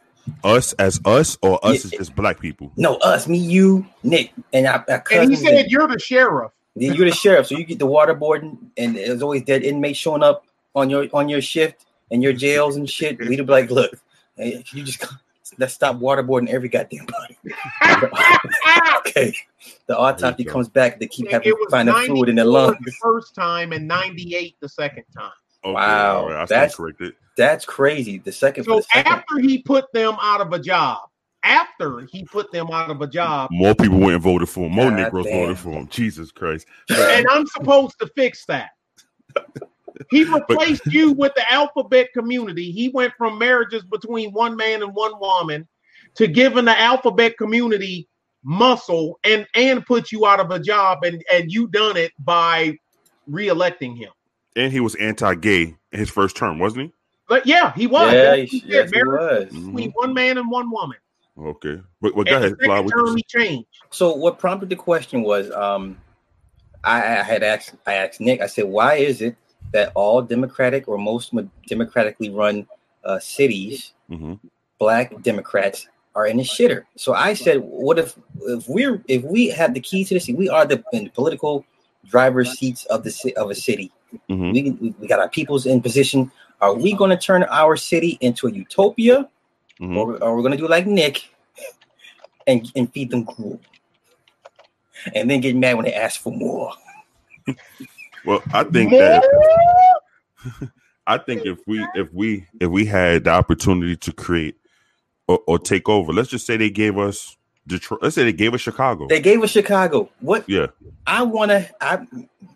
us as us or us Yeah. as just black people? No, us, me, you, Nick, and our, our And he said, "You're the sheriff." you're the sheriff, so you get the waterboarding, and there's always dead inmates showing up on your on your shift and your jails and shit. We'd be like, look, you just let's stop waterboarding every goddamn body. okay. The autopsy There you go. comes back, they keep having to find finding fluid in their 94 lungs. the first time and 98 the second time. Okay, Wow, all right, I that's- corrected. That's crazy. The second So the second. after he put them out of a job, after he put them out of a job, More people went and voted for him. More God Negroes damn. voted for him. Jesus Christ. and I'm supposed to fix that. He replaced you with the alphabet community. He went from marriages between one man and one woman to giving the alphabet community muscle and and put you out of a job and and you done it by reelecting him. And he was anti-gay in his first term, wasn't he? But yeah, he was. yeah, he, he yes, he was. between one man and one woman. Okay. But, but go And ahead, Fly. second what term he changed. So what prompted the question was um I, I had asked I asked Nick, I said, why is it that all democratic or most democratically run uh, cities, Mhm. black Democrats are in a shitter? So I said, what if if we're if we have the key to the city, we are the, in the political driver's seats of the of a city. Mhm. We, we got our peoples in position. Are we going to turn our city into a utopia, Mhm. or are we going to do like Nick and and feed them gruel, and then get mad when they ask for more? Well, I think that I think if we if we if we had the opportunity to create or, or take over, let's just say they gave us Detroit. Let's say they gave us Chicago. They gave us Chicago. What yeah. I want to, I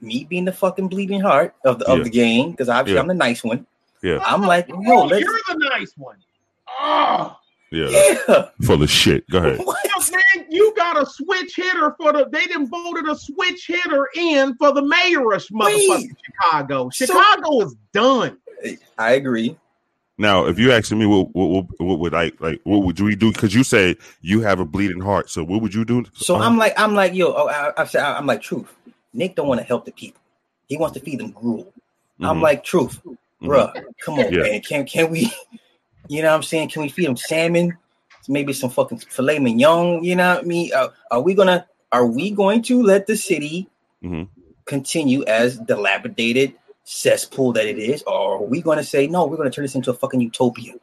me being the fucking bleeding heart of the of Yeah. the game because obviously Yeah. I'm the nice one. Yeah. I'm like, oh, yo, Oh, let's, you're the nice one. Oh, Yeah. yeah. Full of shit. Go ahead. What? man, you got a switch hitter for the. They didn't voted a switch hitter in for the mayorish motherfucking Wait. Chicago. So- Chicago is done. I agree. Now, if you asking me, what, what, what, what would I like? What would we do? Because you say you have a bleeding heart. So what would you do? So Uh, I'm like, I'm like, yo, oh, I, I've said, I'm like, truth. Nick don't want to help the people. He wants to feed them gruel. I'm mhm, like, truth, mhm. bruh, come on, Yeah. man. Can can we, you know what I'm saying? Can we feed them salmon? Maybe some fucking filet mignon, you know what I mean? Uh, are we gonna are we going to let the city Mhm. continue as dilapidated cesspool that it is? Or are we gonna say, no, we're gonna turn this into a fucking utopia?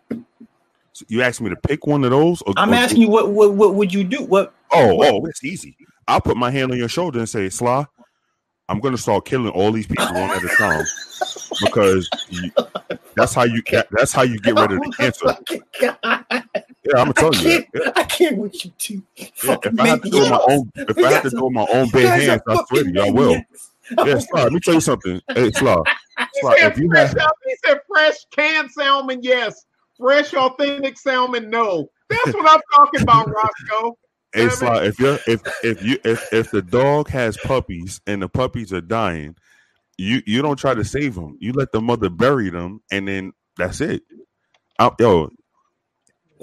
So you asked me to pick one of those. Or, I'm or- asking you what what what would you do? What Oh, oh, it's easy. I'll put my hand on your shoulder and say, Sly, I'm gonna start killing all these people one at a time because you, that's how you that, that's how you get rid of the oh cancer. God. Yeah, I'm I telling you. Yeah, I can't with you two. yeah, if I have to do it my own, if I have to do it my own bare hands, I swear to you, I will. Oh yeah, Sly, let me tell you something. Hey, Sly, He Sly, said, if you fresh, have, he said fresh canned salmon, yes. Fresh authentic salmon, no. That's what I'm talking about, Roscoe. hey, Sly, if you're if if you if if the dog has puppies and the puppies are dying, you you don't try to save them. You let the mother bury them, and then that's it. I, yo,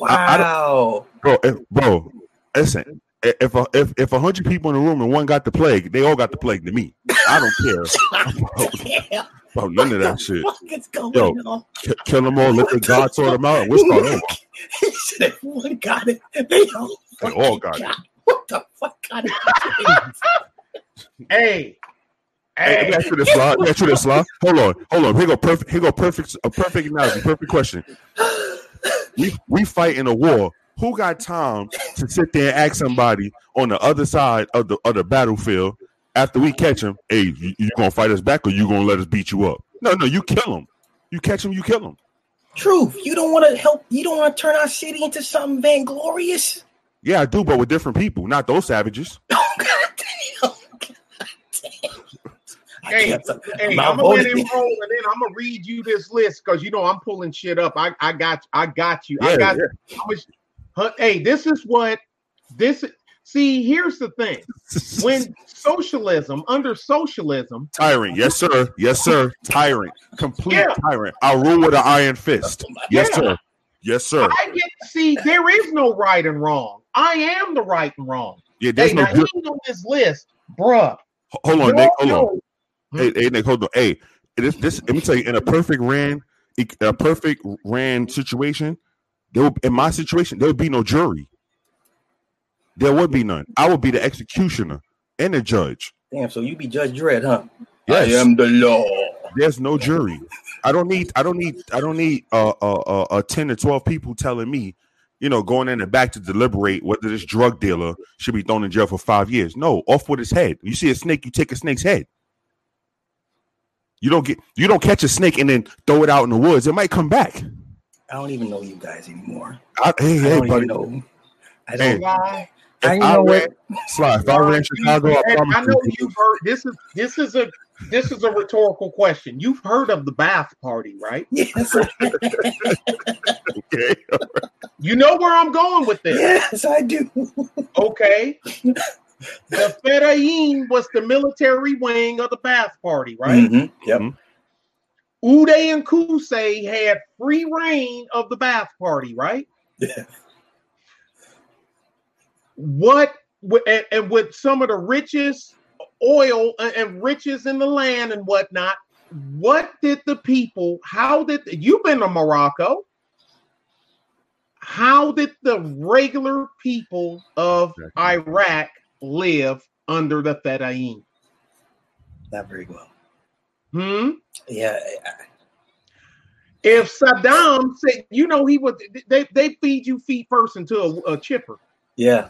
I- I Wow. bro, if, bro, listen. If a, if if a hundred people in the room and one got the plague, they all got the plague to me. I don't care Damn, about none of that shit. what is going Yo. on? K- kill them all, let the God sort them out, What's going on? start over. He said everyone got it. They all, They all got it. What the fuck got it? Hey, Hey, let me ask you this, Sly. Let me ask you this, Sly. Hold on, hold on. Here go perfect. Here go perfect. A perfect analogy. Perfect question. We we fight in a war. Who got time to sit there and ask somebody on the other side of the of the battlefield after we catch him? Hey, you, you gonna fight us back or you gonna let us beat you up? No, no, you kill him. You catch him, you kill him. Truth. You don't want to help. You don't want to turn our city into something vainglorious. Yeah, I do, but with different people, not those savages. Oh God damn! God damn. Hey, uh, Hey, I'm gonna let him roll, and then I'm gonna read you this list because you know I'm pulling shit up. I, I got I got you. I got yeah. I was, hey, this is what this see. Here's the thing: when socialism, under socialism, tyrant, yes sir, yes sir, tyrant, complete Yeah. tyrant. I rule with an iron fist. Yes Yeah. sir, yes sir. I get see there is no right and wrong. I am the right and wrong. Yeah, there's hey, no. good- on this list, bruh. Hold on, Nick. Hold on. Know- Hey, hey, Nick, hold on. Hey, this, this. Let me tell you, in a perfect ran, a perfect ran situation, there will, in my situation, there would be no jury. There would be none. I would be the executioner and the judge. Damn. So you be Judge Dredd, huh? Yes. I am the law. There's no jury. I don't need. I don't need. I don't need. Uh, uh, uh, uh, ten to twelve people telling me, you know, going in the back to deliberate whether this drug dealer should be thrown in jail for five years. No, off with his head. You see a snake, you take a snake's head. You don't get. You don't catch a snake and then throw it out in the woods. It might come back. I don't even know you guys anymore. I, hey, I hey, don't buddy. even know. I don't. If I I, know ran. Sly, if I ran Chicago, I promise I know you. you've heard this is this is a this is a rhetorical question. You've heard of the Ba'ath party, right? Yes, Okay. You know where I'm going with this. yes, I do. Okay. The Fedayeen was the military wing of the Ba'ath party, right? Mhm, Yep. Mhm. Uday and Qusay had free rein of the Ba'ath party, right? Yeah. What and, and with some of the richest oil and, and riches in the land and whatnot, what did the people? How did you've been to Morocco? How did the regular people of Iraq live under the Fedayeen? Not very well. Hmm. Yeah. If Saddam said, you know, he would they they feed you feet first into a, a chipper, Yeah.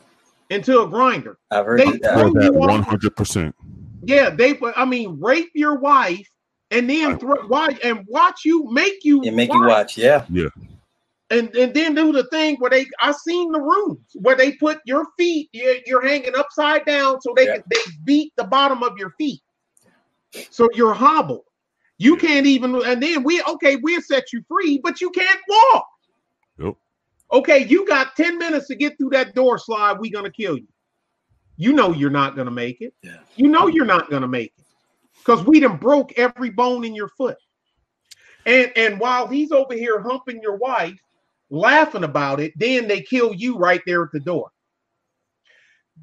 into a grinder. I've heard. They that. throw For that one hundred percent. Yeah, they. I mean, rape your wife and then throw why and watch you make you It make you watch. Yeah. Yeah. And and then do the thing where they. I seen the rooms where they put your feet. You're, you're hanging upside down, so they Yeah. can they beat the bottom of your feet, so you're hobbled. You can't even. And then we okay, we'll set you free, but you can't walk. Yep. Okay, you got ten minutes to get through that door slide. We gonna kill you. You know you're not gonna make it. Yeah. You know you're not gonna make it because we done broke every bone in your foot. And and while he's over here humping your wife, laughing about it, then they kill you right there at the door.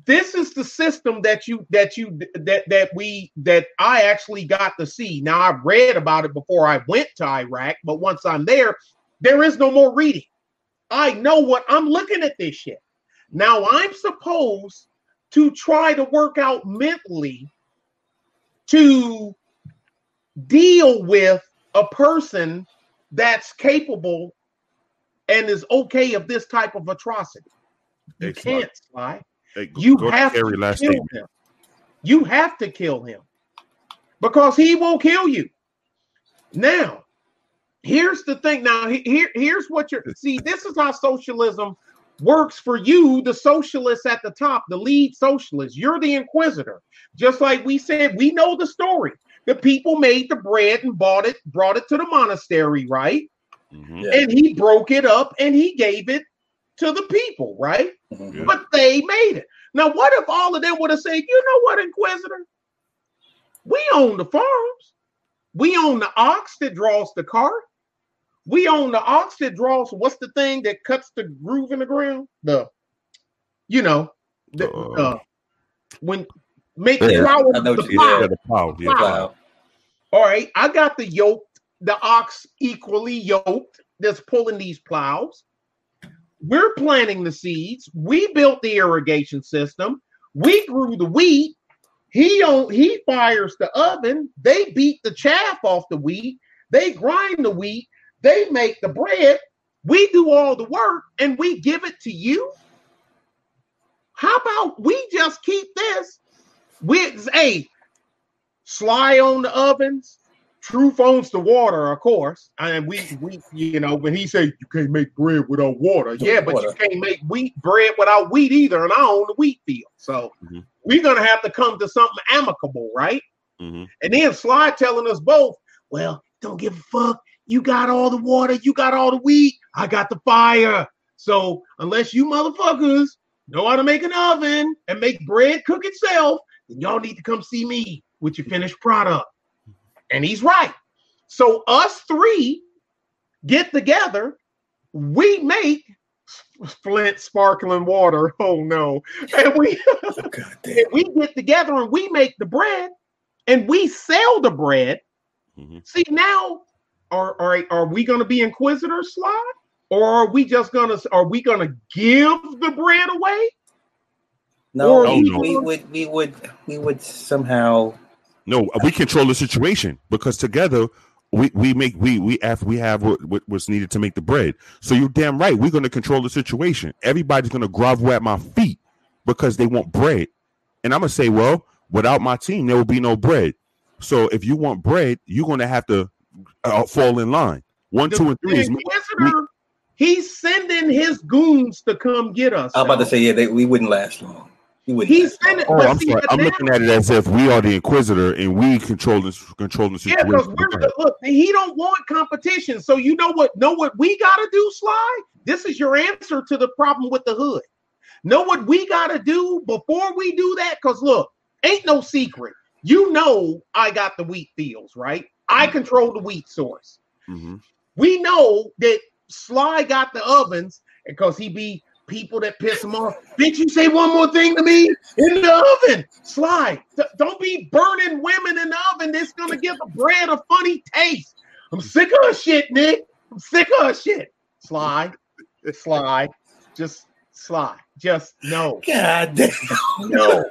This is the system that you that you that that we that I actually got to see. Now I've read about it before I went to Iraq, but once I'm there, there is no more reading. I know what I'm looking at this shit. Now I'm supposed to try to work out mentally to deal with a person that's capable and is okay of this type of atrocity. You can't, Sly. Hey, go- You go have to last kill statement. him. You have to kill him because he will kill you. Now, here's the thing. Now, here, here's what you're see. This is how socialism works for you, the socialists at the top, the lead socialist. You're the inquisitor. Just like we said, we know the story. The people made the bread and bought it, brought it to the monastery, right? Mhm. And he broke it up and he gave it to the people, right? Mhm. But they made it. Now, what if all of them would have said, you know what, Inquisitor? We own the farms. We own the ox that draws the cart. We own the ox that draws what's the thing that cuts the groove in the ground? The, you know, the, Uh, uh, when make Yeah, the plow, I know the what you- plow. Yeah, the plow. Yeah. Plow. All right, I got the yoke, the ox equally yoked that's pulling these plows. We're planting the seeds. We built the irrigation system. We grew the wheat. He on he fires the oven. They beat the chaff off the wheat. They grind the wheat. They make the bread. We do all the work and we give it to you. How about we just keep this? With a Sly on the ovens, Truth owns the water, of course. And we we you know when he said you can't make bread without water, yeah, but water. you can't make wheat bread without wheat either. And I own the wheat field, so mm-hmm. we're gonna have to come to something amicable, right? Mm-hmm. And then Sly telling us both, well, don't give a fuck. You got all the water, you got all the wheat, I got the fire. So unless you motherfuckers know how to make an oven and make bread cook itself, then y'all need to come see me with your finished product. And he's right. So us three get together, we make Flint sparkling water. Oh no. And we oh, and we get together and we make the bread and we sell the bread. Mm-hmm. See now are, are are we gonna be inquisitors Sly? Or are we just gonna are we gonna give the bread away? No, we, no. we would we would we would somehow no, we control the situation because together we, we make we we have we have what, what, what's needed to make the bread. So you're damn right. We're going to control the situation. Everybody's going to grovel at my feet because they want bread, and I'm gonna say, well, without my team, there will be no bread. So if you want bread, you're going to have to uh, fall in line. One, the, two, and three is me. He's sending his goons to come get us. I'm about to say, yeah, they, we wouldn't last long. He He's sending. Oh, I'm sorry. I'm looking at it as if we are the Inquisitor and we control this, control the situation. Yeah, because we're look. He don't want competition. So you know what? Know what we got to do, Sly? This is your answer to the problem with the hood. Know what we got to do before we do that? Because look, ain't no secret. You know, I got the wheat fields, right? I mm-hmm. control the wheat source. Mm-hmm. We know that Sly got the ovens because he be people that piss him off. Did you say one more thing to me in the oven? Sly, don't be burning women in the oven. This gonna give the bread a funny taste. I'm sick of her shit, Nick. I'm sick of her shit. Sly, Sly, just Sly. Just no. God damn. No.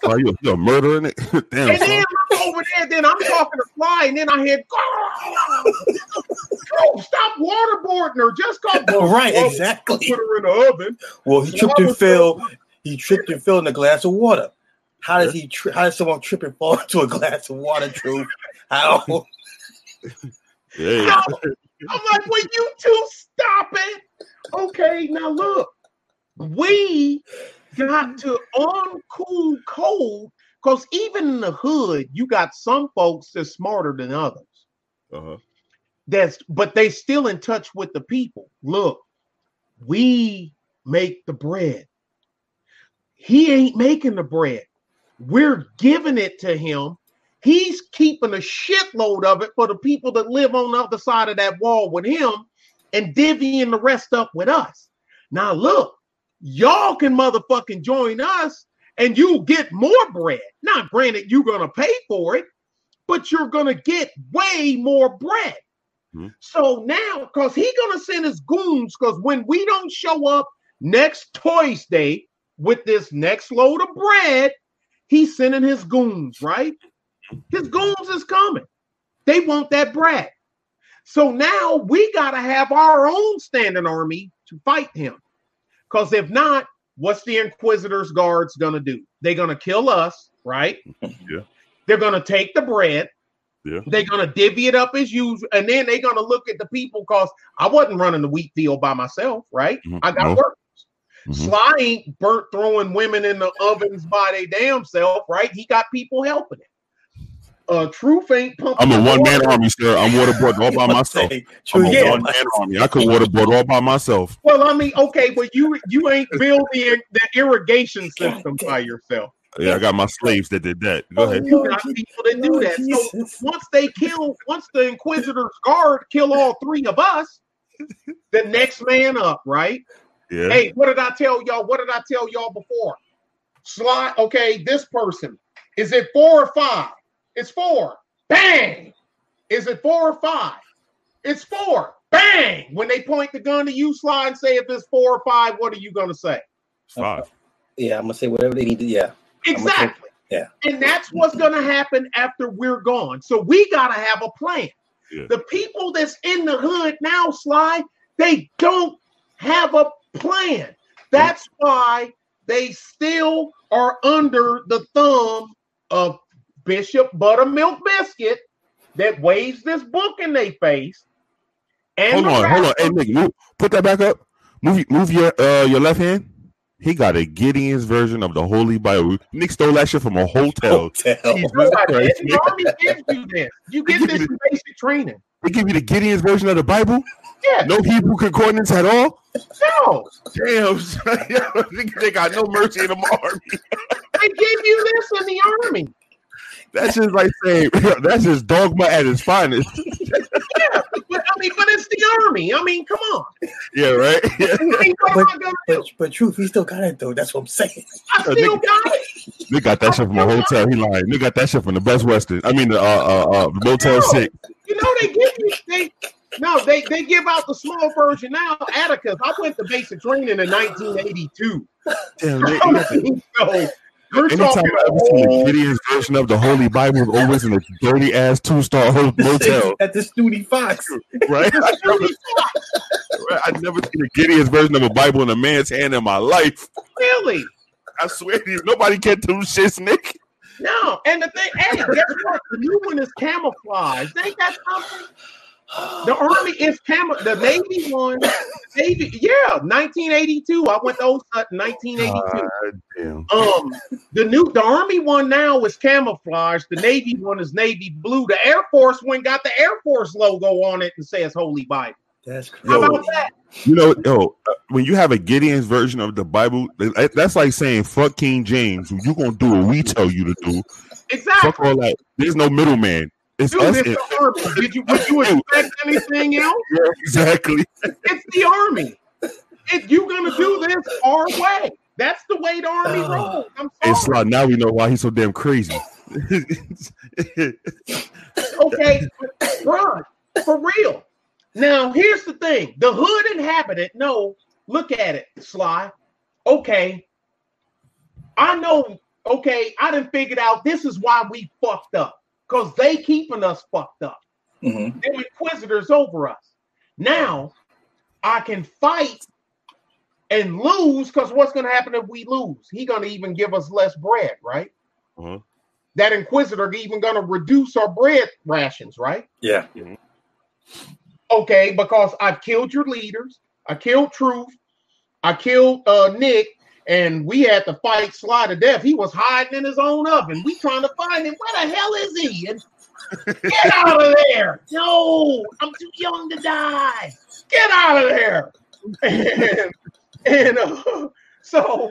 Sly, you're, you're murdering it. damn. And then I'm over there, then I'm talking to Fly, and then I hear, go, stop waterboarding her. Just go. Well, right, exactly. Put her in the oven. Well, he tripped and fell. He tripped and fell in a glass of water. How does he? Tri- how does someone trip and fall into a glass of water? True. How? Yeah. How? I'm like, will you two stop it? Okay, now look we got to uncool cold because even in the hood, you got some folks that's smarter than others. Uh-huh. That's but they still in touch with the people. Look, we make the bread. He ain't making the bread. We're giving it to him. He's keeping a shitload of it for the people that live on the other side of that wall with him and divvying the rest up with us. Now, look, y'all can motherfucking join us and you'll get more bread. Now, granted, you're gonna pay for it, but you're gonna get way more bread. Mm-hmm. So now, because he gonna send his goons, because when we don't show up next Toys Day with this next load of bread, he's sending his goons, right? His goons is coming. They want that bread. So now we gotta have our own standing army to fight him. Because if not, what's the Inquisitor's guards gonna do? They're gonna kill us, right? Yeah. They're gonna take the bread. Yeah. They're gonna divvy it up as usual, and then they're gonna look at the people because I wasn't running the wheat field by myself, right? Mm-hmm. I got no. workers. Mm-hmm. Sly ain't burnt throwing women in the ovens by their damn self, right? He got people helping him. Uh, Truth ain't pumping. I'm a one man army, sir. I'm waterboard all by myself. I'm a yeah. one man army. I could waterboard all by myself. Well, I mean, okay, but you you ain't building the irrigation system by yourself. Yeah, I got my slaves that did that. Go ahead. You got people that do that. So once they kill, once the Inquisitor's guard kill all three of us, the next man up, right? Yeah. Hey, what did I tell y'all? What did I tell y'all before? Slot. Okay, this person is it four or five? It's four. Bang. Is it four or five? It's four. Bang. When they point the gun to you, Sly, and say if it's four or five, what are you going to say? Five. Yeah, I'm going to say whatever they need to. Yeah. Exactly. Yeah. And that's what's going to happen after we're gone. So we got to have a plan. Yeah. The people that's in the hood now, Sly, they don't have a plan. That's why they still are under the thumb of Bishop Buttermilk Biscuit that waves this book in their face. And Hold the on, hold on. rapper- Hey, Nick, move, put that back up. Move, move your uh your left hand. He got a Gideon's version of the Holy Bible. Nick stole that shit from a hotel. Hotel. You know I did. The army gives you this. You get this in basic training. They give you the Gideon's version of the Bible. Yeah, No Hebrew concordance at all. no. Damn, son. they got no mercy in the army. They give you this in the army. That's just like saying that's just dogma at its finest. Yeah, but I mean, but it's the army. I mean, come on. yeah, right. Yeah. I mean, what am I gonna do? But, but truth, he still got it though. That's what I'm saying. I still got it. They got that shit from a hotel. He lying. They got that shit from the Best Western. I mean, the uh, uh, uh, Motel Six. You know they give you they no they they give out the small version now. Atticus, I went to basic training in 1982. Damn, they, so you're anytime I ever seen the oh. about Gideon's version of the Holy Bible, is always in a dirty ass two star motel, At the Snooty Fox. right? I never, I never seen a Gideon's version of a Bible in a man's hand in my life. really. I swear to you, nobody can do shits, Nick. No, and the thing, hey, guess what? The new one is camouflage. Ain't that something? The army is camo. The Navy one, Navy, yeah, 1982. I went to OSUT in 1982. God damn. Um, the new the army one now is camouflage. The navy one is navy blue. The Air Force one got the Air Force logo on it and says Holy Bible. That's How about that? You know, yo, uh, when you have a Gideon's version of the Bible, that's like saying fuck King James. You gonna do what we tell you to do. Exactly. Fuck all that. There's no middleman. It's Dude, us. it's the army. Did you would you expect anything else? Yeah, exactly. It's the army. If you're gonna do this our way, that's the way the army Oh. rolls. I'm And sorry. Sly, now we know why he's so damn crazy. Okay, but, Ron, for real. Now, here's the thing: the hood inhabitant. No, look at it, Sly. Okay, I know. Okay, I didn't figure out this is why we fucked up because they keeping us fucked up. Mhm. They're inquisitors over us. Now, I can fight and lose because what's going to happen if we lose? He going to even give us less bread, right? Uh-huh. That inquisitor even going to reduce our bread rations, right? Yeah. Okay, because I've killed your leaders. I killed Truth. I killed uh, Nick, and we had to fight Sly to death. He was hiding in his own oven. We trying to find him. Where the hell is he? And get out of there! No, I'm too young to die. Get out of there! And, and uh, so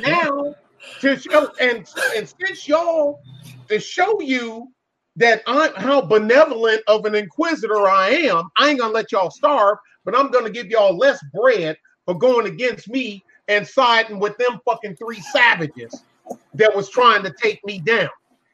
now to show and and since y'all to show you that I'm how benevolent of an inquisitor I am, I ain't gonna let y'all starve, but I'm gonna give y'all less bread for going against me and siding with them fucking three savages that was trying to take me down.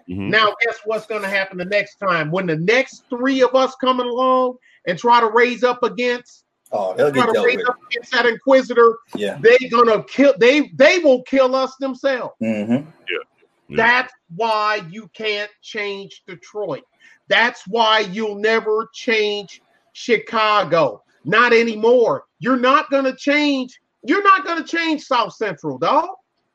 Mhm. Now, guess what's gonna happen the next time when the next three of us coming along and try to raise up against Oh, they'll try get to dealt raise with. up against that inquisitor, Yeah. they gonna kill they they will kill us themselves. hmm Yeah. That's why you can't change Detroit. That's why you'll never change Chicago. Not anymore. You're not gonna change. You're not gonna change South Central, dog.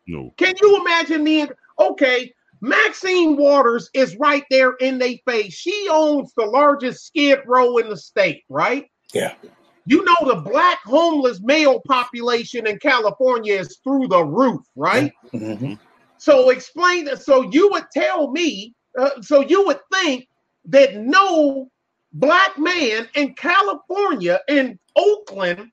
No. Can you imagine me? Okay, Maxine Waters is right there in their face. She owns the largest skid row in the state, right? Yeah. You know the black homeless male population in California is through the roof, right? hmm So explain that. So you would tell me, uh, so you would think that no black man in California, in Oakland,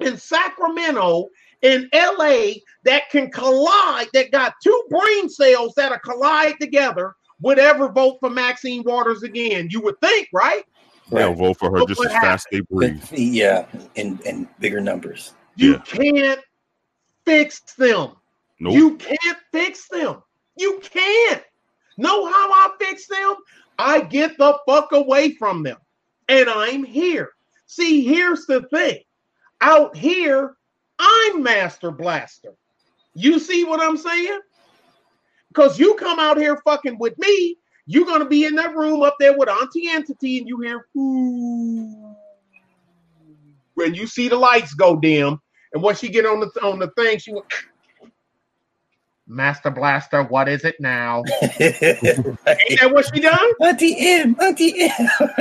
in Sacramento, in LA that can collide, that got two brain cells that are collide together, would ever vote for Maxine Waters again. You would think, right? They'll Right. vote for her Look just what as fast they breathe. Yeah. In in bigger numbers. You Yeah. can't fix them. Nope. You can't fix them. You can't. Know how I fix them? I get the fuck away from them. And I'm here. See, here's the thing. Out here, I'm Master Blaster. You see what I'm saying? Because you come out here fucking with me, you're gonna be in that room up there with Auntie Entity, and you hear ooh. When you see the lights go dim, and when she get on the on the thing, she went, Master Blaster, what is it now? Ain't that what she done? Auntie M, Auntie M. but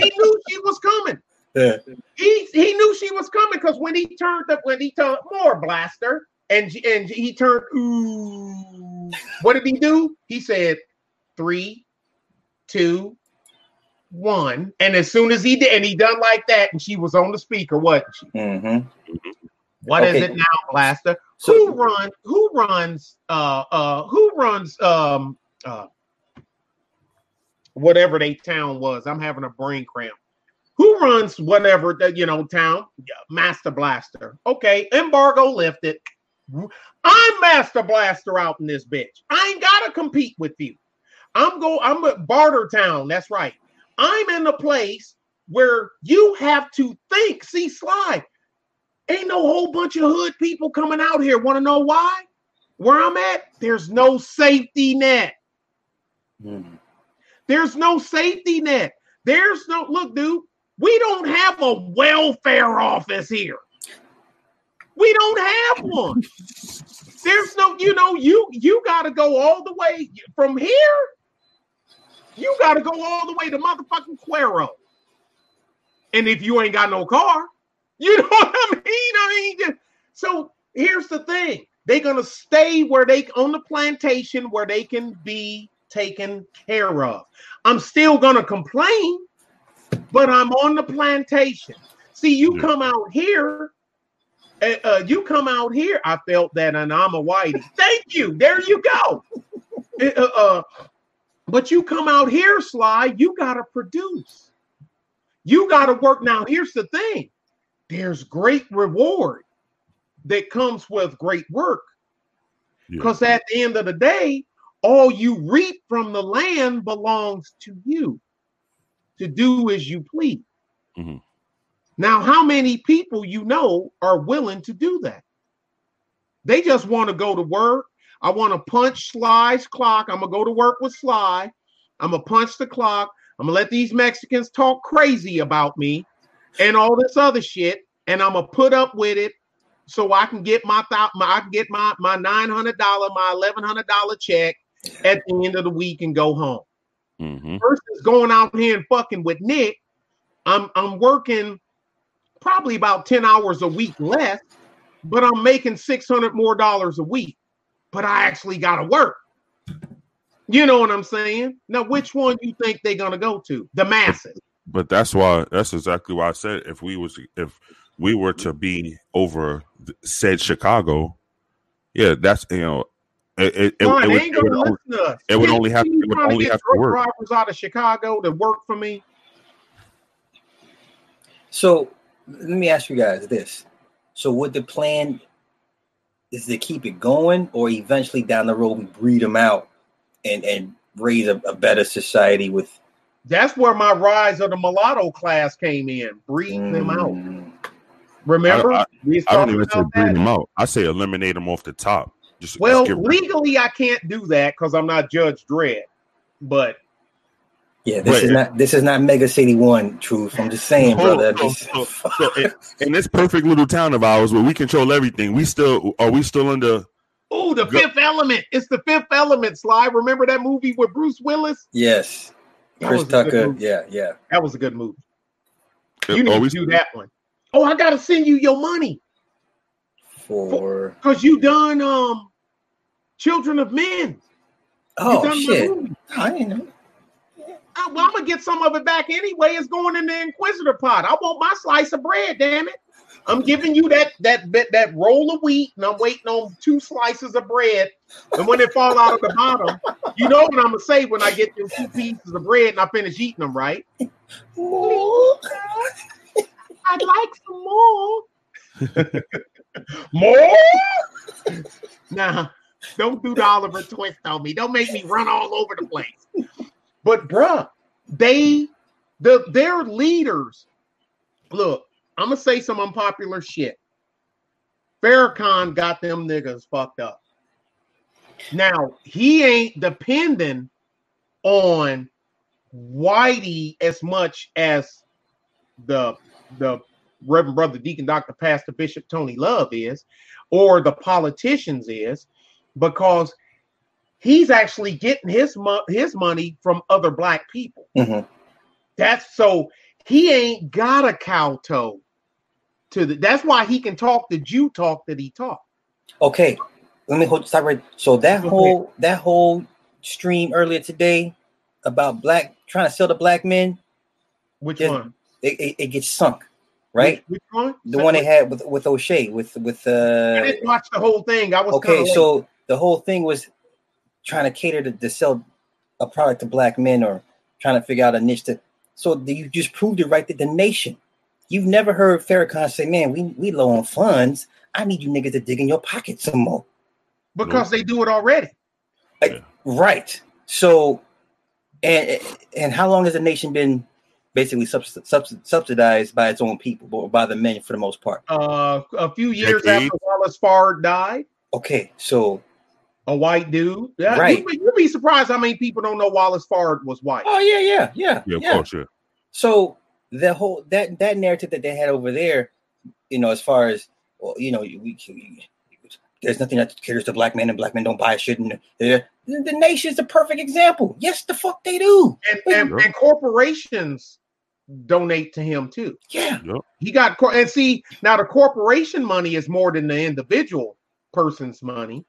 he knew she was coming. Yeah. He he knew she was coming because when he turned up, when he turned more blaster, and and he turned ooh. What did he do? He said three, two, one, and as soon as he did, and he done like that, and she was on the speaker, wasn't she? Mhm. What is Okay. it now, Blaster? So- who run? Who runs? Uh, uh, who runs? Um, uh, whatever they town was. I'm having a brain cramp. Who runs whatever that you know town? Yeah, Master Blaster. Okay, embargo lifted. I'm Master Blaster out in this bitch. I ain't gotta compete with you. I'm go. I'm at Barter Town. That's right. I'm in a place where you have to think. See, Sly. Ain't no whole bunch of hood people coming out here. Want to know why? Where I'm at, there's no safety net. Mhm. There's no safety net. There's no look, dude. We don't have a welfare office here. We don't have one. There's no, you know, you you got to go all the way from here. You got to go all the way to motherfucking Cuero. And if you ain't got no car, you know what I mean? I mean, so here's the thing: they're gonna stay where they on the plantation where they can be taken care of. I'm still gonna complain, but I'm on the plantation. See, you Yeah. come out here. uh, uh, you come out here. I felt that, and I'm a whitey. Thank you. There you go. Uh, uh, uh, but you come out here, Sly. You gotta produce. You gotta work. Now, here's the thing: there's great reward that comes with great work. Yeah. Because at the end of the day, all you reap from the land belongs to you to do as you please. Mhm. Now, how many people you know are willing to do that? They just want to go to work. I want to punch Sly's clock. I'm gonna go to work with Sly. I'm gonna punch the clock. I'm gonna let these Mexicans talk crazy about me and all this other shit, and I'm gonna put up with it so I can get my thou- my I can get my my nine hundred dollar, my eleven hundred dollar check at the end of the week and go home. Mhm. Versus going out here and fucking with Nick, I'm I'm working probably about ten hours a week less, but I'm making six hundred more dollars a week. But I actually got to work. You know what I'm saying? Now, which one you think they're gonna go to? The masses. But that's why that's exactly why I said if we was if we were to be over said Chicago, yeah, that's you know it it, it, it would, it would only- listen to us. it would only you have- it would only get have to truck work. drivers out of Chicago to work for me. So let me ask you guys this: So would the plan is to keep it going, or eventually down the road we breed them out and and raise a, a better society with That's where my rise of the mulatto class came in, breeding them out. Mm, Remember? I- we was I don't even say breed them out. I say eliminate them off the top. Just Well, just give- legally, I can't do that because I'm not Judge Dredd. But Yeah, this Wait, is not this is not Mega City One truth. I'm just saying, Hold brother. on, so- Just- so- so in, in this perfect little town of ours where we control everything, we still are we still under oh, the Go- Fifth Element. It's the Fifth Element. Sly. Remember that movie with Bruce Willis? yes, That Chris was a good Tucker. Yeah, yeah. That was a good movie. You need we to do that one. Oh, I gotta send you your money For because you done um Children of Men. Oh shit. I didn't know. Well, I'm gonna get some of it back anyway. It's going in the Inquisitor pot. I want my slice of bread. Damn it! I'm giving you that that that, that roll of wheat, and I'm waiting on two slices of bread. And when it fall out of the bottom, you know what I'm gonna say when I get them two pieces of bread and I finish eating them, right? More. I'd like some more. more? Nah, don't do the Oliver twist on me. Don't make me run all over the place. But bruh, they the their leaders. Look, I'm gonna say some unpopular shit. Farrakhan got them niggas fucked up. Now he ain't depending on Whitey as much as the the Reverend Brother Deacon Dr. Pastor Bishop Tony Love is, or the politicians is, because he's actually getting his mo- his money from other black people. Mhm. That's so he ain't got a cow toe to the. That's why he can talk the Jew talk that he talk. Okay, let me hold stop right. So that whole that whole stream earlier today about black trying to sell the black men, Which Yeah. one? it, it, it gets sunk, right? Which, which one? The one they had with with O'Shea with with I uh didn't watch the whole thing. I was okay, so the whole thing was trying to cater to, to sell a product to black men or trying to figure out a niche to so the- you just proved it right that the nation. You've never heard Farrakhan say, Man, we we low on funds. I need you niggas to dig in your pocket some more. because they do it already. Right. So, and and how long has the nation been basically subs- subs- subsidized by its own people, or by the men for the most part? Uh, a few years Decades. after Wallace Fard died, Okay, so a white dude. Yeah, Right. You'd be, you'd be surprised how many people don't know Wallace Fard was white. oh yeah, yeah, yeah, Yeah, of yeah. course, yeah. So the whole that that narrative that they had over there, you know, as far as well, you know, we, we there's nothing that caters to black men and black men don't buy shit, and the, the nation is a perfect example. Yes, the fuck they do. And, and, Yeah. and corporations donate to him too. Yeah, He got cor- and see now the corporation money is more than the individual person's money.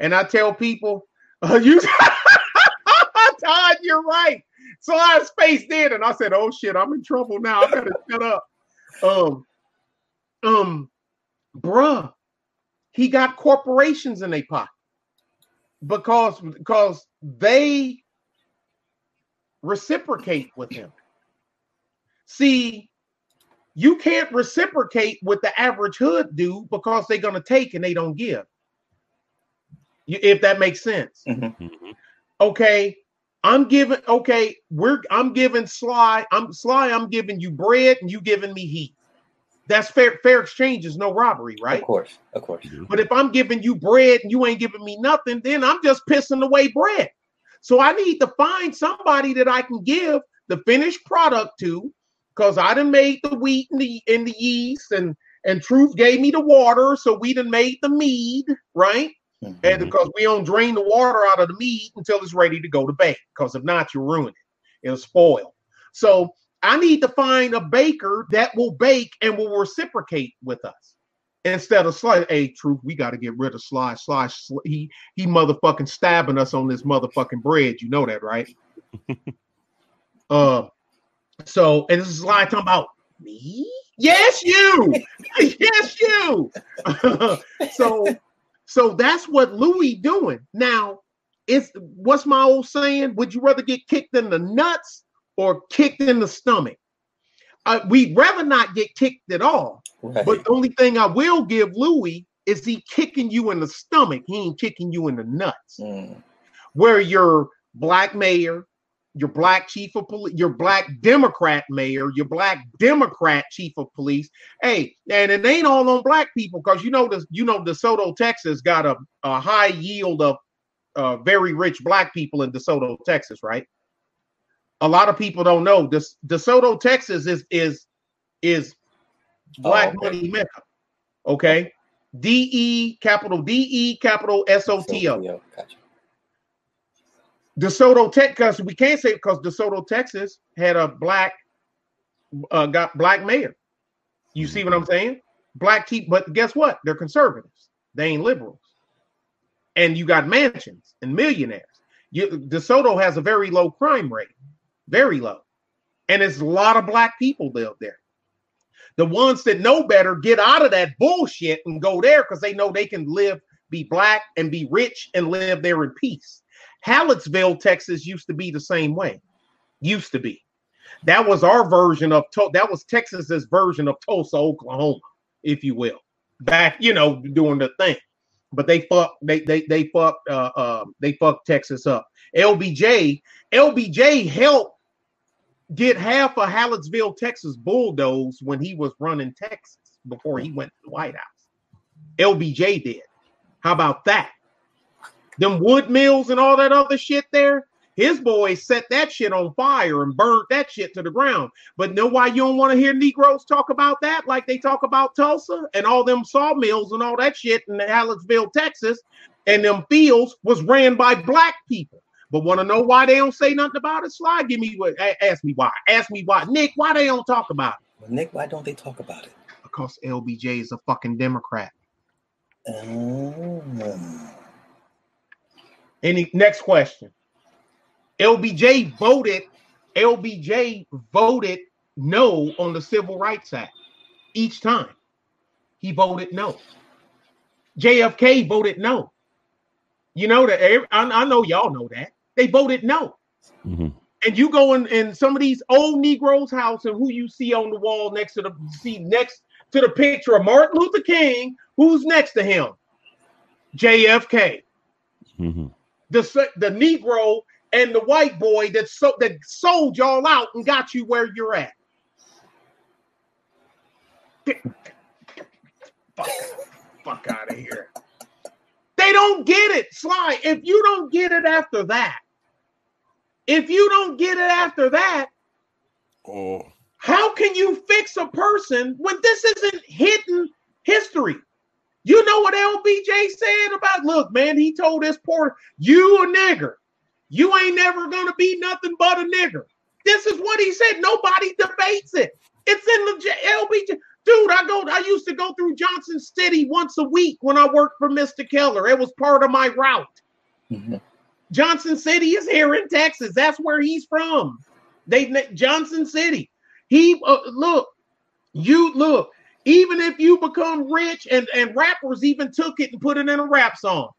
And I tell people, uh, you Todd, you're right. So I spaced in and I said, "Oh shit, I'm in trouble now. I gotta shut up." Um, um, bruh, he got corporations in their pocket because because they reciprocate with him. See, you can't reciprocate with the average hood dude because they're gonna take and they don't give. You- If that makes sense. Mhm. Okay, I'm giving. Okay, we're. I'm giving Sly. I'm Sly. I'm giving you bread and you giving me heat. That's fair. Fair exchange is no robbery, right? of course, of course. But if I'm giving you bread and you ain't giving me nothing, then I'm just pissing away bread. So I need to find somebody that I can give the finished product to, because I done made the wheat and the and the yeast, and and Truth gave me the water, so we done made the mead, right? Mhm. And because we don't drain the water out of the meat until it's ready to go to bake, because if not, you ruin it. It'll spoil. So I need to find a baker that will bake and will reciprocate with us instead of Sly. Hey, truth, we got to get rid of Sly. Sly, Sly, he he motherfucking stabbing us on this motherfucking bread. You know that, right? uh, so and this is Sly talking about me. Yes, you. yes, you. so, so that's what Louis doing now. It's what's my old saying? Would you rather get kicked in the nuts or kicked in the stomach? Uh, we'd rather not get kicked at all. Right. But the only thing I will give Louis is he kicking you in the stomach. He ain't kicking you in the nuts. Mm. Where your black mayor, your black chief of police, your black Democrat mayor, your black Democrat chief of police. Hey, and it ain't all on black people because you know this. You know DeSoto, Texas, got a, a high yield of uh, very rich black people in DeSoto, Texas, right? A lot of people don't know this. DeSoto, Texas, is is is black Oh, okay. money mecca. Okay, D E capital D E capital S O T O. Gotcha. DeSoto, Texas. We can't say because DeSoto, Texas, had a black, uh, got black mayor. You see what I'm saying? Black chief, but guess what? They're conservatives. They ain't liberals. And you got mansions and millionaires. You, DeSoto has a very low crime rate, very low, and it's a lot of black people live there. The ones that know better get out of that bullshit and go there because they know they can live, be black, and be rich and live there in peace. Hallettsville, Texas used to be the same way. Used to be. That was our version of that was Texas's version of Tulsa, Oklahoma, if you will. Back, you know, doing the thing. But they fucked they they they fucked uh um they fucked Texas up. LBJ, LBJ helped get half of Hallettsville, Texas bulldozed when he was running Texas before he went to the White House. LBJ did. How about that? Them wood mills and all that other shit there. His boys set that shit on fire and burnt that shit to the ground. But know why you don't want to hear Negroes talk about that like they talk about Tulsa and all them sawmills and all that shit in Hallettsville, Texas, and them fields was ran by black people. But want to know why they don't say nothing about it? Slide, give me what. Ask me why. Ask me why. Nick, why they don't talk about it? Well, Nick, why don't they talk about it? Because LBJ is a fucking Democrat. Um, Any next question? LBJ voted. LBJ voted no on the Civil Rights Act each time. He voted no. JFK voted no. You know that. I, I know y'all know that they voted no. Mm-hmm. And you go in, in some of these old Negroes' house, and who you see on the wall next to the see next to the picture of Martin Luther King, who's next to him? JFK. Mm-hmm. The the Negro and the white boy that so that sold y'all out and got you where you're at. Fuck, fuck out of here. They don't get it, Sly. If you don't get it after that, if you don't get it after that, Oh, how can you fix a person when this isn't hidden history? You know what LBJ said about, look, man, he told this poor, you a nigger. You ain't never gonna be nothing but a nigger. This is what he said. Nobody debates it. It's in the LBJ. Dude, I go, I used to go through Johnson City once a week when I worked for Mr. Keller. It was part of my route. mhm. Johnson City is here in Texas. That's where he's from. They Johnson City. He uh, look, you look. Even if you become rich, and and rappers even took it and put it in a rap song.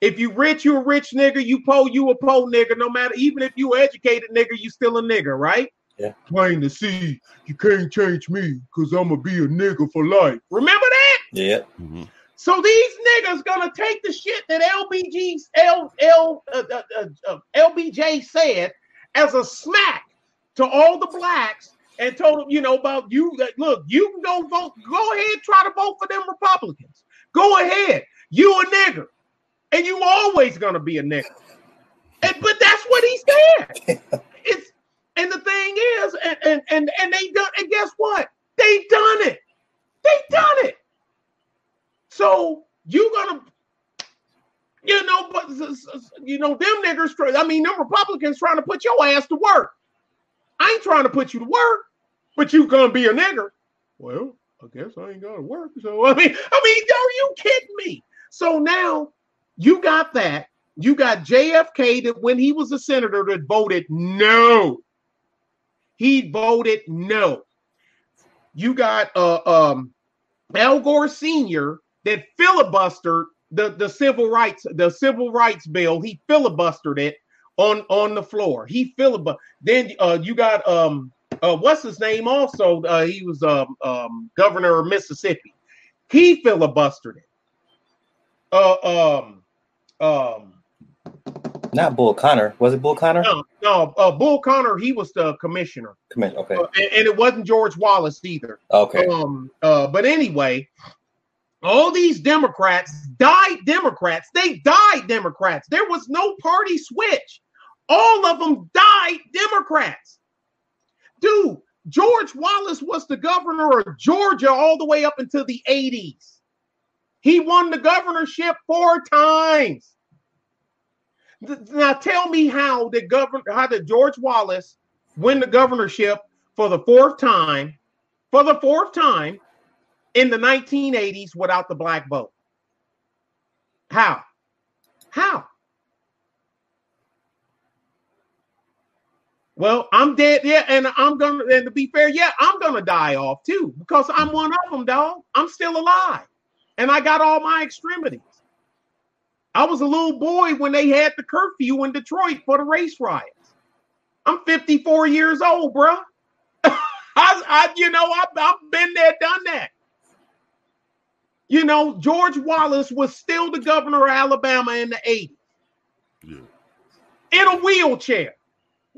If you rich, you a rich nigga. You po, you a po nigga. No matter, even if you educated nigga, you still a nigga, right? Yeah. Plain to see, you can't change me because I'm gonna be a nigga for life. Remember that? Yeah. mm-hmm. So these niggas gonna take the shit that LBG's L L uh, uh, uh, uh, LBJ said as a smack to all the blacks and told them, you know, about you. That look, you can go vote. Go ahead, try to vote for them Republicans. Go ahead, you a nigger, and you always gonna be a nigger. And but that's what he said. it's and the thing is, and and and, and they done. And guess what? They done it. They done it. So you gonna, you know, but you know them niggers. I mean, them Republicans trying to put your ass to work. I ain't trying to put you to work, but you gonna be a nigger. Well, I guess I ain't gonna work. So I mean, I mean, are you kidding me? So now you got that. You got JFK that when he was a senator that voted no. He voted no. You got uh um Al Gore Sr. that filibustered the, the civil rights the civil rights bill. He filibustered it on on the floor. He filibustered. Then uh, you got um uh, what's his name? Also, uh, he was um, um governor of Mississippi. He filibustered it. Uh um um Not Bull Connor. Was it Bull Connor? no no uh, Bull Connor. He was the commissioner, in. Okay. Uh, and, and it wasn't George Wallace either. Okay. Um, uh, but anyway, all these Democrats died Democrats. They died Democrats. There was no party switch. All of them died Democrats. Dude, George Wallace was the governor of Georgia all the way up until the 80s. He won the governorship four times. Now tell me how did govern how did George Wallace win the governorship for the fourth time, for the fourth time in the 1980s without the black vote? How? How? Well, I'm dead, yeah, and I'm gonna, and to be fair, yeah, I'm gonna die off too because I'm one of them, dog. I'm still alive, and I got all my extremities. I was a little boy when they had the curfew in Detroit for the race riots. I'm 54 years old, bro. I, I, you know, I've, I've been there, done that. You know, George Wallace was still the governor of Alabama in the 80s Yeah. in a wheelchair.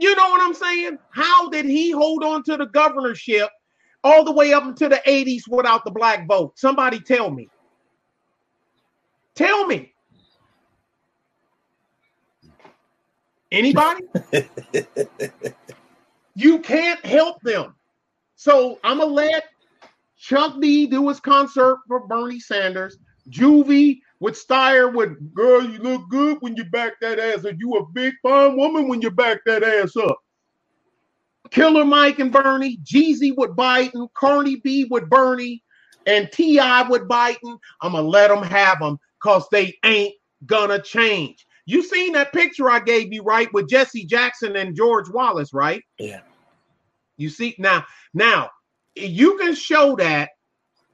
You know what I'm saying? How did he hold on to the governorship all the way up into the 80s without the black vote? Somebody tell me. Tell me. Anybody? you can't help them. So I'm gonna let Chuck D do his concert for Bernie Sanders. Juvie with Steyer with girl, you look good when you back that ass up. You a big fine woman when you back that ass up. Killer Mike and Bernie, Jeezy with Biden, Cardi B with Bernie, and T.I. with Biden. I'm gonna let them have them because they ain't gonna change. You seen that picture I gave you, right? With Jesse Jackson and George Wallace, right? Yeah. You see now, now you can show that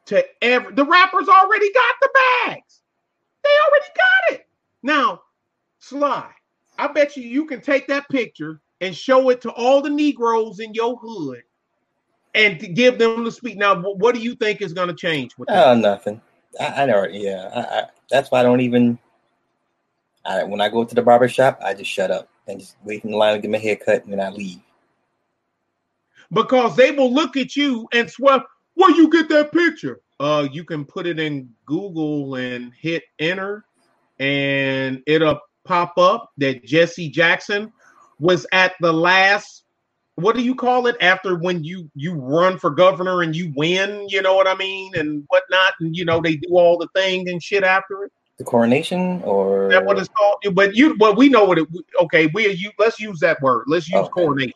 to every the rappers already got the bags. Already got it. Now, Sly, I bet you you can take that picture and show it to all the Negroes in your hood and give them the speak. Now, what do you think is going to change with that? Oh, nothing. I, I know. Yeah, I, I, that's why I don't even. I, when I go to the barber shop, I just shut up and just wait in the line to get my hair cut, and then I leave. Because they will look at you and swear, "Where you get that picture?" Uh, you can put it in Google and hit enter, and it'll pop up that Jesse Jackson was at the last what do you call it? After when you you run for governor and you win you know what i mean? And whatnot and you know they do all the thing and shit after it. The coronation or Is that what it's called? But you but we know what it okay we you let's use that word. Let's use Okay. coronation.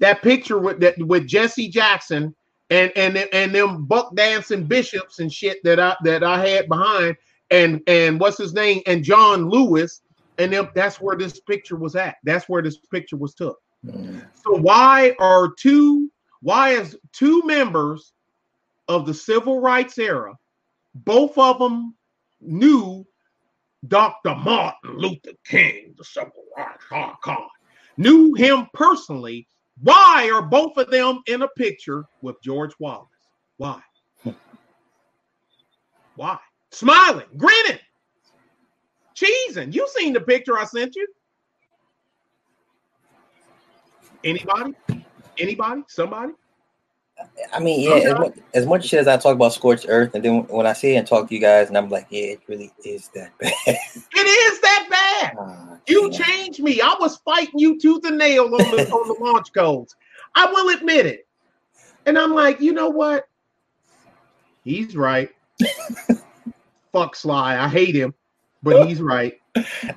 That picture with that with jesse jackson and and and them buck dancing bishops and shit that i that i had behind and and what's his name and john lewis and them, that's where this picture was at that's where this picture was took Mm. so why are two why is two members of the civil rights era, both of them knew Dr. Martin Luther King, the civil rights icon, knew him personally. Why are both of them in a picture with George Wallace? Why? Why? Smiling, grinning, cheesing. You seen the picture I sent you? Anybody? Anybody? Somebody? I mean, yeah, as much, as much shit as I talk about scorched earth, and then when I see it and talk to you guys, and I'm like, yeah, it really is that bad. It is that bad. You changed me. I was fighting you tooth and nail on the on the launch codes. I will admit it. And I'm like, you know what? He's right. Fuck Sly. I hate him, but he's right.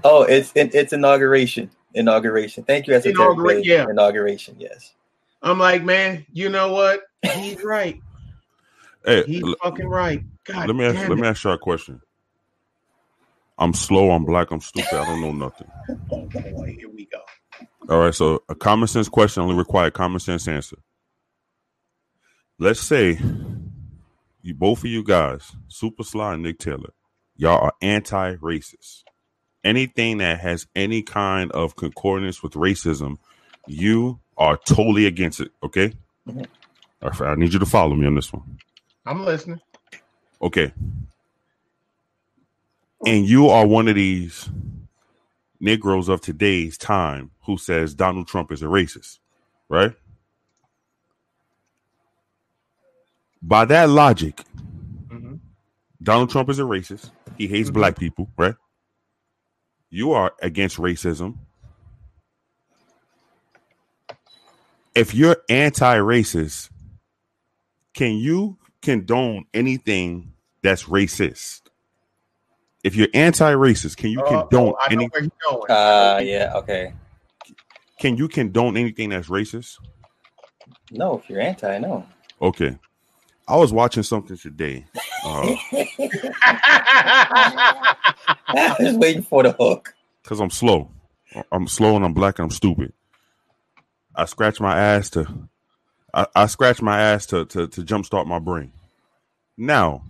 Oh, it's it's inauguration. Inauguration. Thank you, Esoteric Inaugura- yeah. Inauguration. Yes. I'm like, man, you know what? He's right. Hey, He's l- fucking right. God let me ask, let me ask you a question. I'm slow. I'm black. I'm stupid. I don't know nothing. Oh boy, here we go. All right. So a common sense question only require common sense answer. Let's say you both of you guys, Super Sly and Nick Taylor, y'all are anti-racist. Anything that has any kind of concordance with racism, you are totally against it. Okay. Mhm. All right, I need you to follow me on this one. I'm listening. Okay. And you are one of these Negroes of today's time who says Donald Trump is a racist, right? By that logic, Mhm. Donald Trump is a racist. He hates Mhm. black people, right? You are against racism. If you're anti racist, can you condone anything that's racist? If you're anti-racist, can you Uh, condone oh, I any? where he's going. Uh yeah, okay. Can you condone anything that's racist? No, if you're anti, no. Okay, I was watching something today. Uh, I was waiting for the hook. Cause I'm slow. I'm slow and I'm black and I'm stupid. I scratch my ass to I, I scratch my ass to, to to jumpstart my brain. Now,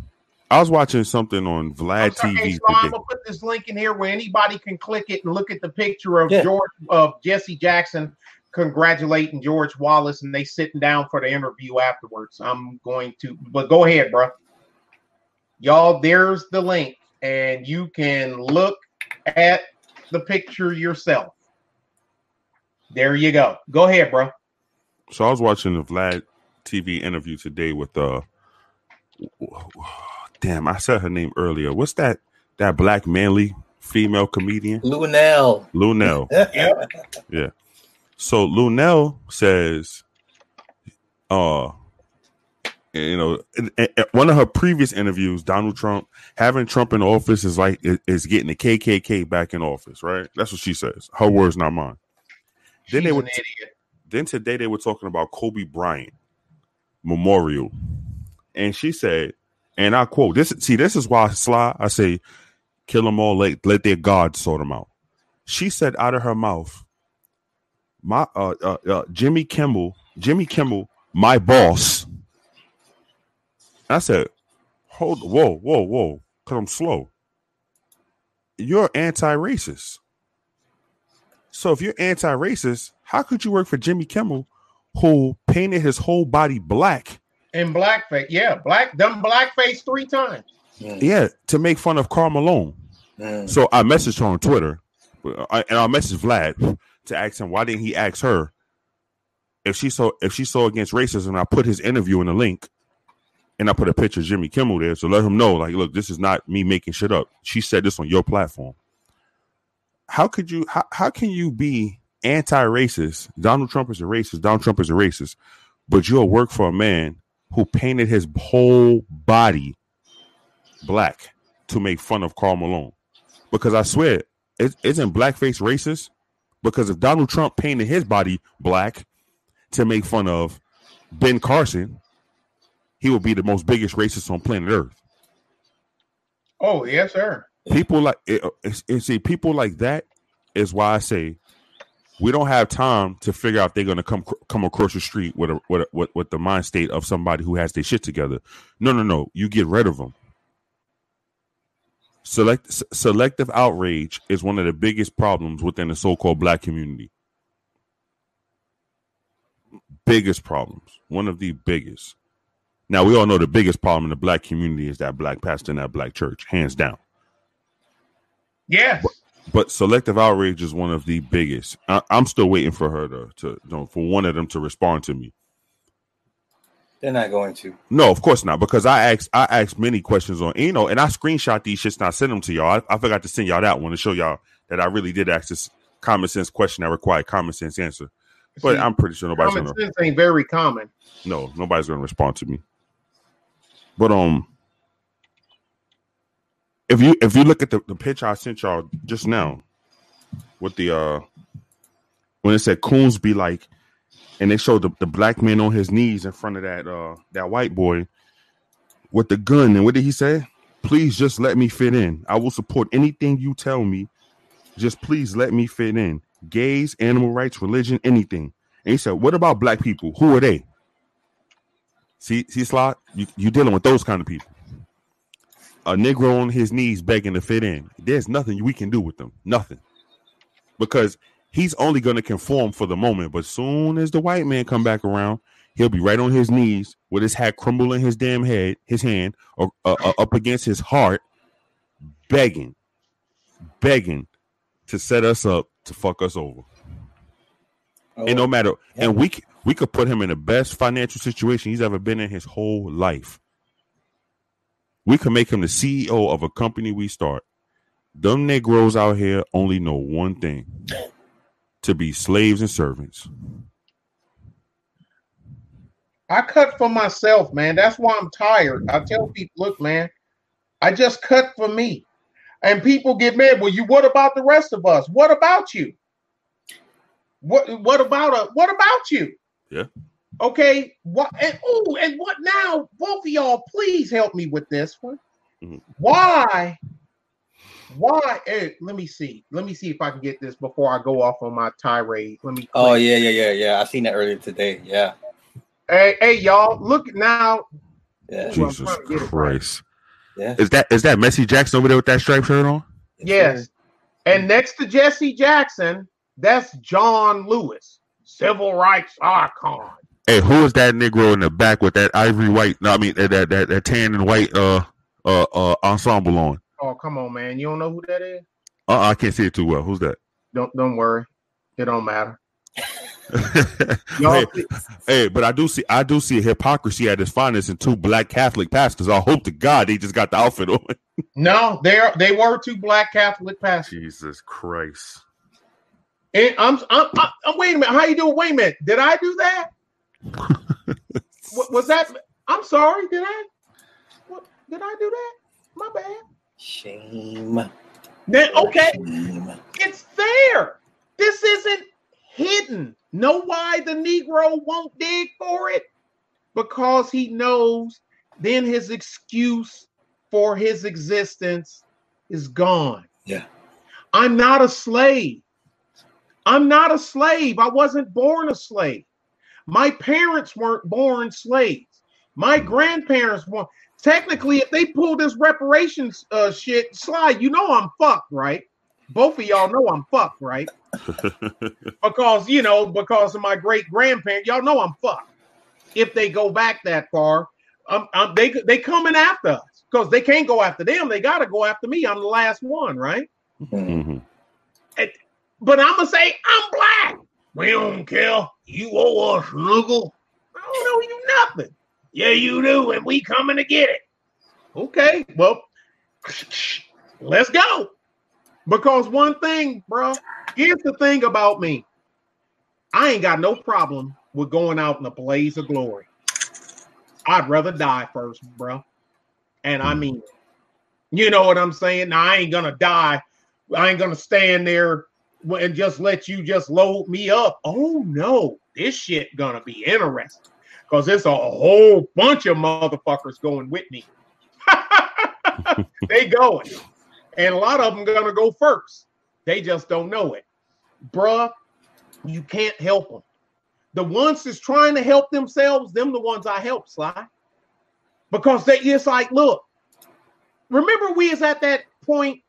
I was watching something on I'm Vlad sorry, TV hey, Sly, I'm gonna put this link in here where anybody can click it and look at the picture of Yeah. George of Jesse Jackson congratulating George Wallace, and they sitting down for the interview afterwards. I'm going to, but go ahead, bro. Y'all, there's the link, and you can look at the picture yourself. There you go. Go ahead, bro. So I was watching the Vlad TV interview today with uh damn, I said her name earlier. What's that that black manly female comedian. Luenell. Luenell. yeah. yeah. So Luenell says, uh, you know, in, in one of her previous interviews, Donald Trump having Trump in office is like is getting the KKK back in office, right? That's what she says. Her words, not mine. Then they were then today they were talking about Kobe Bryant memorial, and she said, and I quote: "This see, this is why Sly I say, kill them all, let let their God sort them out." She said out of her mouth, "My uh, uh, uh Jimmy Kimmel, Jimmy Kimmel, my boss." I said, "Hold, whoa, whoa, whoa," because I'm slow. You're anti-racist. So if you're anti-racist, how could you work for Jimmy Kimmel, who painted his whole body black? In blackface. Yeah, black done blackface three times. Mm, Yeah, to make fun of Karl Malone. mm. So I messaged her on Twitter, uh, and I messaged Vlad to ask him why didn't he ask her if she saw if she saw against racism. I put his interview in the link, and I put a picture of Jimmy Kimmel there, so let him know like, look, this is not me making shit up. She said this on your platform. How could you? How, how can you be anti-racist? Donald Trump is a racist. Donald Trump is a racist, but you'll work for a man who painted his whole body black to make fun of Karl Malone. Because I swear, is isn't blackface racist? Because if Donald Trump painted his body black to make fun of Ben Carson, he would be the most biggest racist on planet Earth. Oh, yes, sir. People like it, it's, see people like that is why I say we don't have time to figure out they're going to come come across the street with a with, a, with with the mind state of somebody who has their shit together. No, no, no. You get rid of them. Select selective outrage is one of the biggest problems within the so-called black community. Biggest problems, one of the biggest. Now we all know the biggest problem in the black community is that black pastor in that black church, hands down. Yes. But selective outrage is one of the biggest. I, I'm still waiting for her to, to, you know, for one of them to respond to me. They're not going to. No, of course not, because I asked I asked many questions on you know, and I screenshot these shits and I sent them to y'all. I, I forgot to send y'all that one to show y'all that I really did ask this common sense question that required common sense answer. But See, I'm pretty sure nobody's common gonna sense ain't very common. no, nobody's gonna respond to me. But um, if you if you look at the, the picture I sent y'all just now with the uh when it said coons be like, and they showed the, the black man on his knees in front of that uh that white boy with the gun, and what did he say? Please just let me fit in. I will support anything you tell me. Just please let me fit in. Gays, animal rights, religion, anything. And he said, What about black people? Who are they? See, see, Slot, you you dealing with those kind of people. A Negro on his knees begging to fit in. There's nothing we can do with them. Nothing. Because he's only going to conform for the moment. But soon as the white man come back around, he'll be right on his knees with his hat crumbling his damn head, his hand, or uh, uh, up against his heart, begging, begging to set us up to fuck us over. Oh, And no matter, Yeah. and we we could put him in the best financial situation he's ever been in his whole life. We can make him the CEO of a company we start. Them Negroes out here only know one thing: to be slaves and servants. I cut for myself, man. That's why I'm tired. I tell people, look, man, I just cut for me. And people get mad. Well, you what about the rest of us? What about you? What what about a, what about you? Yeah. Okay. What and oh, and what now? Both of y'all, please help me with this one. Mhm. Why? Why? Hey, let me see. Let me see if I can get this before I go off on my tirade. Let me. Oh yeah, yeah, yeah, yeah. I seen that earlier today. Yeah, Hey, hey, y'all, look now. yeah, Ooh, Jesus trying it right. Christ! yeah. Is that is that Messi Jackson over there with that striped shirt on? Yes. And next to Jesse Jackson, that's John Lewis, civil rights icon. Hey, who is that Negro in the back with that ivory white? No, I mean that that that, that tan and white uh uh uh ensemble on. Oh, come on, man. You don't know who that is? Uh, I can't see it too well. Who's that? Don't don't worry. It don't matter. hey, hey, but I do see I do see hypocrisy at its finest in two black Catholic pastors. I hope to God they just got the outfit on. no, they are they were two black Catholic pastors. Jesus Christ. And I'm, I'm, I'm, I'm wait a minute. How you doing? Wait a minute. Did I do that? was that? I'm sorry. Did I? What, did I do that? My bad. Shame. Then okay, Shame. it's there. This isn't hidden. Know why the Negro won't dig for it? Because he knows then his excuse for his existence is gone. Yeah. I'm not a slave. I'm not a slave. I wasn't born a slave. My parents weren't born slaves. My grandparents weren't. Technically, if they pull this reparations uh, shit slide, you know I'm fucked, right? Both of y'all know I'm fucked, right? because you know, because of my great grandparents, y'all know I'm fucked. If they go back that far, um, um, they they coming after us because they can't go after them. They got to go after me. I'm the last one, right? Mm-hmm. And, but I'm gonna say I'm black. We don't care. You owe us, Snuggle. I don't owe you nothing. Yeah, you do, and we coming to get it. Okay, well, let's go. Because one thing, bro, here's the thing about me. I ain't got no problem with going out in a blaze of glory. I'd rather die first, bro. And I mean, you know what I'm saying? Now I ain't gonna die. I ain't gonna stand there and just let you just load me up. Oh no, this shit gonna be interesting because it's a whole bunch of motherfuckers going with me. they going, and a lot of them gonna go first. They just don't know it, bruh. You can't help them. The ones that's trying to help themselves, them the ones I help, Sly. Because they it's like, look, remember we is at that point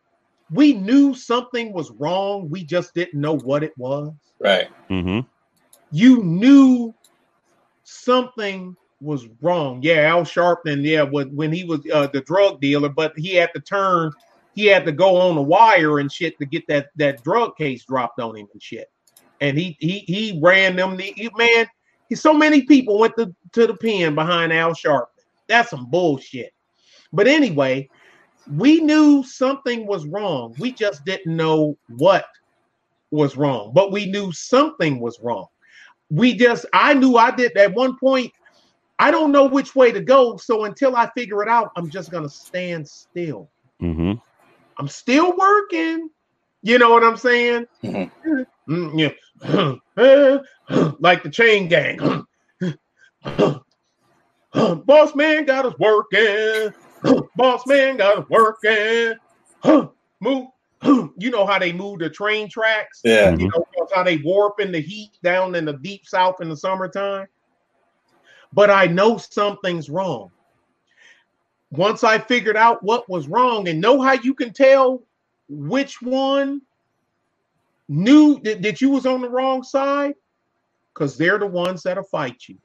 we knew something was wrong. We just didn't know what it was. Right. Mm-hmm. You knew something was wrong. Yeah, Al Sharpton. Yeah, when when he was uh, the drug dealer, but he had to turn. He had to go on the wire and shit to get that that drug case dropped on him and shit. And he he he ran them. The he, man, he, so many people went to, to the pen behind Al Sharpton. That's some bullshit. But anyway, we knew something was wrong. We just didn't know what was wrong, but we knew something was wrong. We just, I knew I did at one point. I don't know which way to go. So until I figure it out, I'm just going to stand still. Mm-hmm. I'm still working. You know what I'm saying? Mm-hmm. Mm, yeah. like the chain gang. Boss man got us working. Boss man got us working. Move. you know how they move the train tracks? Yeah. You mm-hmm. know how they warp in the heat down in the deep south in the summertime? But I know something's wrong. Once I figured out what was wrong and know how you can tell which one knew that, that you was on the wrong side, because they're the ones that'll fight you.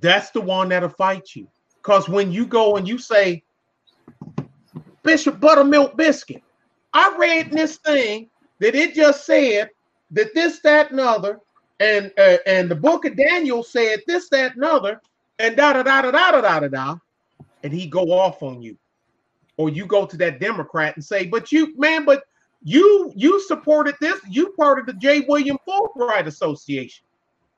That's the one that'll fight you. Because when you go and you say, Bishop Buttermilk Biscuit, I read this thing that it just said that this, that, and other, and uh, and the book of Daniel said this, that, and other, and da da da da da da da da, and he go off on you, or you go to that Democrat and say, but you man, but you you supported this, you part of the J. William Fulbright Association,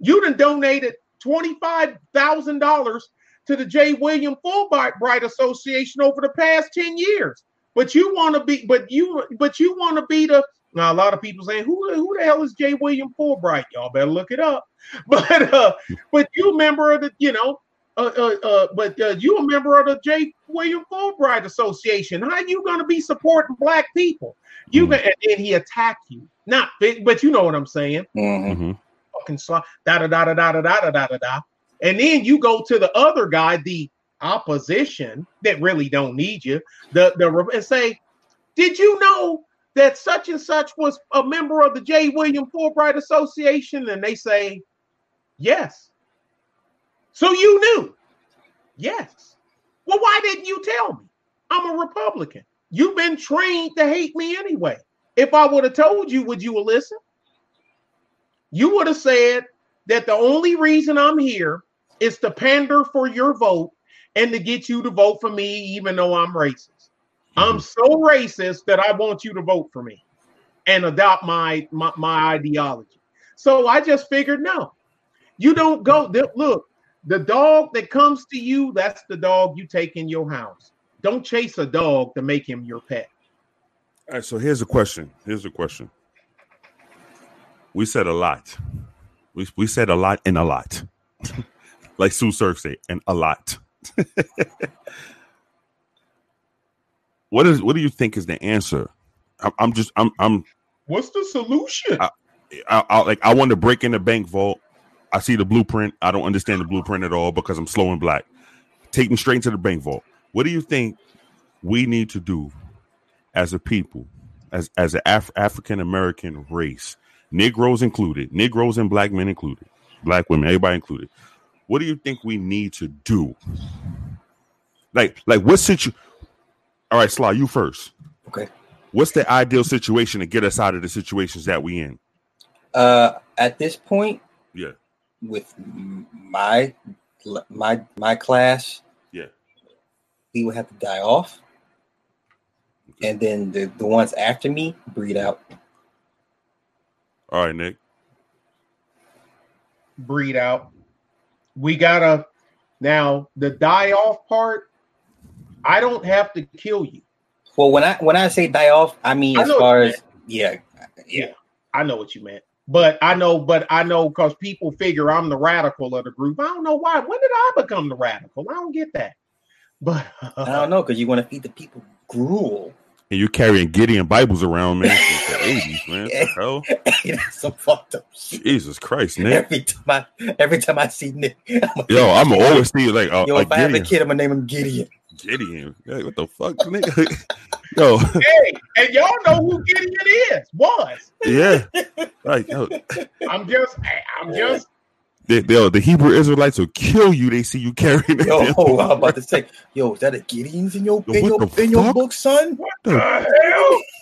you done donated twenty five thousand dollars to the J. William Fulbright Association over the past 10 years. But you want to be, but you, but you want to be the. Now a lot of people saying, who, who the hell is J. William Fulbright? Y'all better look it up. But uh, but you a member of the, you know, uh, uh, uh, but uh, you a member of the J. William Fulbright Association. How you gonna be supporting black people? You mm-hmm. and then he attack you, not but you know what I'm saying. Mm-hmm. Fucking da da da da da da da da da da. And then you go to the other guy, the opposition that really don't need you, the the and say, did you know that such and such was a member of the J. William Fulbright Association? And they say, yes. So you knew, yes. Well, why didn't you tell me? I'm a Republican. You've been trained to hate me anyway. If I would have told you, would you have listened? you would have said that the only reason I'm here is to pander for your vote and to get you to vote for me, even though I'm racist. I'm hmm. so racist that I want you to vote for me and adopt my my, my ideology. So I just figured, no, you don't go. Look, the dog that comes to you, that's the dog you take in your house. Don't chase a dog to make him your pet. All right, so here's a question. Here's a question. We said a lot. We, we said a lot and a lot. like Sue Surf said, and a lot. what is what do you think is the answer? I'm, I'm just I'm I'm what's the solution? I, I, I, like I want to break in the bank vault. I see the blueprint. I don't understand the blueprint at all because I'm slow and black. Take me straight to the bank vault. What do you think we need to do as a people, as as an Af- African American race, Negroes included, Negroes and black men included, black women, everybody included? What do you think we need to do? Like, like what situation? All right, Sly, you first. Okay. What's the ideal situation to get us out of the situations that we in? Uh, at this point, yeah, with my my my class, yeah, we would have to die off, okay. and then the the ones after me breed out. All right, Nick. Breed out. We gotta now the die off part I don't have to kill you. Well, when I when I say die off, I mean I as far as yeah, yeah, yeah, I know what you meant. But I know, but I know because people figure I'm the radical of the group. I don't know why. When did I become the radical? I don't get that. But I don't know because you want to feed the people gruel. And you're carrying Gideon Bibles around, man, since the 80s, man. Yeah. Hell? That's some fucked up shit. Jesus Christ, Nick. Every time I every time I see Nick, I'm yo, I'm always see like uh, yo, if I have a kid, I'm gonna name him Gideon. Gideon. Hey, what the fuck, nigga? Yo. Hey, and y'all know who Gideon is. Was. Yeah. like, Yo. I'm just I'm just the, the, the, Hebrew Israelites will kill you. They see you carrying it. Yo, oh, I'm about to say, yo, is that a Gideon's in your yo, in, your, in your book, son? What the hell?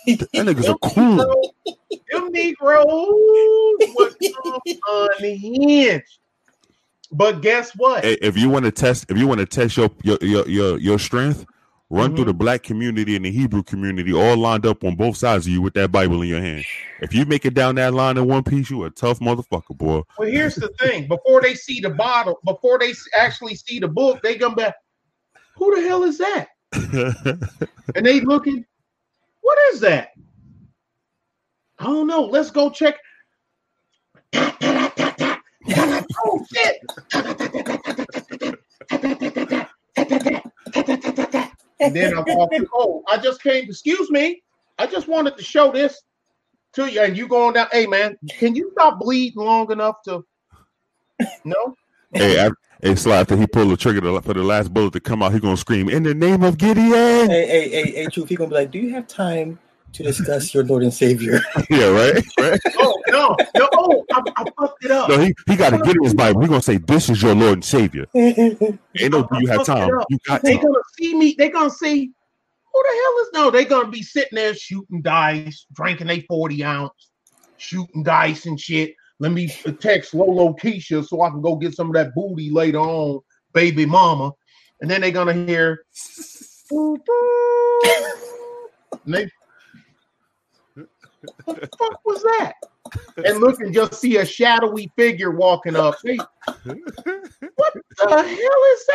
That nigga's a cool. Them Negroes was unhinged. But guess what? Hey, if you want to test, if you want to test your your your your, your strength, run mm-hmm. through the black community and the Hebrew community, all lined up on both sides of you with that Bible in your hand. If you make it down that line in one piece, you a tough motherfucker, boy. Well, here's the thing: before they see the bottle, before they actually see the book, they come back. Who the hell is that? and they looking. What is that? I don't know. Let's go check oh shit! and then I'm walking. Oh, I just came. Excuse me. I just wanted to show this to you, and you going down. Hey, man, can you stop bleeding long enough to? No. Hey, I, hey, Sly, after he pulled the trigger for the last bullet to come out, he gonna scream in the name of Gideon. Hey, hey, hey, hey, Truth. He gonna be like, "Do you have time to discuss your Lord and Savior. yeah, right. right? oh no, no, oh, I, I fucked it up. No, he, he got to get in his Bible. We're gonna say, "This is your Lord and Savior." Ain't no, do you have time? You got They gonna see me. They gonna see who the hell is no? They gonna be sitting there shooting dice, drinking a forty ounce, shooting dice and shit. Let me text Lolo Keisha so I can go get some of that booty later on, baby mama. And then they're gonna hear. and they what the fuck was that? And look and just see a shadowy figure walking up. Hey, what the hell is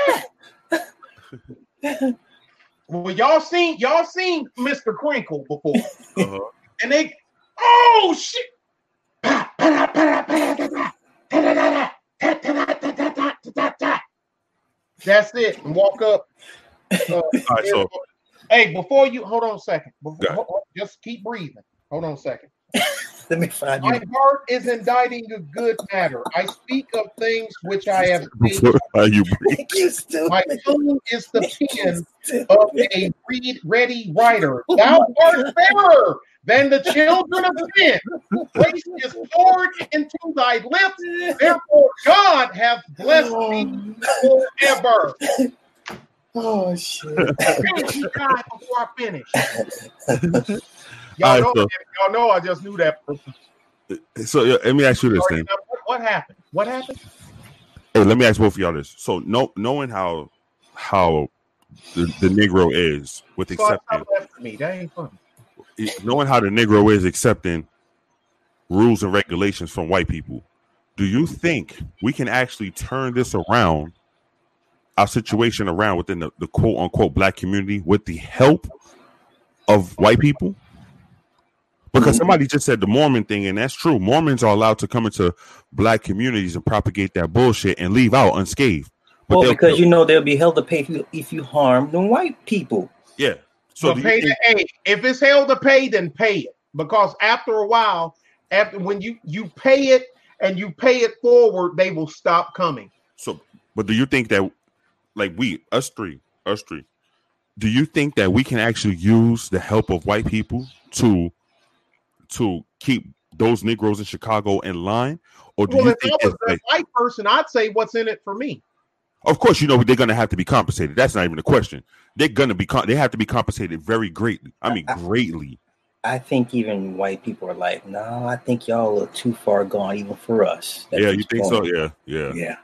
that? Well, y'all seen y'all seen Mr. Crinkle before, uh-huh. and they oh shit. That's it. And walk up. Uh, right, so. Hey, before you hold on a second. Before, just keep breathing. Hold on a second. Let me find My you. My heart is inditing a good matter. I speak of things which I have seen. you My tongue is the pen of a read ready writer. Thou art fairer than the children of men. Grace is poured into thy lips. Therefore, God hath blessed me forever. Oh shit! Finish before I finish. Y'all, know, so, y'all know I just knew that. So yeah, let me ask you this thing. what, what happened? What happened? Hey, let me ask both of y'all this. So, no, knowing how how the, the Negro is with Start accepting, me. That ain't funny. knowing how the Negro is accepting rules and regulations from white people, do you think we can actually turn this around, our situation around within the, the quote unquote black community with the help of white people? Because mm-hmm. somebody just said the Mormon thing, and that's true. Mormons are allowed to come into black communities and propagate that bullshit and leave out unscathed. But Well, because you know they'll be held to pay if you if you harm the white people. yeah. So So do you pay the hey, if it's held to pay, then pay it. Because after a while, after when you you pay it and you pay it forward, they will stop coming. So, but do you think that, like we, us three, us three, do you think that we can actually use the help of white people to, to keep those Negroes in Chicago in line, or do Well, you if think, I was a white person, I'd say what's in it for me. of course, you know they're gonna have to be compensated. That's not even a question. They're gonna be, com- they have to be compensated very greatly. I mean, greatly. I think even white people are like, no, I think y'all are too far gone, even for us. That's yeah, you think so? going on. Yeah, yeah. Yeah,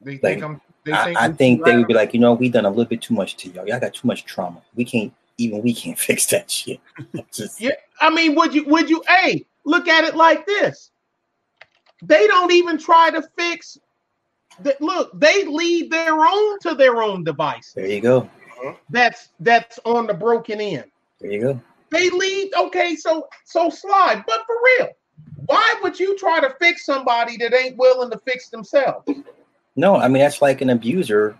They Like, think I'm. They I, think I I'm think they would be like, you know, we've done a little bit too much to y'all. Y'all got too much trauma. We can't even we can't fix that shit. Just- Yeah, I mean, would you? Would you? Hey, look at it like this. They don't even try to fix. The, look, they leave their own to their own devices. there you go. Uh-huh. That's that's on the broken end. There you go. They leave. Okay, so so slide. But for real, why would you try to fix somebody that ain't willing to fix themselves? No, I mean that's like an abuser.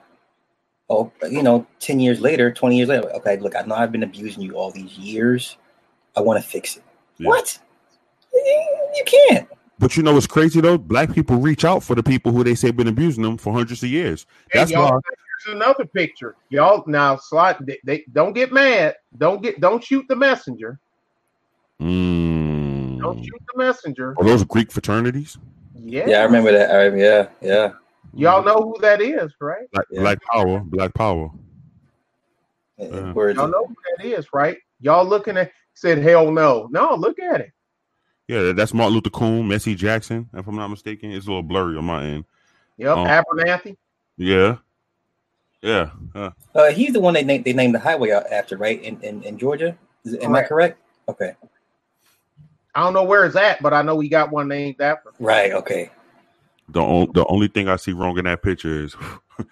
Oh, you know, ten years later, twenty years later. Okay, look, I know I've been abusing you all these years. I want to fix it. Yeah. What? You you can't. But you know what's crazy though? Black people reach out for the people who they say have been abusing them for hundreds of years. Hey, That's y'all, why. here's another picture. Y'all now slide. They, they don't get mad. Don't get. Don't shoot the messenger. Mm. Don't shoot the messenger. Are those Greek fraternities? Yeah. Yeah, I remember that. I, yeah, yeah. Y'all know who that is, right? Black, Yeah. Black Power, Black Power. Uh, Yeah. Y'all know who that is, right? Y'all looking at said hell no. No, look at it. Yeah, that's Martin Luther King, Jesse Jackson, if I'm not mistaken. It's a little blurry on my end. Yep, Oh. Abernathy. Yeah. Yeah. Uh, Uh, he's the one they named. They named the highway after, right? In in, in Georgia. Is, it- am I correct? Okay. I don't know where it's at, but I know we got one named after. Right. Okay. The, on, the only thing I see wrong in that picture is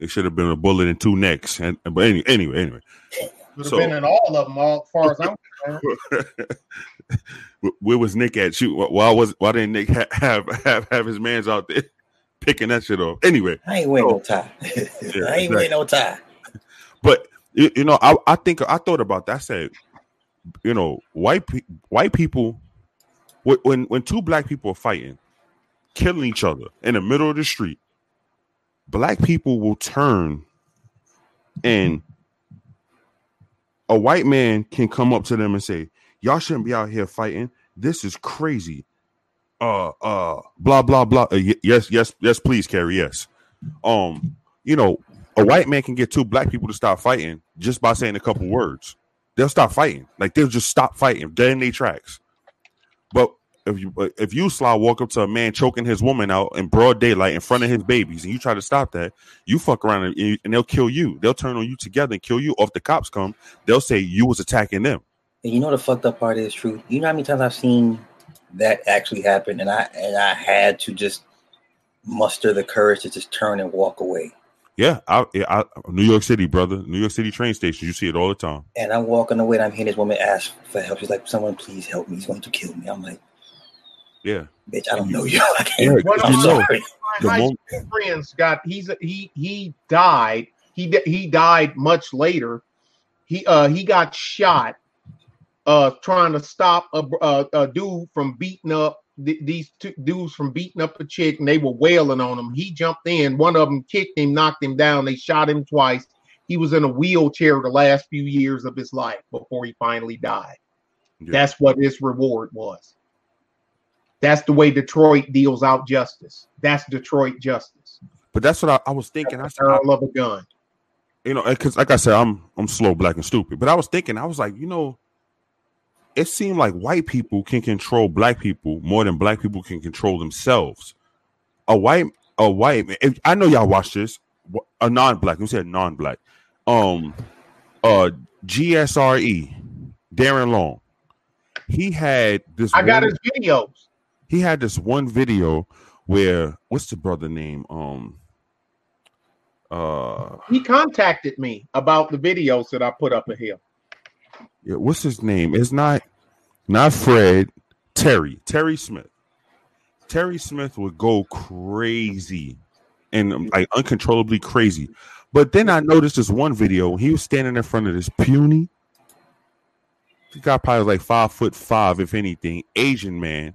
it should have been a bullet in two necks. And but anyway, anyway, anyway. Would have So- been in all of them, all as far as I'm concerned. Where was Nick at? Shoot, why was why didn't Nick ha- have have have his man's out there picking that shit off? Anyway, I ain't wearing Oh. no tie. I ain't exactly. wearing no tie. but you, you know, I, I think I thought about that. I said, you know, white pe- white people when when two black people are fighting, killing each other in the middle of the street, black people will turn and a white man can come up to them and say, "Y'all shouldn't be out here fighting. This is crazy." Uh, uh, blah blah blah. Uh, y- yes, yes, yes. Please, Carrie. Yes. Um, you know, a white man can get two black people to stop fighting just by saying a couple words. They'll stop fighting. Like they'll just stop fighting dead in their tracks. But if you uh, if you sly walk up to a man choking his woman out in broad daylight in front of his babies and you try to stop that, you fuck around and, and they'll kill you. They'll turn on you together and kill you. Or if the cops come, they'll say you was attacking them. And you know the fucked up part is true. You know how many times I've seen that actually happen, and I and I had to just muster the courage to just turn and walk away. Yeah, I, I, New York City, brother. New York City train station. You see it all the time. And I'm walking away, and I'm hearing this woman ask for help. She's like, "Someone, please help me. He's going to kill me." I'm like, Yeah, "Bitch, I don't know you. I Yeah, can't. Well, I'm you know. sorry." The My high school friends got he's he he died. He di- he died much later. He uh he got shot uh trying to stop a, a, a dude from beating up th- these two dudes from beating up a chick and they were wailing on him. He jumped in. One of them kicked him, knocked him down. They shot him twice. He was in a wheelchair the last few years of his life before he finally died. Yeah. That's what his reward was. That's the way Detroit deals out justice. That's Detroit justice. but that's what I, I was thinking. I said, I- of a gun. you know, because like I said, I'm I'm slow, black, and stupid. But I was thinking, I was like, you know, it seemed like white people can control black people more than black people can control themselves. A white, a white. If, I know y'all watch this. A non-black. We said non-black. Um, uh, GSRE, Darren Long. He had this. I got one, his videos. He had this one video where what's the brother name? Um, uh, he contacted me about the videos that I put up of him. Yeah, what's his name? It's not not Fred, Terry, Terry Smith. Terry Smith would go crazy and um, like uncontrollably crazy. But then I noticed this one video. He was standing in front of this puny. He got probably like five foot five, if anything, Asian man.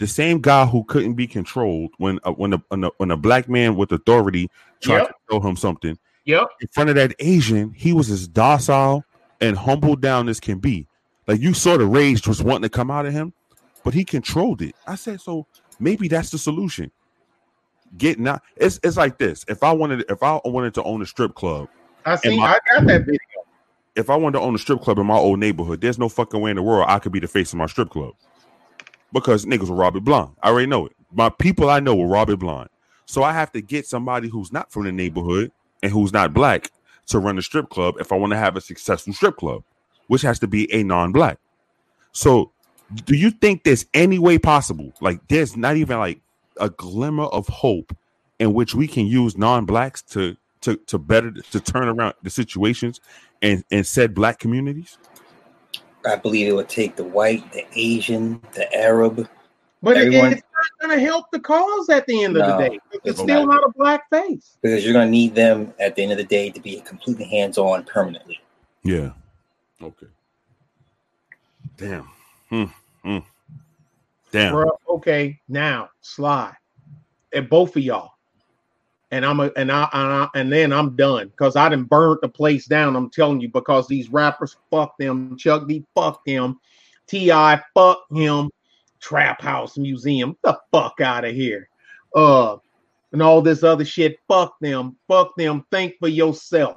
The same guy who couldn't be controlled when uh, when, a, when, a, when a black man with authority tried yep. to tell him something. Yep. In front of that Asian, he was as docile and humble down as can be. Like you saw the rage was wanting to come out of him, but he controlled it. I said, so maybe that's the solution. Getting out. It's it's like this. If I wanted, if I wanted to own a strip club, I see. My, I got that video. If I wanted to own a strip club in my old neighborhood, there's no fucking way in the world I could be the face of my strip club because niggas will rob it blind. I already know it. My people I know will rob it blind. So I have to get somebody who's not from the neighborhood and who's not black to run a strip club if I want to have a successful strip club, which has to be a non-black. So, do you think there's any way possible? Like, there's not even like a glimmer of hope in which we can use non-blacks to to to better to turn around the situations and and said black communities? I believe it would take the white, the Asian, the Arab. But everyone. it's not going to help the cause at the end no, of the day. It's, it's still not. not a black face. Because you're going to need them at the end of the day to be completely hands on permanently. Yeah. Okay. Damn. Hmm. Hmm. Damn. Bro, okay, now slide. And both of y'all and I'm a, and I, and I and then I'm done because I didn't burn the place down. I'm telling you because these rappers fuck them, Chuck D fuck them, T.I. fuck him, Trap House Museum the fuck out of here, uh, and all this other shit. Fuck them, fuck them. Think for yourself.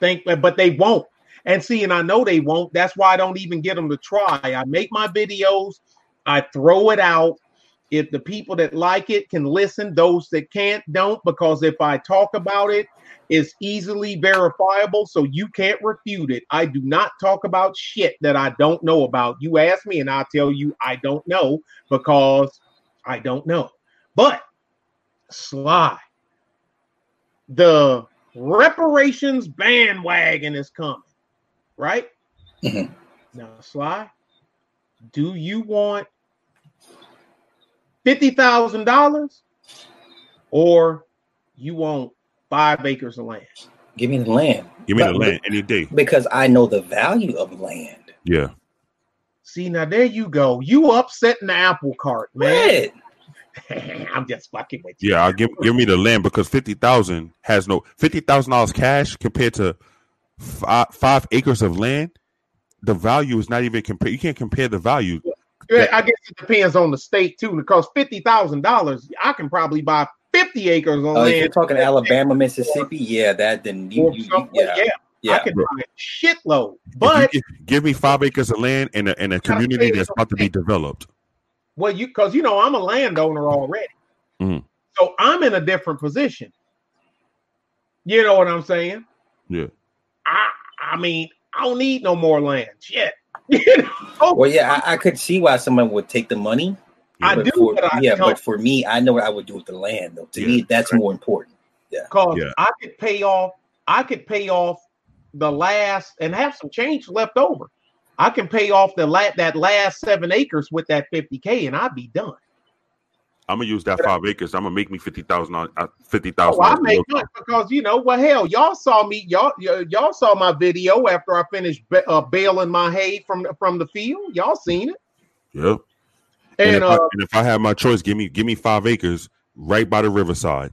Think, but they won't. And see, and I know they won't. That's why I don't even get them to try. I make my videos, I throw it out, if the people that like it can listen, those that can't don't, because if I talk about it, it's easily verifiable, so you can't refute it. I do not talk about shit that I don't know about. You ask me, and I'll tell you I don't know because I don't know. But Sly, the reparations bandwagon is coming, right? Mm-hmm. Now, Sly, do you want fifty thousand dollars, or you want five acres of land. Give me the land. Give me the land any day. Because I know the value of land. Yeah. See now, there you go. You upsetting the apple cart, man. I'm just fucking with you. Yeah, I'll give give me the land because fifty thousand has no fifty thousand dollars cash compared to five, five acres of land. The value is not even compared. You can't compare the value. I guess it depends on the state too. Because fifty thousand dollars, I can probably buy fifty acres on oh, land. If you're talking Alabama, Mississippi, yeah, that then you, you, you yeah. yeah. Yeah, I can buy a shitload. But give, give, me five acres of land in a, in a community that's about to be developed. Well, you because you know I'm a landowner already, mm-hmm. so I'm in a different position. You know what I'm saying? Yeah. I I mean I don't need no more land. Shit. Oh. Well, yeah, I, I, could see why someone would take the money. I do. For, yeah, but for me, I know what I would do with the land. Though to yeah, me, that's more important. Yeah, because yeah. I could pay off. I could pay off the last and have some change left over. I can pay off the la- that last seven acres with that 50k, and I'd be done. I'm gonna use that five acres. I'm gonna make me fifty thousand. Uh, fifty thousand. Oh, I make because you know, well, hell, y'all saw me. Y'all, y'all saw my video after I finished uh, baling my hay from from the field. Y'all seen it? Yep. And, and, if, uh, I, and if I have my choice, give me give me five acres right by the riverside.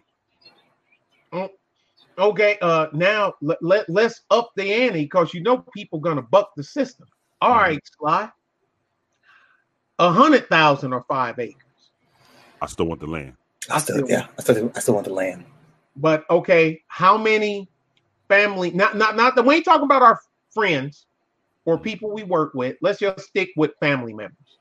Mm, okay. Uh, now let, let let's up the ante because you know people gonna buck the system. All mm-hmm. right, Sly. A hundred thousand or five acres. I still want the land. I still, yeah, I still, I still want the land. But okay, how many family? Not, not, not the. We ain't talking about our friends. or people we work with, let's just stick with family members.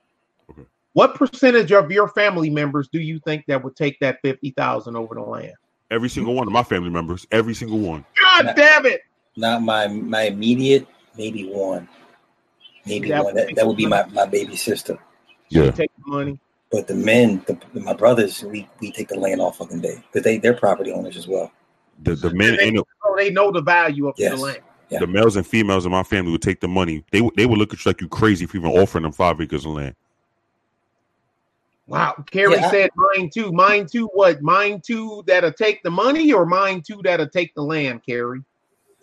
Okay. What percentage of your family members do you think that would take that fifty thousand over the land? Every single one of my family members, every single one. God damn it! Not my my immediate, maybe one, maybe That one. would That, that would be my, my baby sister. Yeah. Take the money. But the men, the, my brothers, we, we take the land all fucking day because they they're property owners as well. The the men and the, Oh, they know the value of Yes. the land. Yeah. the males and females in my family would take the money. They would they would look at you like you crazy for even offering them five acres of land. Wow. Carrie Yeah, I- said mine too. Mine too. What? Mine too that'll take the money or mine too that'll take the land, Carrie?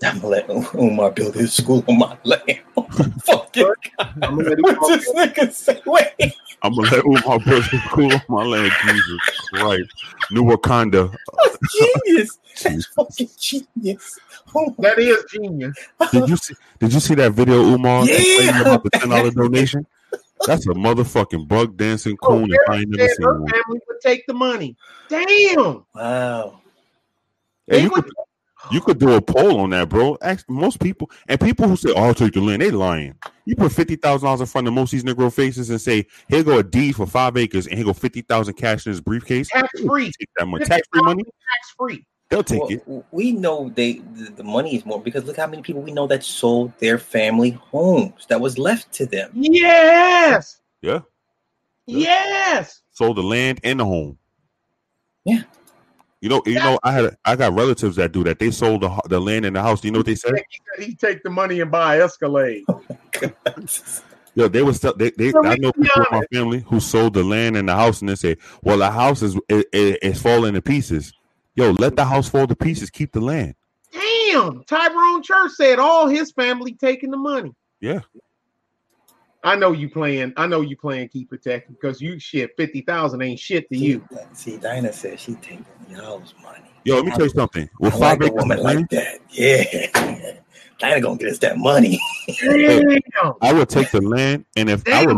I'm gonna let Umar build his school on my land. Fuck Fucking I'm gonna let what him this nigga say? Wait, I'm gonna let Umar build his school on my land. Jesus Christ, New Wakanda. that's genius. That's fucking genius. Oh That is genius. Did you see? Did you see that video, Umar? Yeah. about the ten dollar donation. That's a motherfucking bug dancing Oh, coon if I Carrie ain't never seen her one. family would take the money. Damn. Wow. Hey, They you would could you could do a poll on that, bro. Ask most people and people who say, "Oh, I'll take the land," they lying. You put fifty thousand dollars in front of most of these Negro faces and say, "Here go a deed for five acres," and here go fifty thousand cash in his briefcase. tax free. Take that money, tax free money. Tax free. They'll take Well, it. we know they the, the money is more because look how many people we know that sold their family homes that was left to them. Yes. Yeah. Yes. Sold the land and the home. Yeah. You know, you know, I had I got relatives that do that. They sold the, the land and the house. You know what they said? He said he'd take the money and buy Escalade. Oh Yo, they was they, they Well, I know let's people in my family who sold the land and the house, and they say, "Well, the house is is, is falling to pieces." Yo, let the house fall to pieces. Keep the land. Damn. Tyrone Church said all his family taking the money. Yeah. I know you playing. I know you playing keep protected because you shit fifty thousand ain't shit to you. See, Dinah said she taking y'all's money. Yo, let me tell you something. With I five like a acres of woman land, like that. Yeah. Dinah gonna get us that money. Damn. I would take the land, and if I would,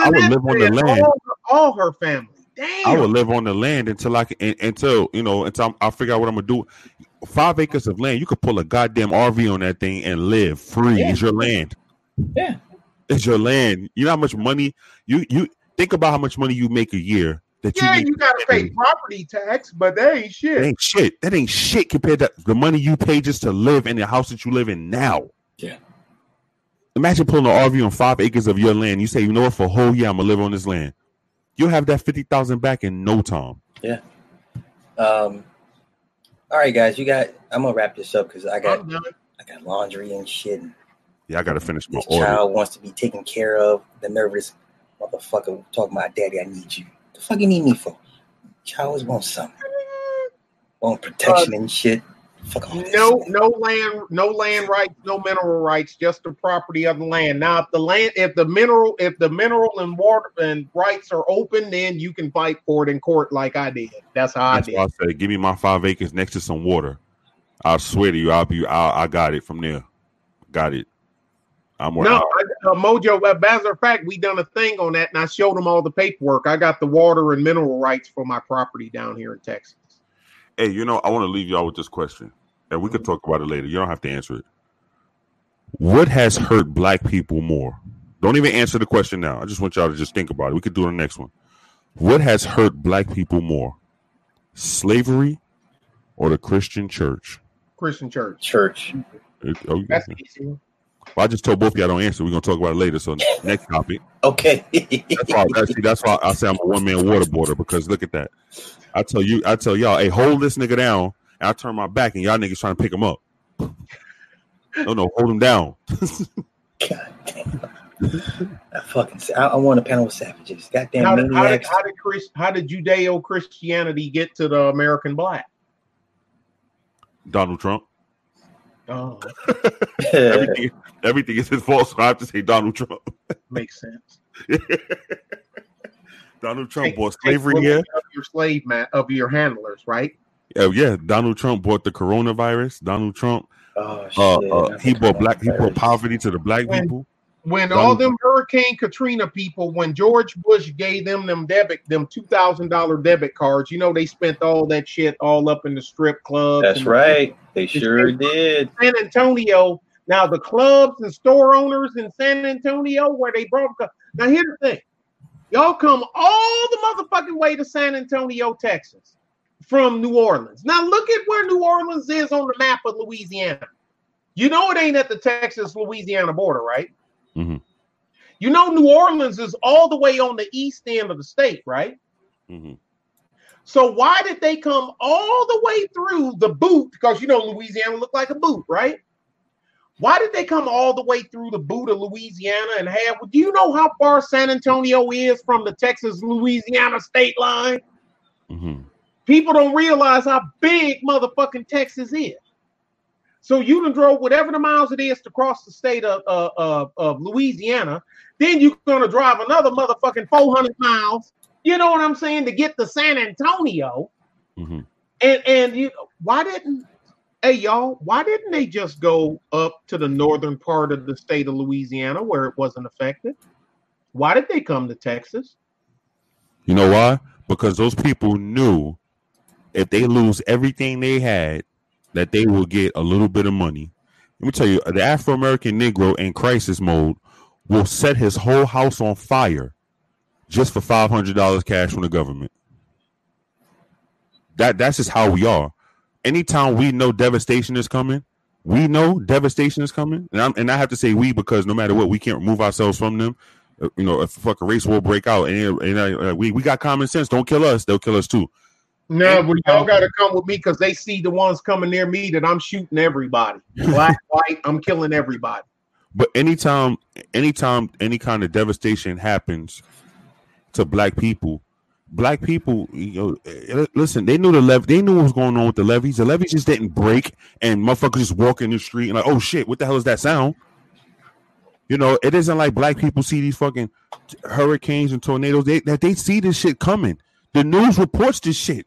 I would live on that? the land. All, all her family. Damn. I would live on the land until I can, until you know, until I'm, I figure out what I'm gonna do. Five acres of land, you could pull a goddamn RV on that thing and live free. Yeah. It's your land. Yeah. It's your land. You know how much money you you think about how much money you make a year that yeah, you you gotta pay property tax, but that ain't That shit. ain't shit. That ain't shit compared to the money you pay just to live in the house that you live in now. Yeah. Imagine pulling an RV on five acres of your land. You say, you know what, for a whole year I'm gonna live on this land. You'll have that fifty thousand back in no time. Yeah. Um all right, guys, you got I'm gonna wrap this up because I got I'm. I got laundry and shit. And Yeah, I gotta finish my this order. child wants to be taken care of. The nervous motherfucker talking about daddy, I need you. The fuck you need me for? Child always wants something. Want protection and shit. Fuck all this. No, no land, no land rights, no mineral rights, just the property of the land. Now, if the land, if the mineral, if the mineral and water and rights are open, then you can fight for it in court, like I did. That's how I did. why I said, give me my five acres next to some water. I swear to you, I'll be. I, I got it from there. Got it. I'm No, I, uh, Mojo. uh, As a fact, we done a thing on that, and I showed them all the paperwork. I got the water and mineral rights for my property down here in Texas. Hey, you know, I want to leave y'all with this question, and we could talk about it later. You don't have to answer it. What has hurt black people more? Don't even answer the question now. I just want y'all to just think about it. We could do the next one. What has hurt black people more? Slavery or the Christian church? Christian Church. Church. It- oh, That's easy. Well, I just told both of y'all don't answer. We're gonna talk about it later. So next topic. Okay. That's why. That's, that's why I say I'm a one man waterboarder because look at that. I tell you, I tell y'all, hey, hold this nigga down. And I turn my back, and y'all niggas trying to pick him up. No, no, hold him down. God damn. I fucking I, I want a panel of savages. Goddamn How did, how did, how did, Chris, how did Judeo Christianity get to the American black? Donald Trump. Oh, Everything, everything is his fault. So I have to say Donald Trump. makes sense. Donald Trump Take- brought Take slavery here. Of your slave man of your handlers, right? Yeah, yeah. Donald Trump bought the coronavirus. Donald Trump, oh shit. uh, uh, he the brought black, he brought poverty to the black When- people. When Donald- all them Hurricane Katrina people, when George Bush gave them them debit, them two thousand dollar debit cards, you know they spent all that shit all up in the strip clubs. That's right. They sure did. San Antonio, Now the clubs and store owners in San Antonio where they brought. Now here's the thing, y'all come all the motherfucking way to San Antonio, Texas, from New Orleans. Now look at where New Orleans is on the map of Louisiana. You know it ain't at the Texas Louisiana border, right? Mm-hmm. You know New Orleans is all the way on the east end of the state, right? Mm-hmm. So why did they come all the way through the boot? Because you know Louisiana looked like a boot, right? Why did they come all the way through the boot of Louisiana and have? Do you know how far San Antonio is from the Texas Louisiana state line? Mm-hmm. People don't realize how big motherfucking Texas is. So you done drove whatever the miles it is to cross the state of, uh, of, of Louisiana. Then you're gonna drive another motherfucking 400 miles. You know what I'm saying to get to San Antonio. Mm-hmm. And and you why didn't hey y'all why didn't they just go up to the northern part of the state of Louisiana where it wasn't affected? Why did they come to Texas? You know why? Because those people knew if they lose everything they had, that they will get a little bit of money. Let me tell you, the Afro American Negro in crisis mode will set his whole house on fire just for five hundred dollars cash from the government. That that's just how we are. Anytime we know devastation is coming, we know devastation is coming, and I'm and I have to say we because no matter what, we can't remove ourselves from them. Uh, you know, if a fucking race war break out, and, and uh, we we got common sense. Don't kill us; they'll kill us too. No, but y'all got to come with me because they see the ones coming near me that I'm shooting everybody. Black, white, I'm killing everybody. But anytime, anytime any kind of devastation happens to black people, black people, you know, eh, listen, they knew the levee, they knew what was going on with the levees. The levees just didn't break, and motherfuckers just walk in the street and like, oh shit, what the hell is that sound? You know, it isn't like black people see these fucking hurricanes and tornadoes. They that they see this shit coming. The news reports this shit.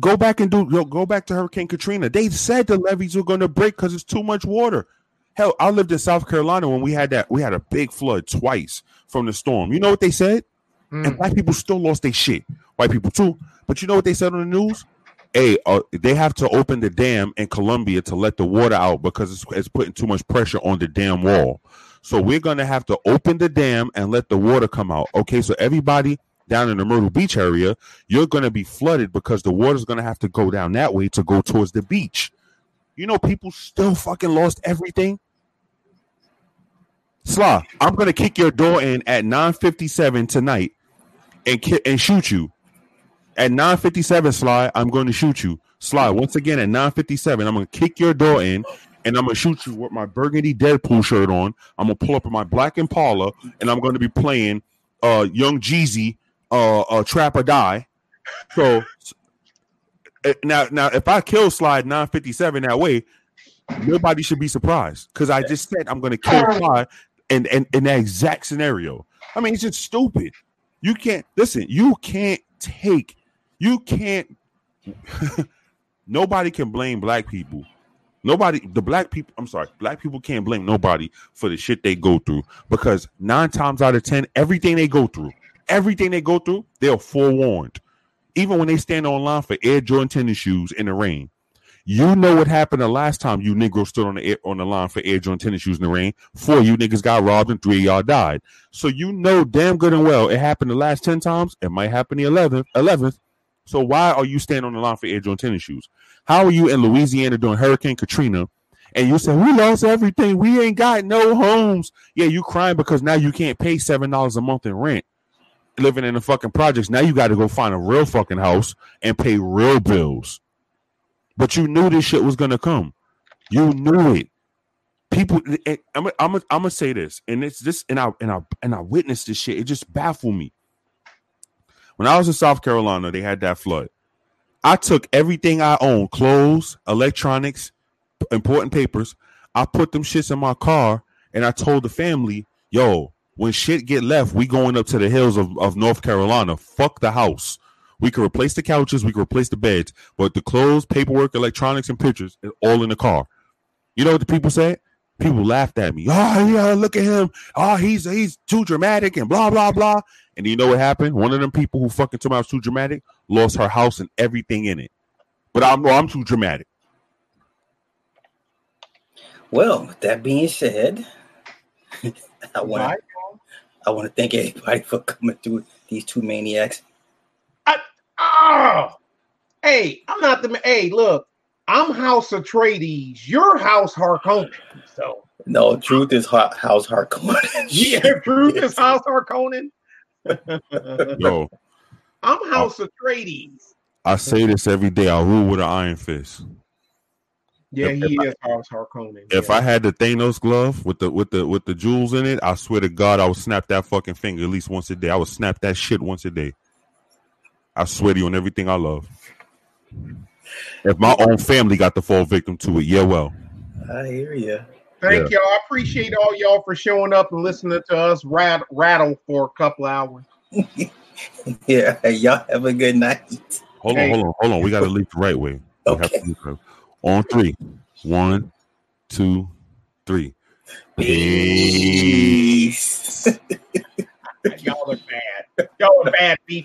Go back and do go back to Hurricane Katrina. They said the levees were going to break because it's too much water. Hell, I lived in South Carolina when we had that. We had a big flood twice from the storm. You know what they said? Mm. And black people still lost their shit. White people too. But you know what they said on the news? Hey, uh, they have to open the dam in Columbia to let the water out because it's, it's putting too much pressure on the dam wall. So we're gonna have to open the dam and let the water come out. Okay, so everybody down in the Myrtle Beach area, you're gonna be flooded because the water's gonna have to go down that way to go towards the beach. You know, people still fucking lost everything. Sly, I'm gonna kick your door in at 9:57 tonight and ki- and shoot you. At 9:57, Sly, I'm going to shoot you. Sly, once again at 9:57, I'm gonna kick your door in and I'm gonna shoot you with my burgundy Deadpool shirt on. I'm gonna pull up in my black Impala and I'm gonna be playing uh Young Jeezy, uh, uh Trap or Die. So eh, now, now if I kill Slide 957 that way, nobody should be surprised because I just said I'm gonna kill Slide in, in in that exact scenario. I mean, it's just stupid. You can't listen. You can't take. You can't. nobody can blame black people. Nobody, the black people. I'm sorry, black people can't blame nobody for the shit they go through because nine times out of ten, everything they go through, everything they go through, they're forewarned. Even when they stand online for Air Jordan tennis shoes in the rain, you know what happened the last time you Negro stood on the air, on the line for Air Jordan tennis shoes in the rain. Four you niggas got robbed and three of y'all died. So you know damn good and well it happened the last ten times. It might happen the eleventh. Eleventh. So why are you standing on the line for Air Jordan tennis shoes? How are you in Louisiana during Hurricane Katrina? And you say we lost everything. We ain't got no homes. Yeah, you crying because now you can't pay seven dollars a month in rent, living in the fucking projects. Now you got to go find a real fucking house and pay real bills. But you knew this shit was gonna come. You knew it. People, I'm, I'm, I'm gonna say this, and it's this, and I, and I, and I witnessed this shit. It just baffled me. When I was in South Carolina, they had that flood. I took everything I own, clothes, electronics, important papers. I put them shits in my car, and I told the family, "Yo, when shit get left, we going up to the hills of, of North Carolina. Fuck the house. We can replace the couches, we can replace the beds, but the clothes, paperwork, electronics, and pictures is all in the car. You know what the people said? People laughed at me. Oh yeah, look at him. Oh, he's he's too dramatic and blah blah blah. And you know what happened? One of them people who fucking told me I was too dramatic lost her house and everything in it. But I'm I'm too dramatic. Well, with that being said, I want Bye, to I want to thank everybody for coming through these two maniacs. I, Oh, hey, I'm not the. Man. Hey, look, I'm House Atreides. Your House Harkonnen. So No, truth is hot house hardcore. yeah, truth is House Harkonnen. Yo, I'm House Atreides. I say this every day. I rule with an iron fist. Yeah, If- he is House Harkonnen. If yeah. I had the Thanos glove with the with the with the jewels in it, I swear to God, I would snap that fucking finger at least once a day. I would snap that shit once a day. I swear to you on everything I love. If my own family got to fall victim to it, yeah, well, I hear you. Thank y'all. I appreciate all y'all for showing up and listening to us rat- rattle for a couple hours. Yeah, y'all have a good night. hold Hey. on, hold on, hold on. We got to leave the right way. We have Okay. On three. One, two, three. Peace. Y'all are bad. Y'all are bad people.